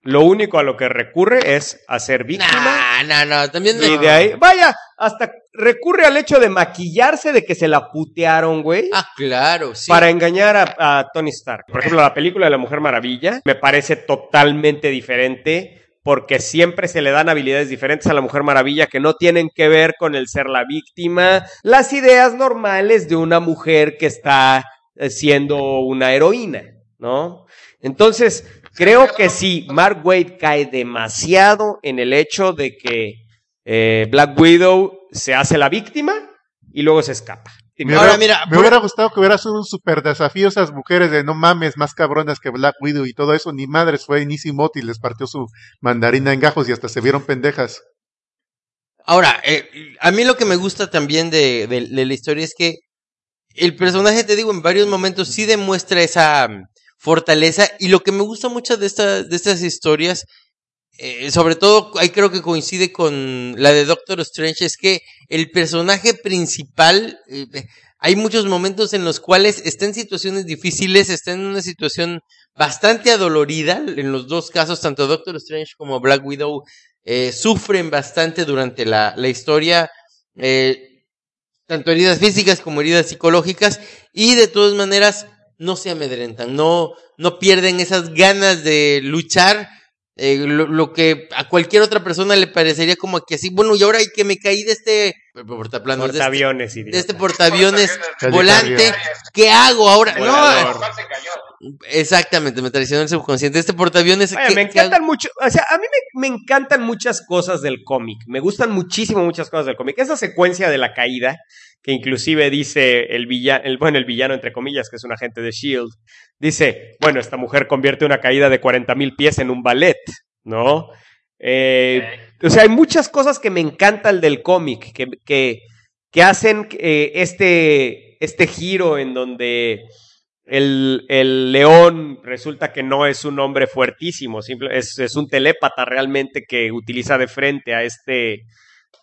lo único a lo que recurre es a ser víctima.
No, no, no, también
Y de ahí, vaya, hasta recurre al hecho de maquillarse de que se la putearon, güey.
Ah, claro, sí.
Para engañar a, a Tony Stark. Por ejemplo, la película de la Mujer Maravilla me parece totalmente diferente porque siempre se le dan habilidades diferentes a la Mujer Maravilla que no tienen que ver con el ser la víctima, las ideas normales de una mujer que está eh, siendo una heroína, ¿no? Entonces, creo que sí, Mark Wade cae demasiado en el hecho de que eh, Black Widow se hace la víctima y luego se escapa.
Me,
Ahora,
hubiera,
mira,
me
por-
hubiera gustado que hubiera sido un super desafío esas mujeres de no mames, más cabronas que Black Widow y todo eso. Ni madres, fue Nisi Moti, les partió su mandarina en gajos y hasta se vieron pendejas.
Ahora, eh, a mí lo que me gusta también de, de- de la historia es que el personaje, te digo, en varios momentos sí demuestra esa mm, fortaleza y lo que me gusta mucho de, esta, de estas historias, eh, sobre todo ahí creo que coincide con la de Doctor Strange, es que el personaje principal, eh, hay muchos momentos en los cuales está en situaciones difíciles, está en una situación bastante adolorida, en los dos casos, tanto Doctor Strange como Black Widow eh, sufren bastante durante la, la historia, eh, tanto heridas físicas como heridas psicológicas, y de todas maneras no se amedrentan, no, no pierden esas ganas de luchar, eh, lo, lo que a cualquier otra persona le parecería como que así, bueno, y ahora que me caí de este portaplanos, de este,
Portaaviones,
de este portaaviones
Cali-
volante, ¿qué hago ahora? No,
Volador.
¿Cuál se cayó?
Exactamente, me traicionó el subconsciente. Este portaaviones,
Vaya,
¿qué-
me encantan mucho, o sea, a mí me, me encantan muchas cosas del cómic, me gustan muchísimo muchas cosas del cómic. Esa secuencia de la caída, que inclusive dice el villano, el, bueno, el villano entre comillas, que es un agente de Shield, dice, bueno, esta mujer convierte una caída de 40 mil pies en un ballet, ¿no? Eh, o sea, hay muchas cosas que me encantan del cómic, que, que, que hacen eh, este, este giro en donde el, el león resulta que no es un hombre fuertísimo, simple, es, es un telépata realmente que utiliza de frente a este,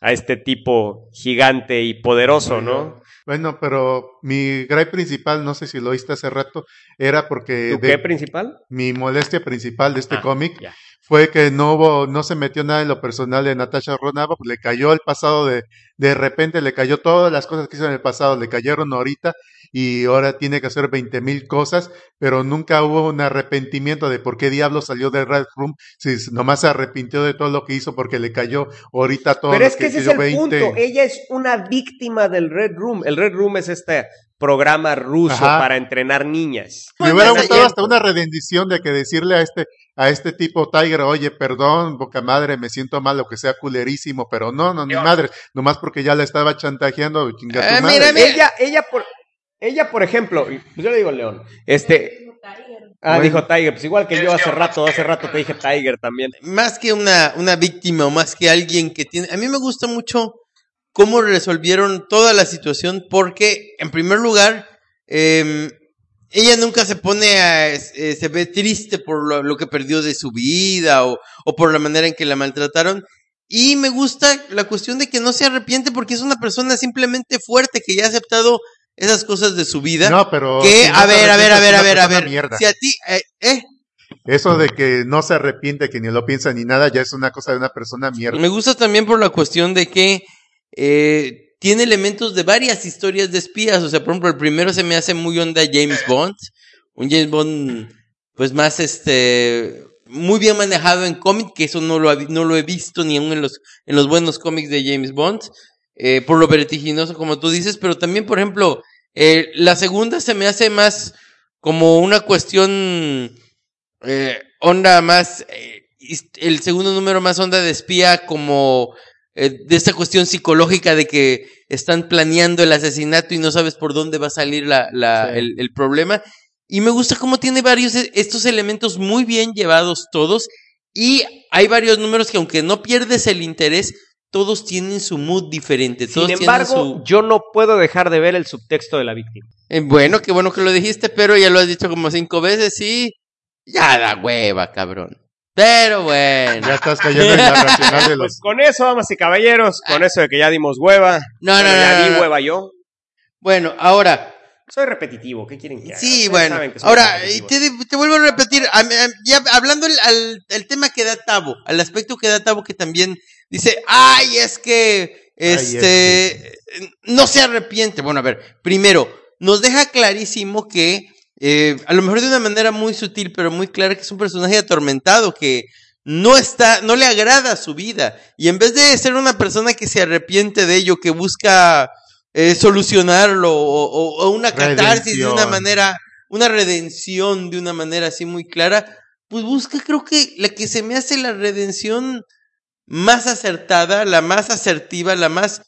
a este tipo gigante y poderoso, ¿no?
Bueno, pero mi gripe principal, no sé si lo oíste hace rato, era porque
¿Tu
de-
qué principal?
mi molestia principal de este
Ah,
cómic fue que no hubo, no se metió nada en lo personal de Natasha Ronava, pues le cayó el pasado de, de repente le cayó todas las cosas que hizo en el pasado, le cayeron ahorita y ahora tiene que hacer veinte mil cosas, pero nunca hubo un arrepentimiento de por qué diablo salió de Red Room, si nomás se arrepintió de todo lo que hizo porque le cayó ahorita todo
Pero es que ese es el
20.
punto. Ella es una víctima del Red Room. El Red Room es este programa ruso
Ajá.
para entrenar niñas.
Me hubiera gustado hasta una redención de que decirle a este, a este tipo Tiger, oye, perdón, boca madre, me siento mal, lo que sea culerísimo, pero no, no, ni madre, nomás porque ya la estaba chantajeando, chinga tu
Eh,
madre.
mira, mira.
Ella, ella por, Ella, por ejemplo, pues yo le digo León, este... Ah,
Bueno.
dijo Tiger, pues igual que yo hace rato,
es
hace rato te dije Tiger también.
Más que una, una víctima o más que alguien que tiene... A mí me gusta mucho cómo resolvieron toda la situación porque, en primer lugar, eh, ella nunca se pone a... eh, se ve triste por lo, lo que perdió de su vida o, o por la manera en que la maltrataron. Y me gusta la cuestión de que no se arrepiente porque es una persona simplemente fuerte que ya ha aceptado esas cosas de su vida.
No, pero.
que,
si no
a ver, a ver, a ver, a ver, a ver.
mierda.
Si a ti, eh, eh,
Eso de que no se arrepiente, que ni lo piensa ni nada, ya es una cosa de una persona mierda.
Me gusta también por la cuestión de que eh, tiene elementos de varias historias de espías. O sea, por ejemplo, el primero se me hace muy onda James Bond. Un James Bond, pues más este. Muy bien manejado en cómic, que eso no lo, no lo he visto ni aún en los, en los buenos cómics de James Bond. Eh, por lo vertiginoso, como tú dices. Pero también, por ejemplo, eh, la segunda se me hace más como una cuestión eh, onda más, eh, el segundo número más onda de espía como de esta cuestión psicológica de que están planeando el asesinato y no sabes por dónde va a salir la, la,
Sí.
el, el problema. Y me gusta cómo tiene varios e- estos elementos muy bien llevados todos y hay varios números que aunque no pierdes el interés, todos tienen su mood diferente. Todos
Sin
tienen
embargo,
su...
yo no puedo dejar de ver el subtexto de la víctima.
Eh, bueno, qué bueno que lo dijiste, pero ya lo has dicho como cinco veces y ya da hueva, cabrón. Pero bueno.
Ya estás cayendo en la racional de
Pues
los.
con eso, damas y caballeros, con eso de que ya dimos hueva,
No, no, no,
ya
no,
di
no.
hueva yo.
Bueno, ahora,
Soy repetitivo, ¿qué quieren que haga?
sí,
Ustedes
bueno.
saben que soy
Ahora, te, te vuelvo a repetir, a- a- ya hablando el, al, el tema que da Tavo, al aspecto que da Tavo que también dice, ay, es que, este, no se arrepiente. Bueno, a ver, primero, nos deja clarísimo que, eh, a lo mejor de una manera muy sutil, pero muy clara, que es un personaje atormentado, que no está, no le agrada su vida. Y en vez de ser una persona que se arrepiente de ello, que busca eh, solucionarlo, o, o- o una catarsis de una
Redención.
manera, una redención de una manera así muy clara, pues busca, creo que la que se me hace la redención más acertada, la más asertiva, la más,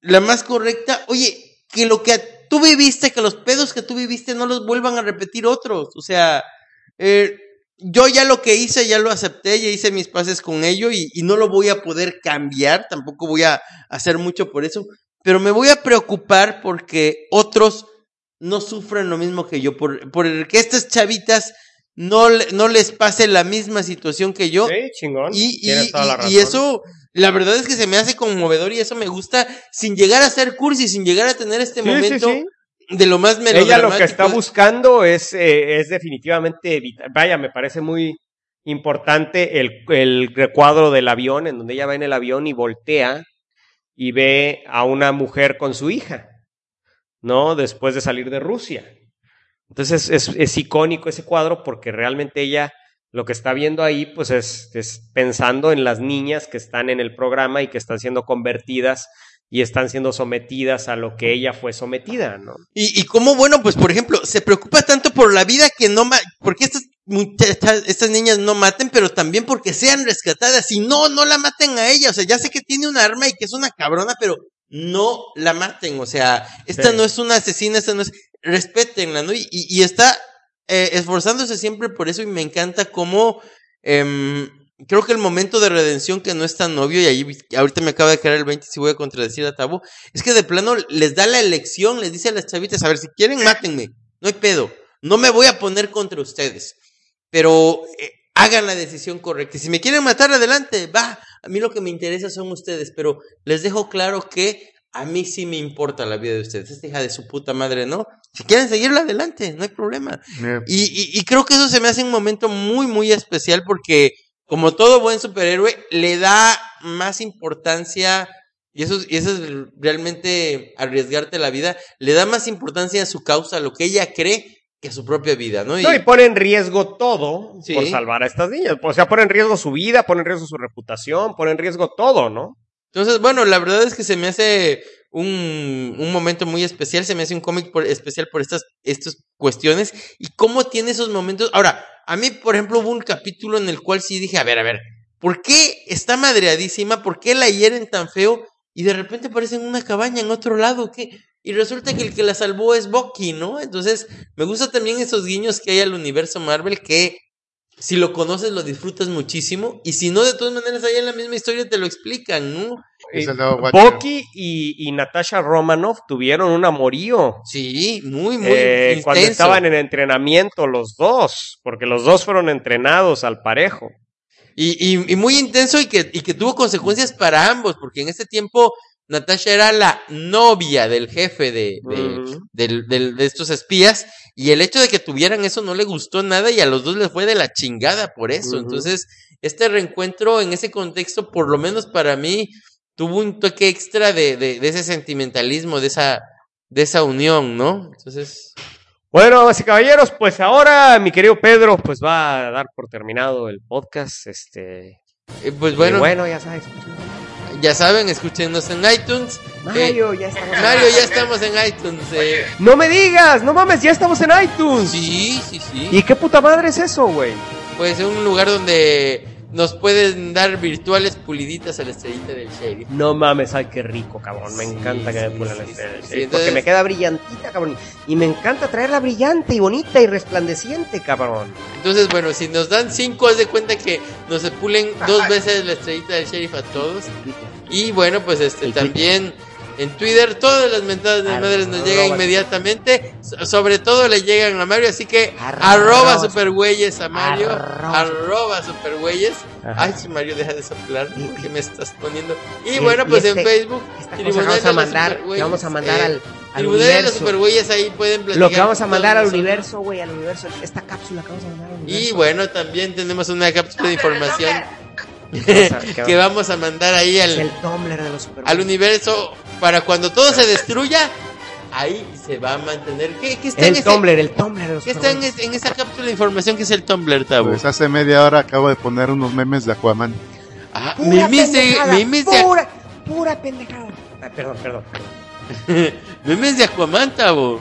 la más correcta. Oye, que lo que tú viviste, que los pedos que tú viviste no los vuelvan a repetir otros. O sea, eh, yo ya lo que hice, ya lo acepté, ya hice mis pases con ello y, no lo voy a poder cambiar, tampoco voy a hacer mucho por eso, pero me voy a preocupar porque otros no sufren lo mismo que yo, por, por el que estas chavitas no, no les pase la misma situación que yo.
Sí, chingón.
Y, y,
toda la
eso, la verdad es que se me hace conmovedor y eso me gusta, sin llegar a ser cursi, sin llegar a tener este
Sí,
momento
sí.
de lo más
Ella
melodramático.
lo que está buscando es, eh, es definitivamente evitar. Vaya, me parece muy importante el, el recuadro del avión, en donde ella va en el avión y voltea y ve a una mujer con su hija, ¿no? Después de salir de Rusia. Entonces es, icónico ese cuadro porque realmente ella lo que está viendo ahí, pues es, pensando en las niñas que están en el programa y que están siendo convertidas y están siendo sometidas a lo que ella fue sometida, ¿no?
Y, y cómo, bueno, pues por ejemplo, se preocupa tanto por la vida que no, porque estas muchachas, estas niñas no maten, pero también porque sean rescatadas. Y no, no la maten a ella. O sea, ya sé que tiene un arma y que es una cabrona, pero no la maten. O sea, esta
Sí.
no es una asesina, esta no es, respétenla, ¿no? Y, y, y está eh, esforzándose siempre por eso y me encanta cómo, em, creo que el momento de redención que no es tan obvio, y ahí ahorita me acaba de caer el 20 si voy a contradecir a Tabo, es que de plano les da la elección, les dice a las chavitas, a ver, si quieren, mátenme, no hay pedo, no me voy a poner contra ustedes, pero eh, hagan la decisión correcta. Y si me quieren matar, adelante, va, a mí lo que me interesa son ustedes, pero les dejo claro que a mí sí me importa la vida de ustedes, esta hija de su puta madre, ¿no? Si quieren seguirla adelante, no hay problema. Y, y, y creo que eso se me hace un momento muy, muy especial porque, como todo buen superhéroe, le da más importancia, y eso, es- y eso es realmente arriesgarte la vida, le da más importancia a su causa, a lo que ella cree, que a su propia vida, ¿no? Y,
No, y pone en riesgo todo
Sí.
por salvar a estas niñas. O sea, pone en riesgo su vida, pone en riesgo su reputación, pone en riesgo todo, ¿no?
entonces, bueno, la verdad es que se me hace un, un momento muy especial, se me hace un cómic por- especial por estas, estas cuestiones y cómo tiene esos momentos. Ahora, a mí, por ejemplo, hubo un capítulo en el cual sí dije, a ver, a ver, ¿por qué está madreadísima? ¿Por qué la hieren tan feo? Y de repente aparece en una cabaña en otro lado. ¿Qué, y resulta que el que la salvó es Bucky, ¿no? Entonces, me gusta también esos guiños que hay al universo Marvel que si lo conoces lo disfrutas muchísimo y si no, de todas maneras ahí en la misma historia te lo explican, ¿no?
Bucky y, y Natasha Romanoff tuvieron un amorío.
Sí, muy, muy
eh, cuando estaban en entrenamiento los dos, porque los dos fueron entrenados al parejo.
Y, y, y muy intenso y que, y que tuvo consecuencias para ambos, porque en ese tiempo Natasha era la novia del jefe de, de, de estos espías, y el hecho de que tuvieran eso no le gustó nada y a los dos les fue de la chingada por eso. Entonces, este reencuentro en ese contexto, por lo menos para mí, tuvo un toque extra de, de, ese sentimentalismo, de esa, de esa unión, ¿no? Entonces,
Bueno, y caballeros, pues ahora mi querido Pedro pues va a dar por terminado el podcast. Este,
eh, pues
y
bueno,
bueno, ya sabes.
Ya saben, escúchenos en iTunes.
Mario, ya estamos. en
Mario, ya
iTunes.
estamos en iTunes. eh.
No me digas, no mames, ya estamos en iTunes.
Sí, sí, sí.
¿Y qué puta madre es eso, güey?
Pues es un lugar donde nos pueden dar virtuales puliditas a la estrellita del sheriff.
No mames, ay, qué rico, cabrón. Me
Sí,
encanta que
sí,
me pongan la estrella.
sí, entonces-
Porque me queda brillantita, cabrón. Y me encanta traerla brillante y bonita y resplandeciente, cabrón.
Entonces, bueno, si nos dan cinco, haz de cuenta que nos pulen dos veces la estrellita del sheriff a todos. Y bueno, pues este
El
también en Twitter todas las mentadas de madres nos llegan inmediatamente. So- Sobre todo le llegan a Mario, así que
Arroba.
arroba supergüeyes a Mario.
Arroba.
Arroba supergüeyes. Ay, si Mario, deja de soplar. ¿Qué me estás poniendo? Y bueno,
y
pues en Facebook. Tribunal
vamos a
los
mandar, vamos a mandar
eh,
al, al
Tribunal de los
universo.
supergüeyes ahí pueden platicar.
Lo que vamos a mandar al universo, güey, al universo. Esta cápsula que vamos a mandar al universo.
Y bueno, también tenemos una cápsula de información que vamos a mandar ahí
Es el
al,
Tumblr de los super
al universo para cuando todo se destruya. Ahí se va a mantener. ¿Qué, qué está, en,
El
ese-
Tumblr, el Tumblr de los
qué está en, en esa cápsula de información que es el Tumblr, Tabo?
Pues hace media hora acabo de poner unos memes de Aquaman.
Ah,
Pura pendejada, pura, pura pendejada.
Ay, perdón, perdón.
memes de Aquaman, Tabo.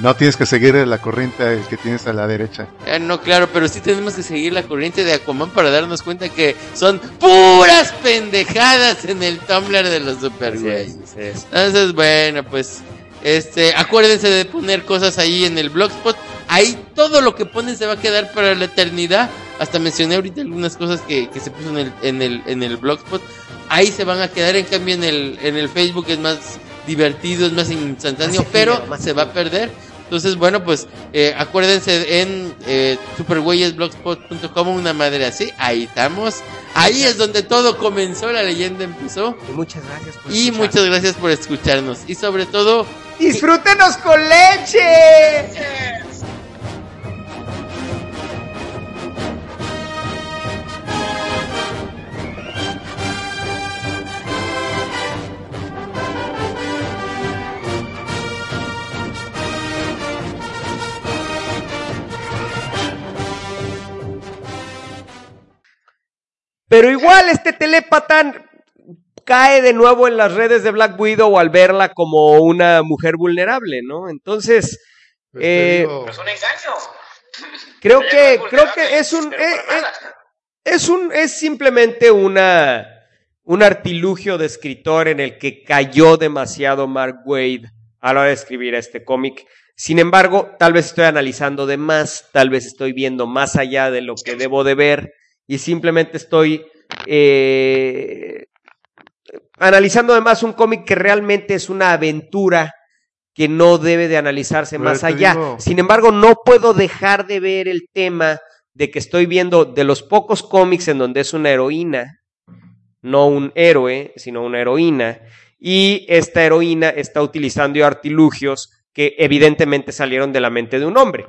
No tienes que seguir la corriente que tienes a la derecha.
Ah, no, claro, pero sí tenemos que seguir la corriente de Aquaman para darnos cuenta que son puras pendejadas en el Tumblr de los
Así es,
supergüeyes.
así es.
Entonces, bueno, pues, este, acuérdense de poner cosas ahí en el blogspot. Ahí todo lo que ponen se va a quedar para la eternidad. Hasta mencioné ahorita algunas cosas que, que se puso en el, en el, en el blogspot. Ahí se van a quedar, en cambio en el, en el Facebook es más divertido, es más instantáneo,
Más
pero
efímero, más
se va a perder. Entonces, bueno, pues eh, acuérdense en eh, supergüeyesblogspot.com, una madre así, ahí estamos. Ahí es donde todo comenzó, la leyenda empezó.
Y muchas gracias por
Y muchas gracias por escucharnos. Y sobre todo,
¡Disfrútenos con leche! Pero igual este telépata cae de nuevo en las redes de Black Widow al verla como una mujer vulnerable, ¿no? Entonces,
Pues
Eh,
Es un engaño.
creo que
es
creo que es un
pero
eh, eh, es un es simplemente una un artilugio de escritor en el que cayó demasiado Mark Wade a la hora de escribir este cómic. Sin embargo, tal vez estoy analizando de más, tal vez estoy viendo más allá de lo que debo de ver y simplemente estoy eh, analizando además un cómic que realmente es una aventura que no debe de analizarse
Pero
más allá.
digo-
Sin embargo, no puedo dejar de ver el tema de que estoy viendo de los pocos cómics en donde es una heroína, no un héroe, sino una heroína, y esta heroína está utilizando artilugios que evidentemente salieron de la mente de un hombre.